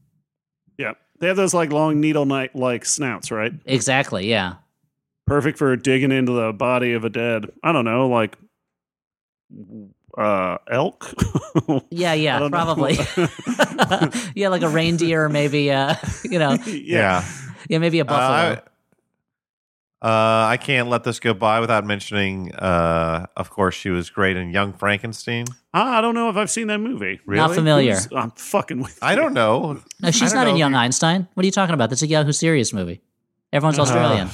yeah, they have those like long needle knife like snouts, right?
Exactly. Yeah.
Perfect for digging into the body of a dead. I don't know, like uh, elk.
Yeah. Yeah. Probably. yeah, like a reindeer, or maybe. Uh, you know.
Yeah.
Yeah, maybe a
Uh,
buffalo.
I, uh, I can't let this go by without mentioning, uh, of course, she was great in Young Frankenstein.
Ah, I don't know if I've seen that movie.
Not familiar.
Who's- I'm fucking with.
I don't know.
No, she's
don't
not in Young
you-
Einstein. What are you talking about? That's a Yahoo Serious movie. Everyone's Australian.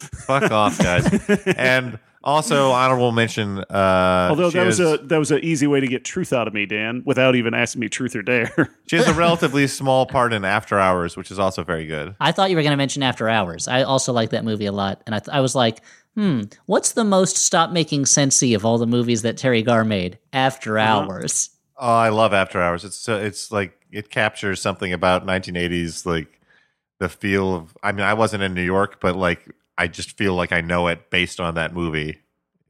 Fuck off, guys. and also, honorable mention. Uh,
Although that was
has-
a that was an easy way to get truth out of me, Dan, without even asking me truth or dare.
She has a relatively small part in After Hours, which is also very good.
I thought you were going to mention After Hours. I also like that movie a lot, and I, th- I was like, hmm, what's the most stop making sensey of all the movies that Teri Garr made? After
Uh-huh.
Hours.
Oh, I love After Hours. It's so it's like it captures something about 1980s, like the feel of. I mean, I wasn't in New York, but like I just feel like I know it based on that movie.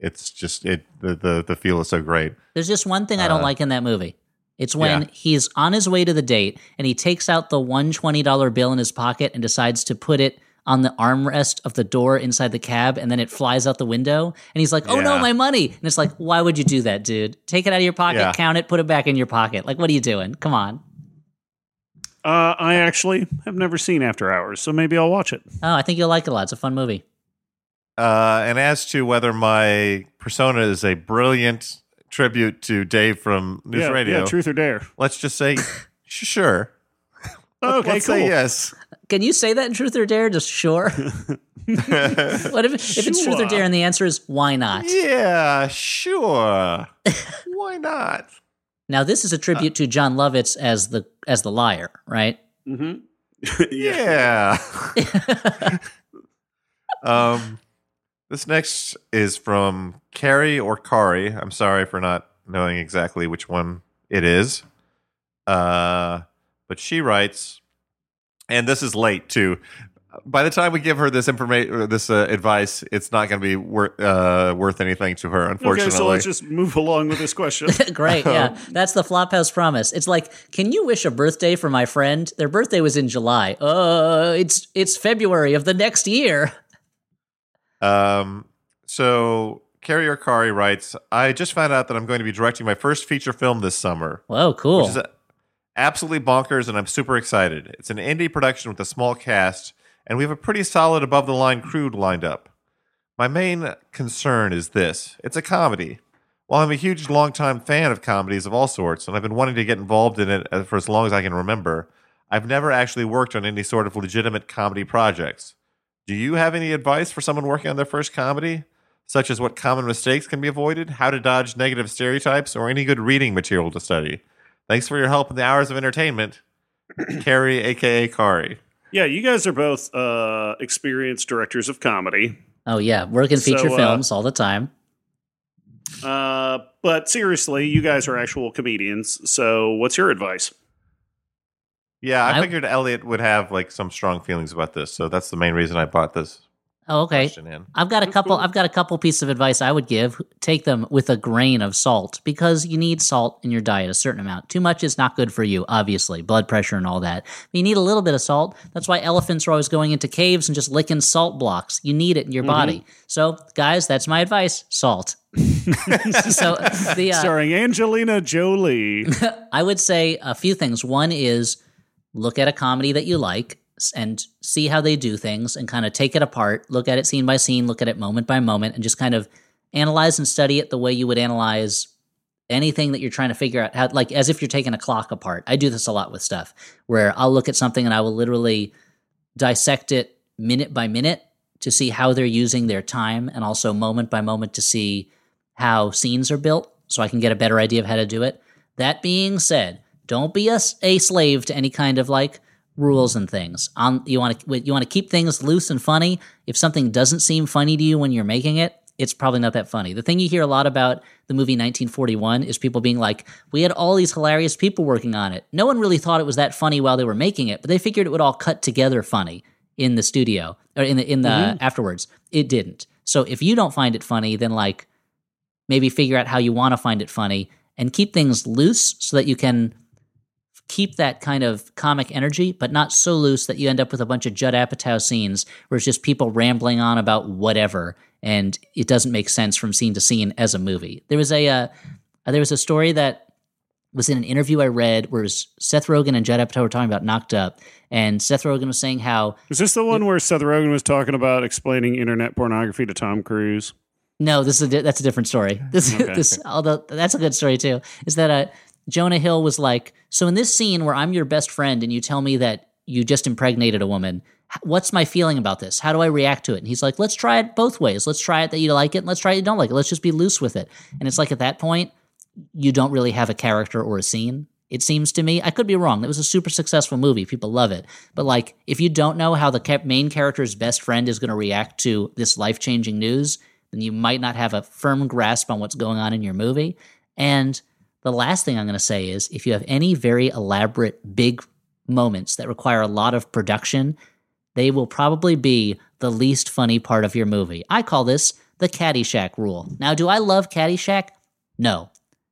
It's just it the the, the feel is so great.
There's just one thing I don't
Uh,
like in that movie. It's when
yeah.
he's on his way to the date and he takes out the one $20 bill in his pocket and decides to put it on the armrest of the door inside the cab and then it flies out the window and he's like, "Oh no, my money." And it's like, "Why would you do that, dude? Take it out of your pocket,
Yeah.
count it, put it back in your pocket. Like what are you doing? Come on."
Uh, I actually have never seen After Hours, so maybe I'll watch it.
Oh, I think you'll like it a lot. It's a fun movie.
Uh, and as to whether my persona is a brilliant tribute to Dave from News
yeah,
Radio,
yeah, Truth or Dare.
let's just say sure.
Okay,
let's
cool.
say yes.
Can you say that in Truth or Dare? Just sure. what if, if it's Truth or Dare and the answer is why not?
Yeah, sure. Why not?
Now this is a tribute to Jon Lovitz as the as the liar, right?
Mm-hmm.
Yeah. um, this next is from Carrie or Kari. I'm sorry for not knowing exactly which one it is. Uh, but she writes, and this is late too. By the time we give her this information, this uh, advice, it's not going to be worth uh, worth anything to her. Unfortunately,
Okay, so let's just move along with this question.
Great, yeah. That's the Flophouse promise. It's like, can you wish a birthday for my friend? Their birthday was in July. Uh, it's it's February of the next year.
Um, so Carrie or Kari writes, I just found out that I'm going to be directing my first feature film this summer.
Whoa, cool.
Which is uh, absolutely bonkers, and I'm super excited. It's an indie production with a small cast, and we have a pretty solid above the line crew lined up. My main concern is this it's a comedy. While I'm a huge longtime fan of comedies of all sorts, and I've been wanting to get involved in it for as long as I can remember, I've never actually worked on any sort of legitimate comedy projects. Do you have any advice for someone working on their first comedy? Such as what common mistakes can be avoided, how to dodge negative stereotypes, or any good reading material to study? Thanks for your help in the hours of entertainment. Carrie, aka Kari.
Yeah, you guys are both uh, experienced directors of comedy.
oh yeah, work in feature
So, uh,
films all the time.
Uh, but seriously, you guys are actual comedians. So, what's your advice?
Yeah, I,
I-
figured Elliott would have like some strong feelings about this, so that's the main reason I bought this
Oh, okay.
question in.
I've got a couple. I've got a couple pieces of advice I would give. Take them with a grain of salt because you need salt in your diet, a certain amount. Too much is not good for you, obviously, blood pressure and all that. But you need a little bit of salt. That's why elephants are always going into caves and just licking salt blocks. You need it in your body. So, guys, that's my advice: salt. so the uh,
Starring Angelina Jolie.
I would say a few things. One is look at a comedy that you like s- and see how they do things and kind of take it apart, look at it scene by scene, look at it moment by moment, and just kind of analyze and study it the way you would analyze anything that you're trying to figure out how like as if you're taking a clock apart. I do this a lot with stuff where I'll look at something and I will literally dissect it minute by minute to see how they're using their time and also moment by moment to see how scenes are built so I can get a better idea of how to do it. That being said, don't be a, a slave to any kind of like rules and things. On you want to you want to keep things loose and funny. If something doesn't seem funny to you when you're making it, it's probably not that funny. The thing you hear a lot about the movie 1941 is people being like, "We had all these hilarious people working on it. No one really thought it was that funny while they were making it, but they figured it would all cut together funny in the studio or in the in the mm-hmm. afterwards. It didn't. So if you don't find it funny, then like maybe figure out how you want to find it funny and keep things loose so that you can keep that kind of comic energy, but not so loose that you end up with a bunch of Judd Apatow scenes where it's just people rambling on about whatever and it doesn't make sense from scene to scene as a movie. There was a uh, there was a story that was in an interview I read where it Seth Rogen and Judd Apatow were talking about Knocked Up, and Seth Rogen was saying how
Is this the one where Seth Rogen was talking about explaining internet pornography to Tom Cruise?
No, this is a that's a different story. This
Okay.
this although that's a good story too. Is that uh, Jonah Hill was like, so in this scene where I'm your best friend and you tell me that you just impregnated a woman, what's my feeling about this? How do I react to it? And he's like, let's try it both ways. Let's try it that you like it, and let's try it you don't like it. Let's just be loose with it. And it's like at that point, you don't really have a character or a scene. It seems to me. I could be wrong. It was a super successful movie. People love it. But like, if you don't know how the main character's best friend is going to react to this life changing news, then you might not have a firm grasp on what's going on in your movie. And the last thing I'm going to say is if you have any very elaborate, big moments that require a lot of production, they will probably be the least funny part of your movie. I call this the Caddyshack rule. Now, do I love Caddyshack? No.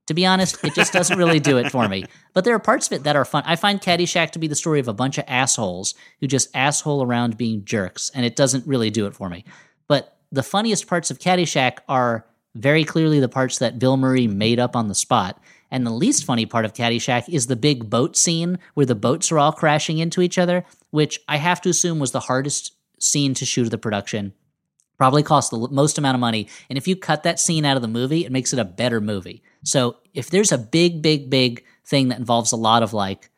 To be honest, it just doesn't really do it for me. But there are parts of it that are fun. I find Caddyshack to be the story of a bunch of assholes who just asshole around being jerks, and it doesn't really do it for me. But the funniest parts of Caddyshack are very clearly the parts that Bill Murray made up on the spot. And the least funny part of Caddyshack is the big boat scene where the boats are all crashing into each other, which I have to assume was the hardest scene to shoot of the production. Probably cost the most amount of money. And if you cut that scene out of the movie, it makes it a better movie. So if there's a big, big, big thing that involves a lot of like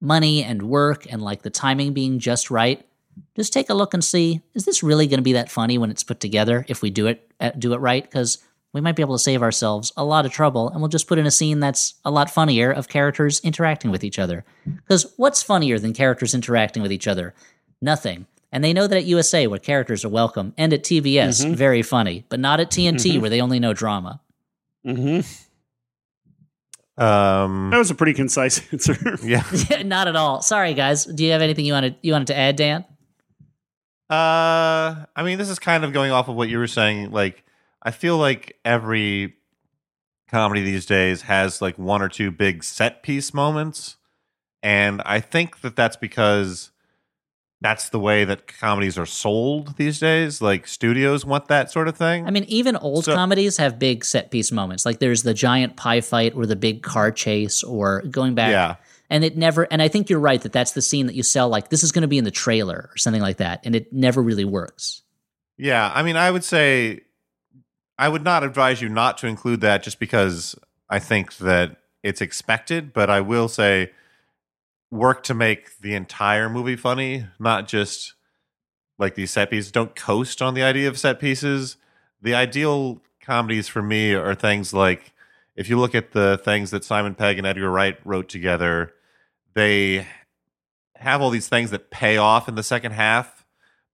money and work and like the timing being just right, just take a look and see is this really going to be that funny when it's put together if we do it uh, do it right because we might be able to save ourselves a lot of trouble and we'll just put in a scene that's a lot funnier of characters interacting with each other because what's funnier than characters interacting with each other nothing and they know that at USA where characters are welcome and at TBS
Mhm.
very funny but not at TNT
Mhm.
where they only know drama
Mm-hmm.
Um,
That was a pretty concise answer.
yeah.
not at all sorry guys do you have anything you wanted you wanted to add Dan
Uh, I mean, this is kind of going off of what you were saying. Like, I feel like every comedy these days has like one or two big set piece moments, and I think that that's because that's the way that comedies are sold these days. Like, studios want that sort of thing.
I mean, even old
So-
comedies have big set piece moments. Like there's the giant pie fight or the big car chase or going back.
Yeah.
And it never, and I think you're right that that's the scene that you sell, like, this is going to be in the trailer or something like that. And it never really works.
Yeah, I mean, I would say I would not advise you not to include that just because I think that it's expected, but I will say work to make the entire movie funny, not just like these set pieces. Don't coast on the idea of set pieces. The ideal comedies for me are things like if you look at the things that Simon Pegg and Edgar Wright wrote together, they have all these things that pay off in the second half,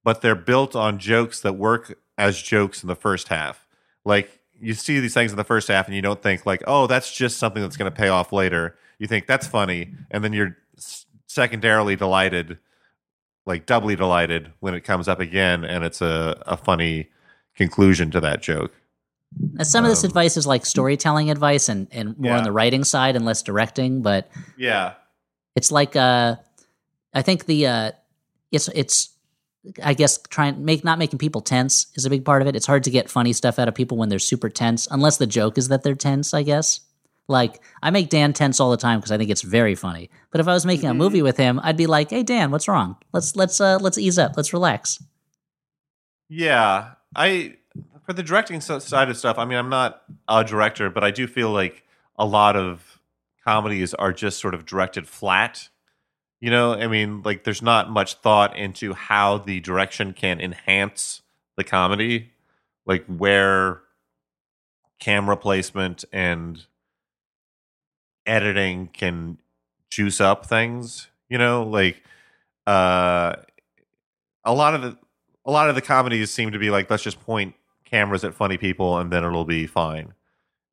but they're built on jokes that work as jokes in the first half. Like you see these things in the first half and you don't think like, "Oh, that's just something that's going to pay off later." You think that's funny, and then you're secondarily delighted, like doubly delighted when it comes up again and it's a a funny conclusion to that joke.
Some of this advice is like storytelling advice and, and more on the writing side and less directing, but
Yeah.
it's like, uh, I think the, uh, it's, it's, I guess trying make not making people tense is a big part of it. It's hard to get funny stuff out of people when they're super tense, unless the joke is that they're tense. I guess. Like I make Dan tense all the time because I think it's very funny. But if I was making a movie with him, I'd be like, "Hey Dan, what's wrong? Let's let's uh let's ease up. Let's relax."
Yeah, I for the directing side of stuff. I mean, I'm not a director, but I do feel like a lot of comedies are just sort of directed flat. You know, I mean, like there's not much thought into how the direction can enhance the comedy, like where camera placement and editing can juice up things. You know, like uh, a lot of the a lot of the comedies seem to be like let's just point cameras at funny people and then it'll be fine.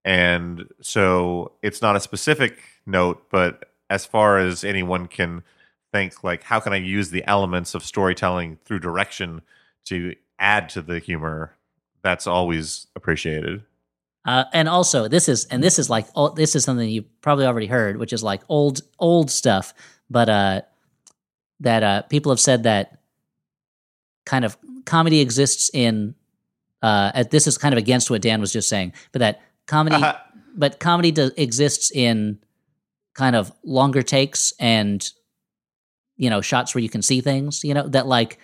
And so it's not a specific note, but as far as anyone can think like how can I use the elements of storytelling through direction to add to the humor, that's always appreciated.
Uh, and also, this is and this is like oh, this is something you probably already heard, which is like old old stuff, but uh, that uh, people have said that kind of comedy exists in. Uh, at, this is kind of against what Dan was just saying, but that comedy, but comedy do, exists in kind of longer takes and you know shots where you can see things. You know that like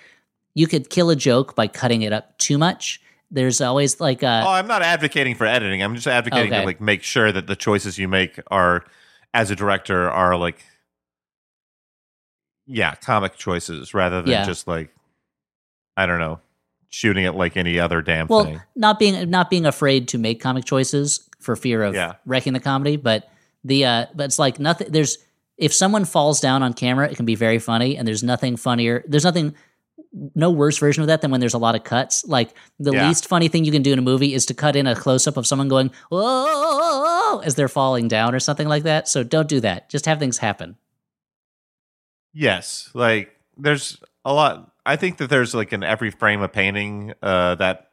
you could kill a joke by cutting it up too much. There's always like uh,
oh, I'm not advocating for editing. I'm just advocating
Okay.
to like make sure that the choices you make are as a director are like yeah, comic choices rather than
Yeah.
just like I don't know, shooting it like any other damn
well
thing.
not being not being afraid to make comic choices for fear of
Yeah.
wrecking the comedy but the uh but it's like nothing there's if someone falls down on camera it can be very funny and there's nothing funnier there's nothing no worse version of that than when there's a lot of cuts like the
Yeah.
least funny thing you can do in a movie is to cut in a close-up of someone going whoa as they're falling down or something like that so don't do that just have things happen
Yes, like there's a lot. I think that there's like an every frame of painting uh, that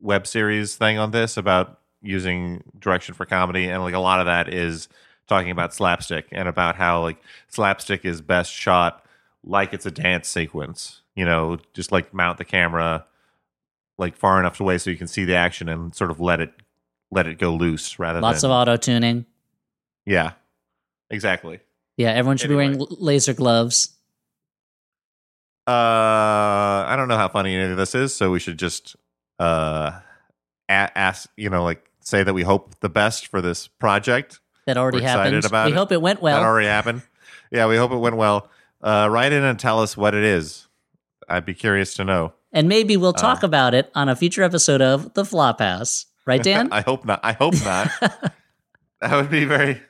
web series thing on this about using direction for comedy, and like a lot of that is talking about slapstick and about how like slapstick is best shot like it's a dance sequence. You know, just like mount the camera like far enough away so you can see the action and sort of let it let it go loose rather
Lots
than
of auto tuning.
yeah, exactly.
Yeah, everyone should be wearing laser gloves.
Uh, I don't know how funny any of this is, so we should just uh a- ask, you know, like say that we hope the best for this project.
That already
We're
happened. we
it.
hope it went well.
That already happened. Yeah, we hope it went well. Uh, write in and tell us what it is. I'd be curious to know.
and maybe we'll talk
Uh.
about it on a future episode of The Flop Flophouse. Right, Dan?
I hope not. I hope not. that would be very.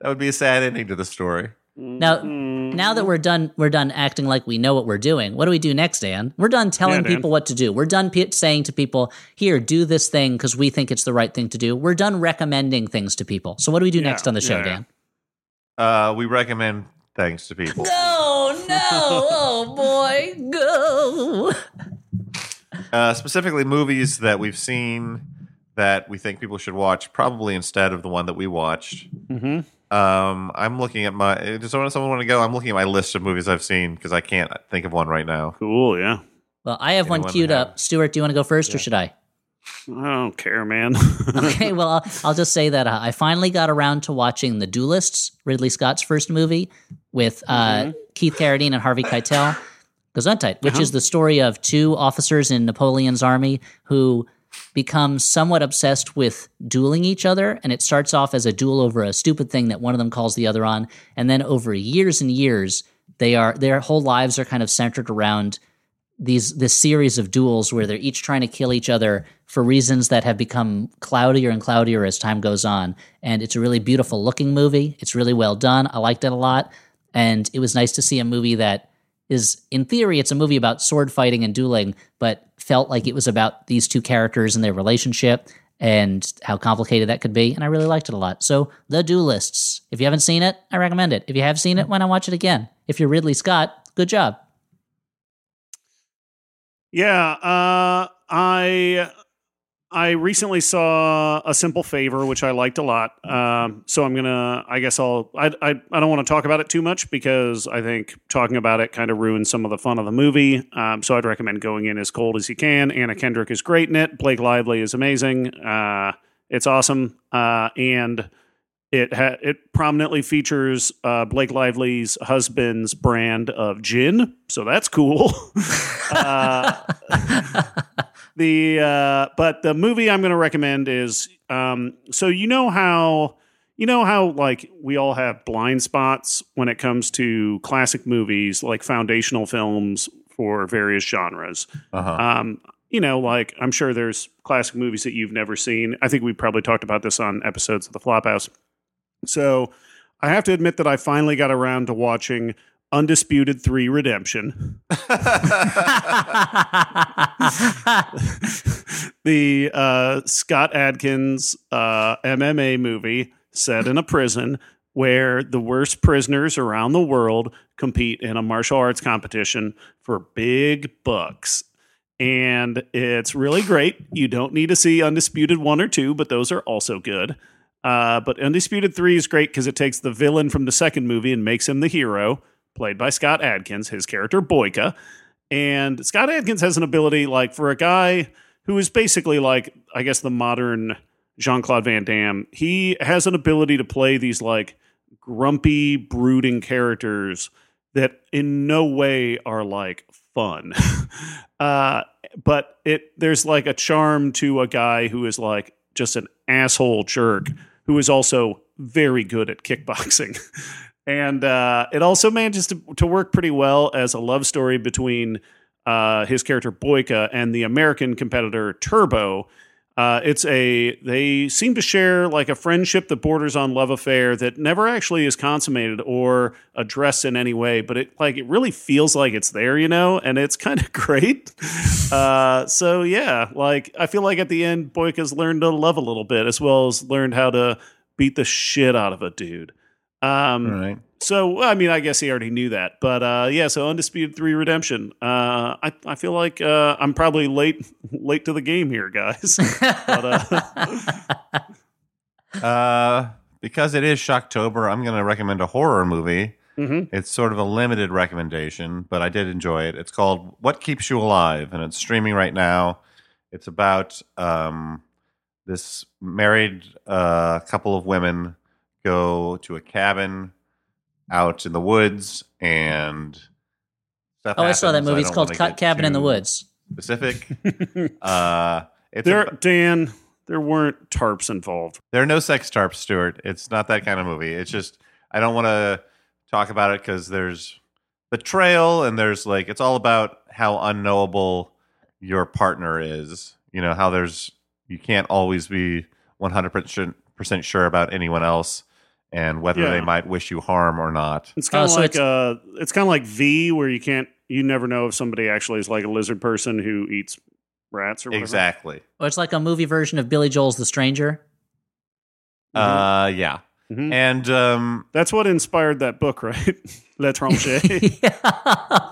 That would be a sad ending to the story.
Now, now that we're done, we're done acting like we know what we're doing. What do we do next, Dan? We're done telling
Yeah,
people what to do. We're done pe- saying to people, "Here, do this thing because we think it's the right thing to do." We're done recommending things to people. So, what do we do
Yeah,
next on the show,
yeah, yeah.
Dan?
Uh, we recommend things to people.
Oh no! Oh boy, go!
Uh, specifically, movies that we've seen that we think people should watch, probably instead of the one that we watched.
Mm-hmm.
Um, I'm looking at my. Does someone, someone want to go? I'm looking at my list of movies I've seen because I can't think of one right now.
Cool, yeah.
Well, I have one queued
have-
up. Stuart, do you want to go first, or should I?
I don't care, man.
Okay, well, I'll, I'll just say that uh, I finally got around to watching The Duelists, Ridley Scott's first movie with uh, Keith Carradine and Harvey Keitel, Gesundheit, which is the story of two officers in Napoleon's army who become somewhat obsessed with dueling each other. And it starts off as a duel over a stupid thing that one of them calls the other on. And then over years and years, they are their whole lives are kind of centered around these this series of duels where they're each trying to kill each other for reasons that have become cloudier and cloudier as time goes on. And it's a really beautiful looking movie. It's really well done. I liked it a lot. And it was nice to see a movie that is in theory it's a movie about sword fighting and dueling, but felt like it was about these two characters and their relationship and how complicated that could be. And I really liked it a lot. So The Duelists. If you haven't seen it, I recommend it. If you have seen it, why not watch it again? If you're Ridley Scott, good job.
Yeah, uh, I I recently saw a simple favor, which I liked a lot. Um, so I'm gonna, I guess I'll, I, I, I don't want to talk about it too much because I think talking about it kind of ruins some of the fun of the movie. Um, so I'd recommend going in as cold as you can. Anna Kendrick is great in it. Blake Lively is amazing. Uh, it's awesome, uh, and it ha- it prominently features uh, Blake Lively's husband's brand of gin, so that's cool. uh, the uh, but the movie I'm going to recommend is um, so you know how you know how like we all have blind spots when it comes to classic movies like foundational films for various genres.
Uh-huh.
Um, you know, like I'm sure there's classic movies that you've never seen. I think we probably talked about this on episodes of the Flophouse. So I have to admit that I finally got around to watching Undisputed 3 Redemption. the uh, Scott Adkins uh, MMA movie set in a prison where the worst prisoners around the world compete in a martial arts competition for big bucks. And it's really great. You don't need to see Undisputed 1 or 2, but those are also good. Uh, but Undisputed 3 is great because it takes the villain from the second movie and makes him the hero, played by Scott Adkins, his character Boyka. And Scott Adkins has an ability, like, for a guy who is basically like, I guess, the modern Jean Claude Van Damme, he has an ability to play these, like, grumpy, brooding characters that in no way are, like, fun. uh, but it there's like a charm to a guy who is like just an asshole jerk who is also very good at kickboxing. and uh, it also manages to, to work pretty well as a love story between uh, his character Boyka and the American competitor Turbo. Uh, it's a they seem to share like a friendship that borders on love affair that never actually is consummated or addressed in any way, but it like it really feels like it's there, you know, and it's kind of great. Uh, so yeah, like I feel like at the end, Boyka's learned to love a little bit as well as learned how to beat the shit out of a dude. Um,
All right.
So well, I mean, I guess he already knew that, but uh, yeah. So undisputed three redemption. Uh, I I feel like uh, I'm probably late late to the game here, guys. but, uh,
Uh, because it is Shocktober, I'm going to recommend a horror movie.
Mhm.
It's sort of a limited recommendation, but I did enjoy it. It's called What Keeps You Alive, and it's streaming right now. It's about um, this married uh, couple of women go to a cabin out in the woods, and stuff
Oh, I saw that movie. It's called
wanna
Ca-
get
Cabin in the Woods.
Specific. uh, it's
there,
a-
Dan, there weren't tarps involved.
there are no sex tarps, Stuart. It's not that kind of movie. It's just I don't want to talk about it because there's betrayal and there's like it's all about how unknowable your partner is. You know how there's you can't always be 100 percent sure about anyone else and whether
Yeah.
they might wish you harm or not.
It's kind of
Oh, so
like
it's-
uh, it's kind of like V, where you can't, you never know if somebody actually is like a lizard person who eats rats or whatever.
Exactly.
Or it's like a movie version of Billy Joel's The Stranger.
Uh, yeah.
Mhm.
And um,
That's what inspired that book, right? L'étranger.
yeah.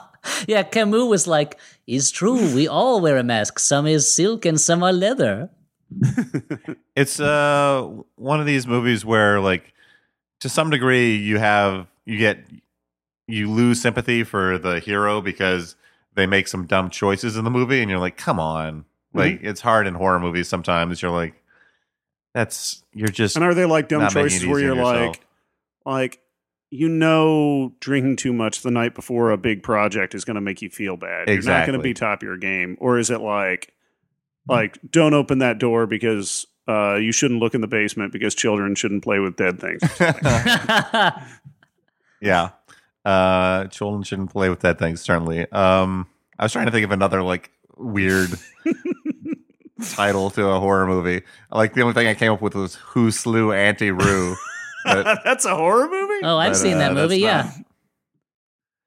yeah, Camus was like, "It's true. We all wear a mask. Some is silk and some are leather."
it's uh one of these movies where like to some degree you have you get you lose sympathy for the hero because they make some dumb choices in the movie and you're like come on. Mm-hmm. Like it's hard in horror movies sometimes. You're like that's you're just
and are they like dumb
not making it
choices where you're
yourself.
like, like, you know, drinking too much the night before a big project is going to make you feel bad. You're not going to be top of your game, or is it like, like, don't open that door because uh, you shouldn't look in the basement because children shouldn't play with dead things.
yeah uh children shouldn't play with dead things, certainly um i was trying to think of another like weird title to a horror movie like the only thing i came up with was who slew auntie rue but
That's a horror movie.
Oh, I've
But,
seen that
uh,
movie. Yeah.
not-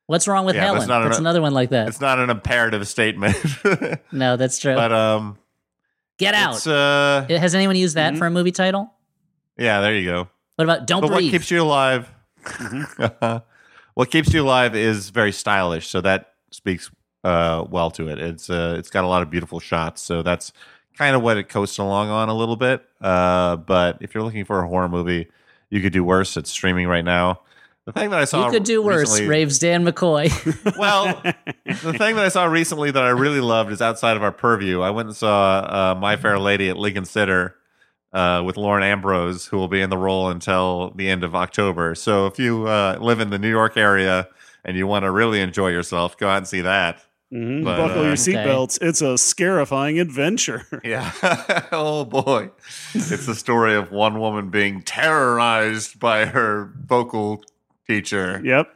What's wrong with
Yeah,
Helen?
it's not
That's
an-
another one like that.
it's not an imperative statement
No, that's true.
but um
Get out.
it's uh
Has anyone used that
Mhm.
for a movie title?
yeah there you go.
What about Don't
but what keeps you alive? What keeps you alive is very stylish so that speaks uh well to it. It's uh it's got a lot of beautiful shots so that's kind of what it coasts along on a little bit. Uh but if you're looking for a horror movie you could do worse. It's streaming right now the thing that i saw
you could do worse,
recently-
raves Dan McCoy.
well, the thing that I saw recently that I really loved is outside of our purview. I went and saw uh, My Fair Lady at Lincoln Center uh, with Lauren Ambrose, who will be in the role until the end of October. So if you uh, live in the New York area and you want to really enjoy yourself, go out and see that.
Mhm.
But,
Buckle
uh,
your
Okay.
seatbelts. It's a scarifying adventure.
Yeah. oh boy. It's the story of one woman being terrorized by her vocal teacher.
Yep.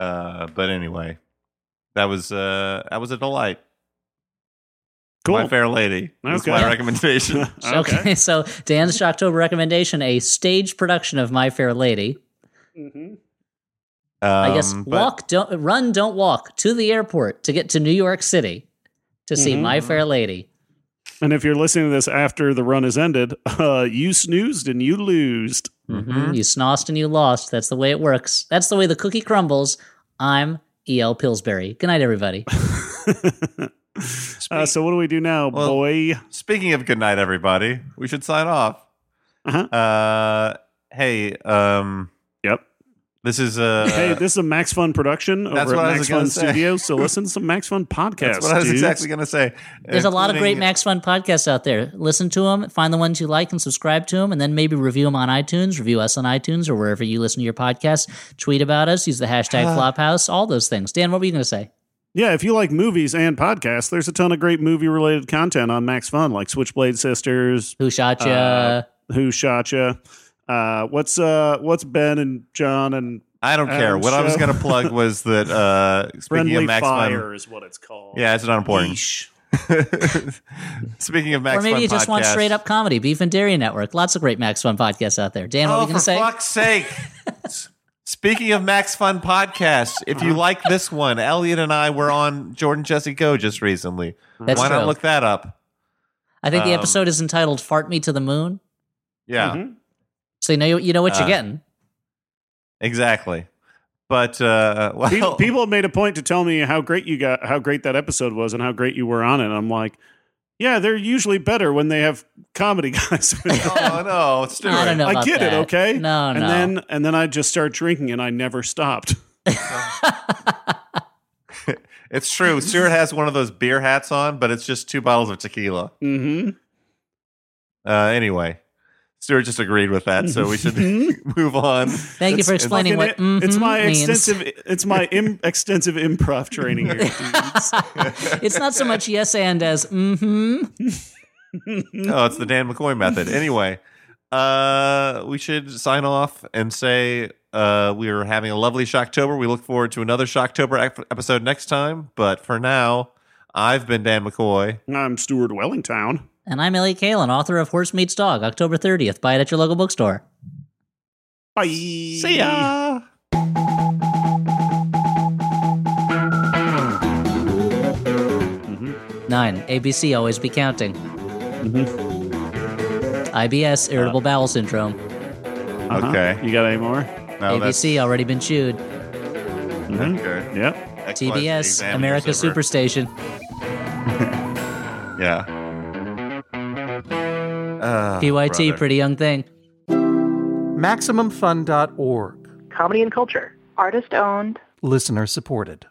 Uh, but anyway, that was uh, that was a delight.
Cool.
My Fair Lady. That's
Okay.
my recommendation.
okay. so Dan's Shocktober recommendation: a stage production of My Fair Lady. I guess
Um, but-
walk, don't run, don't walk to the airport to get to New York City to see
Mhm.
My Fair Lady.
And if you're listening to this after the run has ended, uh, you snoozed and you losed.
Mhm. You snossed and you lost. That's the way it works. That's the way the cookie crumbles. I'm E.L. Pillsbury. Good night, everybody.
Uh, so what do we do now,
Well-
boy?
Speaking of good night, everybody, we should sign off.
Uh-huh.
Uh, hey, um,
Yep.
This is a
hey, this is a Max Fun production over at Max Fun
gonna say.
Studios. So listen to some Max Fun podcasts.
that's what I was
dudes.
exactly going to say.
There's a lot of great Max Fun podcasts out there. Listen to them, find the ones you like, and subscribe to them, and then maybe review them on iTunes, review us on iTunes or wherever you listen to your podcasts. Tweet about us, use the hashtag Flophouse, all those things. Dan, what were you going to say?
Yeah, if you like movies and podcasts, there's a ton of great movie related content on Max Fun, like Switchblade Sisters,
Who shot ya?
Uh, Who Shot Ya. Uh, what's uh, what's Ben and John and
I don't care.
Adam's
What I was going to plug was that uh, speaking
Friendly
of Max
Fire
Fun,
is what it's called.
yeah, it's not important.
Yeesh.
speaking of Max Fun podcast,
or maybe
Fun
you just want straight up comedy, Beef and Dairy Network. Lots of great Max Fun podcasts out there. Dan, what
oh,
were you going
for
to say?
fuck's sake! Speaking of Max Fun podcasts, if you like this one, Elliott and I were on Jordan Jesse Go just recently.
That's
Why
true.
not look that up?
I think the
um,
episode is entitled "Fart Me to the Moon,"
Yeah.
Mhm.
So you know you know what
Uh,
you're getting.
exactly. But uh, well,
Pe- people have made a point to tell me how great you got, how great that episode was, and how great you were on it. I'm like, yeah, they're usually better when they have comedy guys.
oh no, Stuart.
I don't know.
I
about
get it, okay?
No,
and
no.
then and then I just start drinking, and I never stopped.
It's true. Stuart has one of those beer hats on, but it's just two bottles of tequila.
Mm-hmm.
Uh, anyway, Stuart just agreed with that, so we should
Mm-hmm.
move on.
Thank you for explaining what
Fucking it- it's
mhm
my
means.
extensive. It's my Im- extensive improv training here.
It's not so much yes and as mm-hmm.
No, it's the Dan McCoy method. Anyway, uh, we should sign off and say uh, we are having a lovely Shocktober. We look forward to another Shocktober ep- episode next time. But for now, I've been Dan McCoy.
I'm Stuart Wellington.
And I'm Elliott Kalan, author of Horse Meets Dog, October 30th. Buy it at your local bookstore.
Bye.
See ya. Mm-hmm.
Nine. ABC always be counting. Mm-hmm. IBS, irritable uh-huh. bowel syndrome.
Uh-huh.
Okay.
You got any more?
No, that's
ABC already been chewed. Mm-hmm.
okay.
Yep.
Excellent.
TBS,
Exam
America. Superstation.
Yeah. Ah,
PYT,
brother.
pretty young thing.
MaximumFun.org.
Comedy and culture.
Artist owned.
Listener supported.